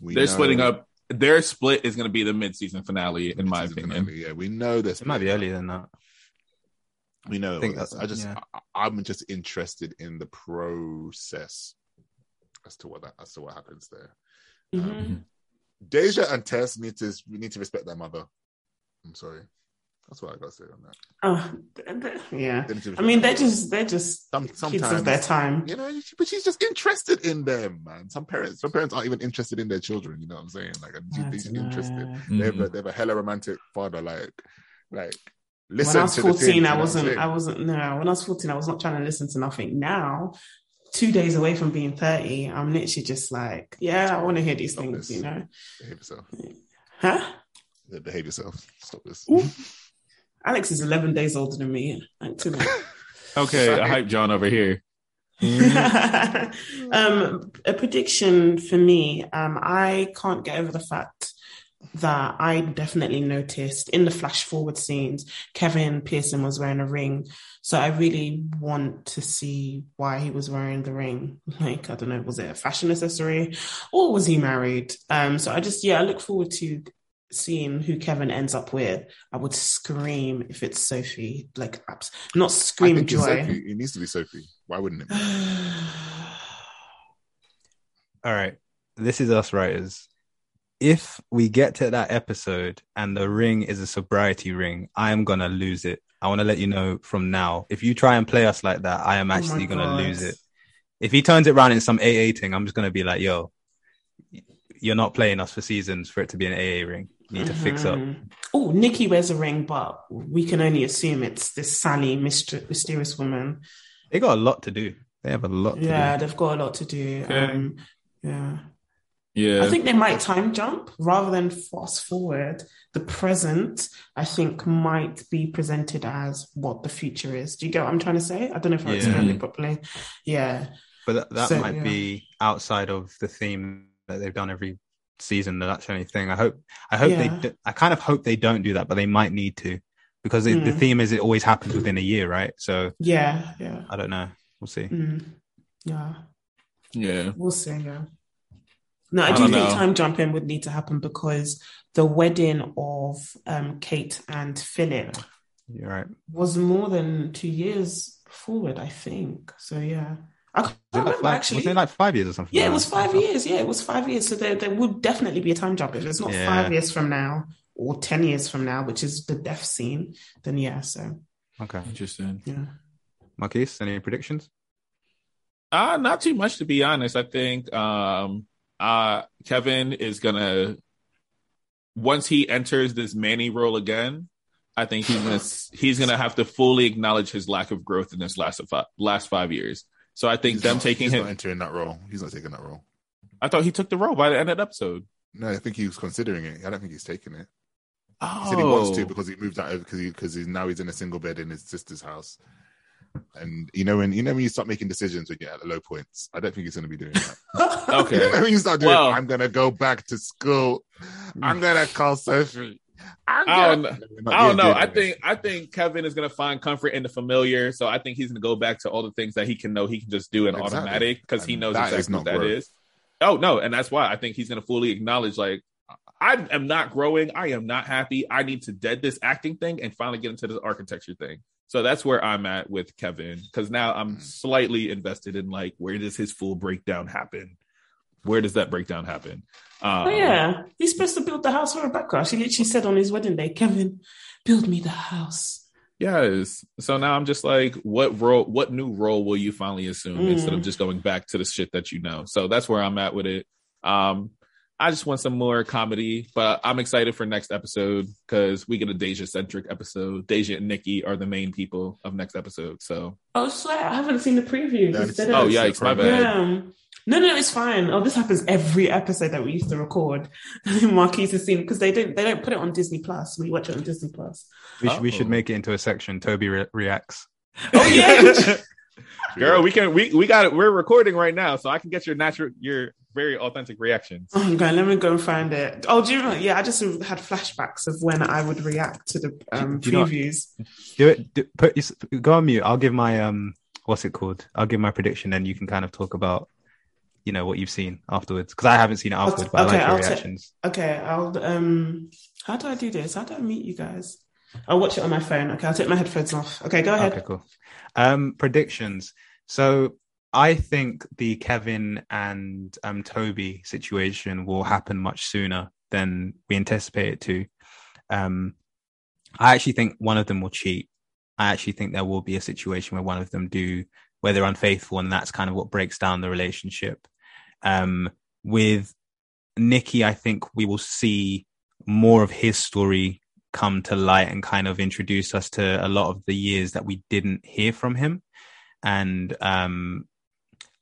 We They're know- splitting up. Their split is going to be the mid-season finale, in my Season opinion. finale, Yeah, we know this. It might be earlier than that. We know. I think all this. that- I just yeah. I, I'm just interested in the process as to what that as to what happens there. Mhm. Deja and Tess need to we need to respect their mother. I'm sorry. That's what I gotta say on that. Oh, th- th- yeah. They need to I mean, they're just they're just Some- kids of sometimes- their time. you know, but she's just interested in them, man. Some parents, some parents aren't even interested in their children. You know what I'm saying? Like, I she's don't interested. Mm-hmm. They have a, they have a hella romantic father. Like, like listen. when I was to fourteen, team, I wasn't. I wasn't, no, when I was 14, I was not trying to listen to nothing. Now, two days away from being 30, I'm literally just like, yeah, I want to hear these Stop things, this. you know? Behave yourself. Huh? Behave yourself. Stop this. Alex is 11 days older than me. Like, too much. <laughs> Okay, I hype John over here. <laughs> um, a prediction for me, um, I can't get over the fact that I definitely noticed in the flash forward scenes, Kevin Pearson was wearing a ring. So I really want to see why he was wearing the ring. <laughs> Like, I don't know, was it a fashion accessory or was he married? Um, so I just, yeah, I look forward to seeing who Kevin ends up with. I would scream if it's Sophie, like, abs- not I scream think it's joy. Sophie. It needs to be Sophie. Why wouldn't it? Be? <sighs> All right. This is us writers. If we get to that episode and the ring is a sobriety ring, I am gonna lose it. I want to let you know from now. If you try and play us like that, I am Oh actually gonna lose it. If he turns it around in some AA thing, I'm just gonna be like, "Yo, you're not playing us for seasons for it to be an AA ring. You need to fix up." Oh, Nicky wears a ring, but we can only assume it's this Sally myster- mysterious woman. They got a lot to do. They have a lot to Yeah, do. they've got a lot to do. Okay. Um, yeah. Yeah. I think they might time jump rather than fast forward. The present, I think, might be presented as what the future is. Do you get what I'm trying to say? I don't know if I Yeah. explained it properly. Yeah. But that, that So, might yeah. be outside of the theme that they've done every season. that That's the only thing. I hope. I hope Yeah. they. do- I kind of hope they don't do that, but they might need to because it, the Mm. theme is it always happens within a year, right? So Yeah. Yeah. I don't know. We'll see. Mm. Yeah. yeah. We'll see. Yeah. No, I, I do think know. time jumping would need to happen because the wedding of um, Kate and Philip You're right. was more than two years forward, I think. So yeah, I can't Was it like remember five, actually. was it like five years or something? yeah, it like was that? five years. Yeah, it was five years. So there, there would definitely be a time jump if it's not Yeah. five years from now or ten years from now, which is the death scene. Then yeah, so Okay. Interesting. yeah. Marquise, any predictions? Uh, not too much to be honest. I think um uh Kevin is gonna once he enters this Manny role again, I think he's gonna <laughs> he's gonna have to fully acknowledge his lack of growth in this last five, last five years. So I think He's them not- taking he's him. not entering that role. He's not taking that role. I thought he took the role by the end of the episode. No, I think he was considering it. I don't think he's taking it. He Oh, said he wants to oh. because he moved out because he because he's now he's in a single bed in his sister's house. And you know when you know when you start making decisions when you're at the low points, I don't think he's going to be doing that. okay. <laughs> <laughs> You know when you start doing, Well- I'm going to go back to school. I'm going to call Sophie. I'm I don't know. I don't know. I think I think Kevin is gonna find comfort in the familiar. So I think he's gonna go back to all the things that he can know he can just do in Exactly. automatic because he knows that is exactly what that growth. is. Oh no, and that's why I think he's gonna fully acknowledge like I am not growing. I am not happy. I need to dead this acting thing and finally get into this architecture thing. So that's where I'm at with Kevin because now I'm Mm. slightly invested in like where does his full breakdown happen? Where does that breakdown happen? Um, Oh yeah, he's supposed to build the house for Rebecca. She literally said on his wedding day, "Kevin, build me the house." Yes. So now I'm just like, what role, what new role will you finally assume Mm. instead of just going back to the shit that you know? So that's where I'm at with it. Um, I just want some more comedy, but I'm excited for next episode because we get a Deja centric episode. Deja and Nicky are the main people of next episode. So, Oh, sorry, I haven't seen the preview. oh don't- yikes, my bad. Yeah. No, no, it's fine. Oh, this happens every episode that we used to record. <laughs> Marquise has seen because they don't they don't put it on Disney Plus. We watch it on Disney Plus. We, should we should Oh. make it into a section. Toby re- reacts. Oh yeah. <laughs> Girl, we can we we got it. We're recording right now, so I can get your natural, your very authentic reactions. Oh, okay, let me go and find it. Oh, do you know? Yeah, I just had flashbacks of when I would react to the um, Do you know- previews. Do it. Do, put go on mute. I'll give my um. What's it called? I'll give my prediction, and you can kind of talk about, you know, what you've seen afterwards. Because I haven't seen it afterwards, but I okay, like your I'll reactions. Okay, I'll um. How do I do this? How do I meet you guys? I'll watch it on my phone. Okay, I'll take my headphones off. Okay, go ahead. Okay, cool. Um, predictions. So I think the Kevin and um, Toby situation will happen much sooner than we anticipate it to. Um, I actually think one of them will cheat. I actually think there will be a situation where one of them do, where they're unfaithful, and that's kind of what breaks down the relationship. Um, with Nicky, I think we will see more of his story come to light and kind of introduce us to a lot of the years that we didn't hear from him. And um,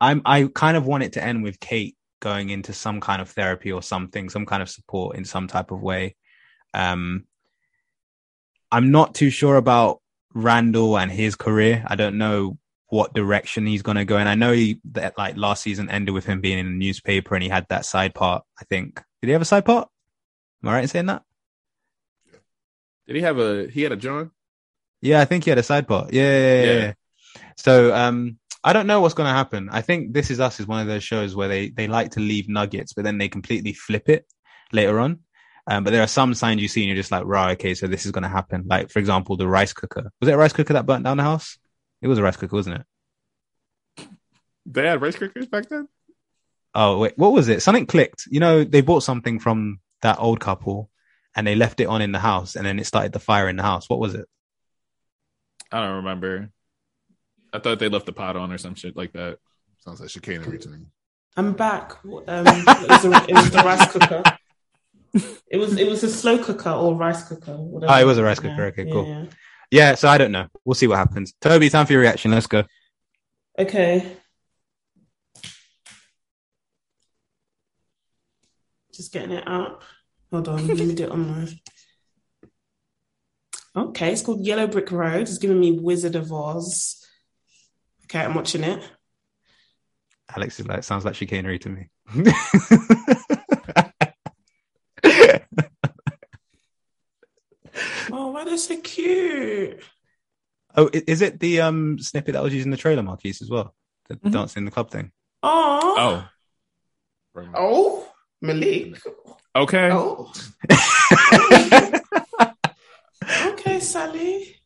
I'm I kind of want it to end with Kate going into some kind of therapy or something, some kind of support in some type of way. Um, I'm not too sure about Randall and his career. I don't know what direction he's going to go. And I know he, that like last season ended with him being in a newspaper and he had that side part. I think. Did he have a side part? Am I right in saying that? Did he have a? He had a John. Yeah, I think he had a side part. Yeah, yeah, yeah. yeah. So, um, I don't know what's going to happen. I think This Is Us is one of those shows where they they like to leave nuggets, but then they completely flip it later on. Um, but there are some signs you see and you're just like, right, okay, so this is going to happen. Like, for example, the rice cooker. Was it a rice cooker that burnt down the house? It was a rice cooker, wasn't it? They had rice cookers back then? Oh, wait, what was it? Something clicked. You know, they bought something from that old couple and they left it on in the house and then it started the fire in the house. What was it? I don't remember. I thought they left the pot on or some shit like that. Sounds like chicanery to me. I'm back. Um, it, was a, it was the rice cooker. <laughs> It was it was a slow cooker or rice cooker. Whatever. Oh, it was a rice cooker. Okay, cool. Yeah, yeah, so I don't know. We'll see what happens. Toby, time for your reaction. Let's go. Okay. Just getting it up. Hold on, let me do it on my. Okay, it's called Yellow Brick Road. It's giving me Wizard of Oz. Okay, I'm watching it. Alex is like, sounds like chicanery to me. <laughs> oh, why they're so cute. Oh, is it the um snippet that was using the trailer Marquise as well? The mm-hmm. dance in the club thing. Oh. Oh. Oh, Malik. Okay. Oh. <laughs> okay, Sally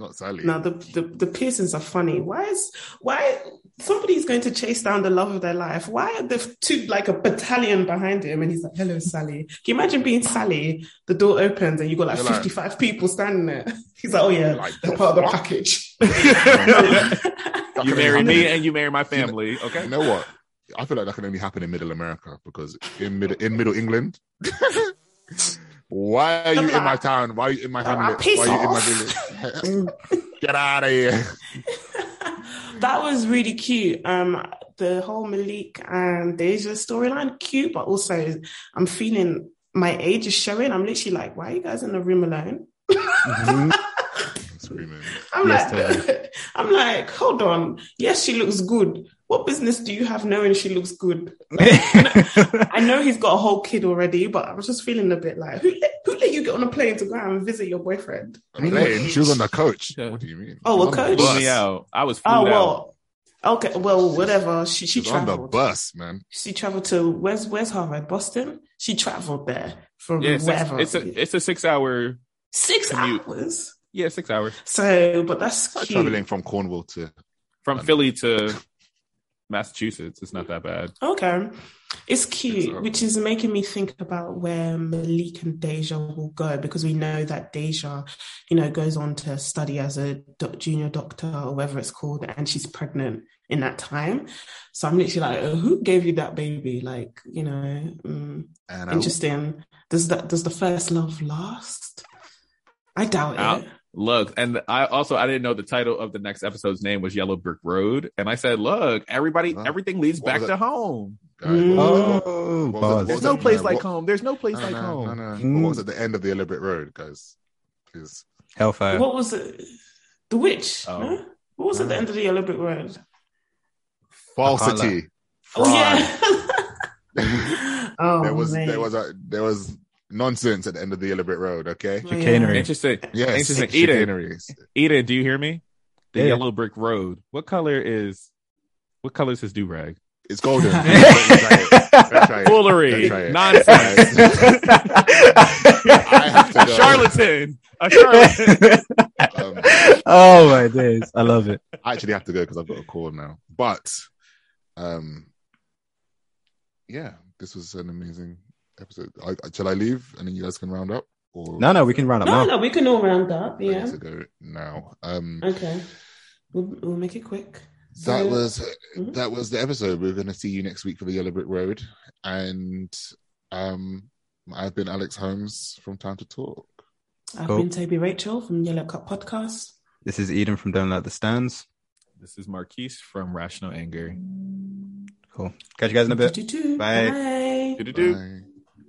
not Sally. Now the, the the Pearsons are funny. Why is why somebody's going to chase down the love of their life? Why are there two like a battalion behind him? And he's like, "Hello, Sally." Can you imagine being Sally? The door opens and you got like fifty five people standing there. <laughs> He's like, "Oh yeah, like, they're part of the package." <laughs> you marry me and you marry my family. Okay. You know what? I feel like that can only happen in Middle America because in middle in Middle England. Why are you in my town? Why are you in my hamlet? Why are you in my village? <laughs> Get out of here. That was really cute. Um, the whole Malik and Deja storyline, cute, but also I'm feeling my age is showing. I'm literally like, why are you guys in the room alone? Mm-hmm. <laughs> I'm yes, like, <laughs> I'm like, hold on. Yes, she looks good, what business do you have knowing she looks good? Like, <laughs> I know he's got a whole kid already, but I was just feeling a bit like, who let, who let you get on a plane to go out and visit your boyfriend? plane? She was on the coach. What do you mean? Oh, a coach? me out. I was oh, well, out. Okay, well, whatever. She she, traveled. on the bus, man. She traveled to where's where's Harvard, Boston. She traveled there from yeah, wherever. It's a it's a six hour six commute. hours. Yeah, six hours. So, but that's traveling from Cornwall to from Philly to Massachusetts. It's not that bad. Okay. It's cute, so. which is making me think about where Malik and Deja will go because we know that Deja, you know, goes on to study as a junior doctor or whatever it's called, and she's pregnant in that time. So I'm literally like, oh, who gave you that baby? Like, you know, mm, interesting. Does that does the first love last? I doubt it. Look, and I also I didn't know the title of the next episode's name was Yellow Brick Road, and I said, "Look, everybody, everything leads back to home." oh, there's no place like home. There's no place like home. Mm. What was at the end of the Yellow Brick Road, guys? Please. Hellfire. What was it? The witch. Oh. Huh? What was at the end of the Yellow Brick Road? Falsity. Oh yeah. oh, <laughs> <laughs> there was man. there was a there was nonsense at the end of the Yellow Brick Road. Okay, chicanery. Interesting. Yes, interesting. <laughs> Eden, Eden, do you hear me? The yeah. Yellow Brick Road. What color is? What color is his do rag? It's golden. <laughs> Foolery, nonsense. a charlatan, a <laughs> charlatan. Um, oh my days, I love it. I actually have to go because I've got a call now. But um, yeah, this was an amazing episode. I, shall I leave and then you guys can round up? Or No, no, we can round up No, now. no, we can all round up. ready Yeah. to go now. Um, Okay. We'll, we'll make it quick. that So- was Mhm. that was the episode. We're going to see you next week for the Yellow Brick Road, and um, I've been Alex Holmes from Time to Talk. I've Cool. been Toby Rachel from Yellow Cup Podcast. This is Eden from Don't Let the Stands. This is Marquise from Rational Anger. Cool. Catch you guys in a bit. Do-do-do. Bye. Bye. Bye.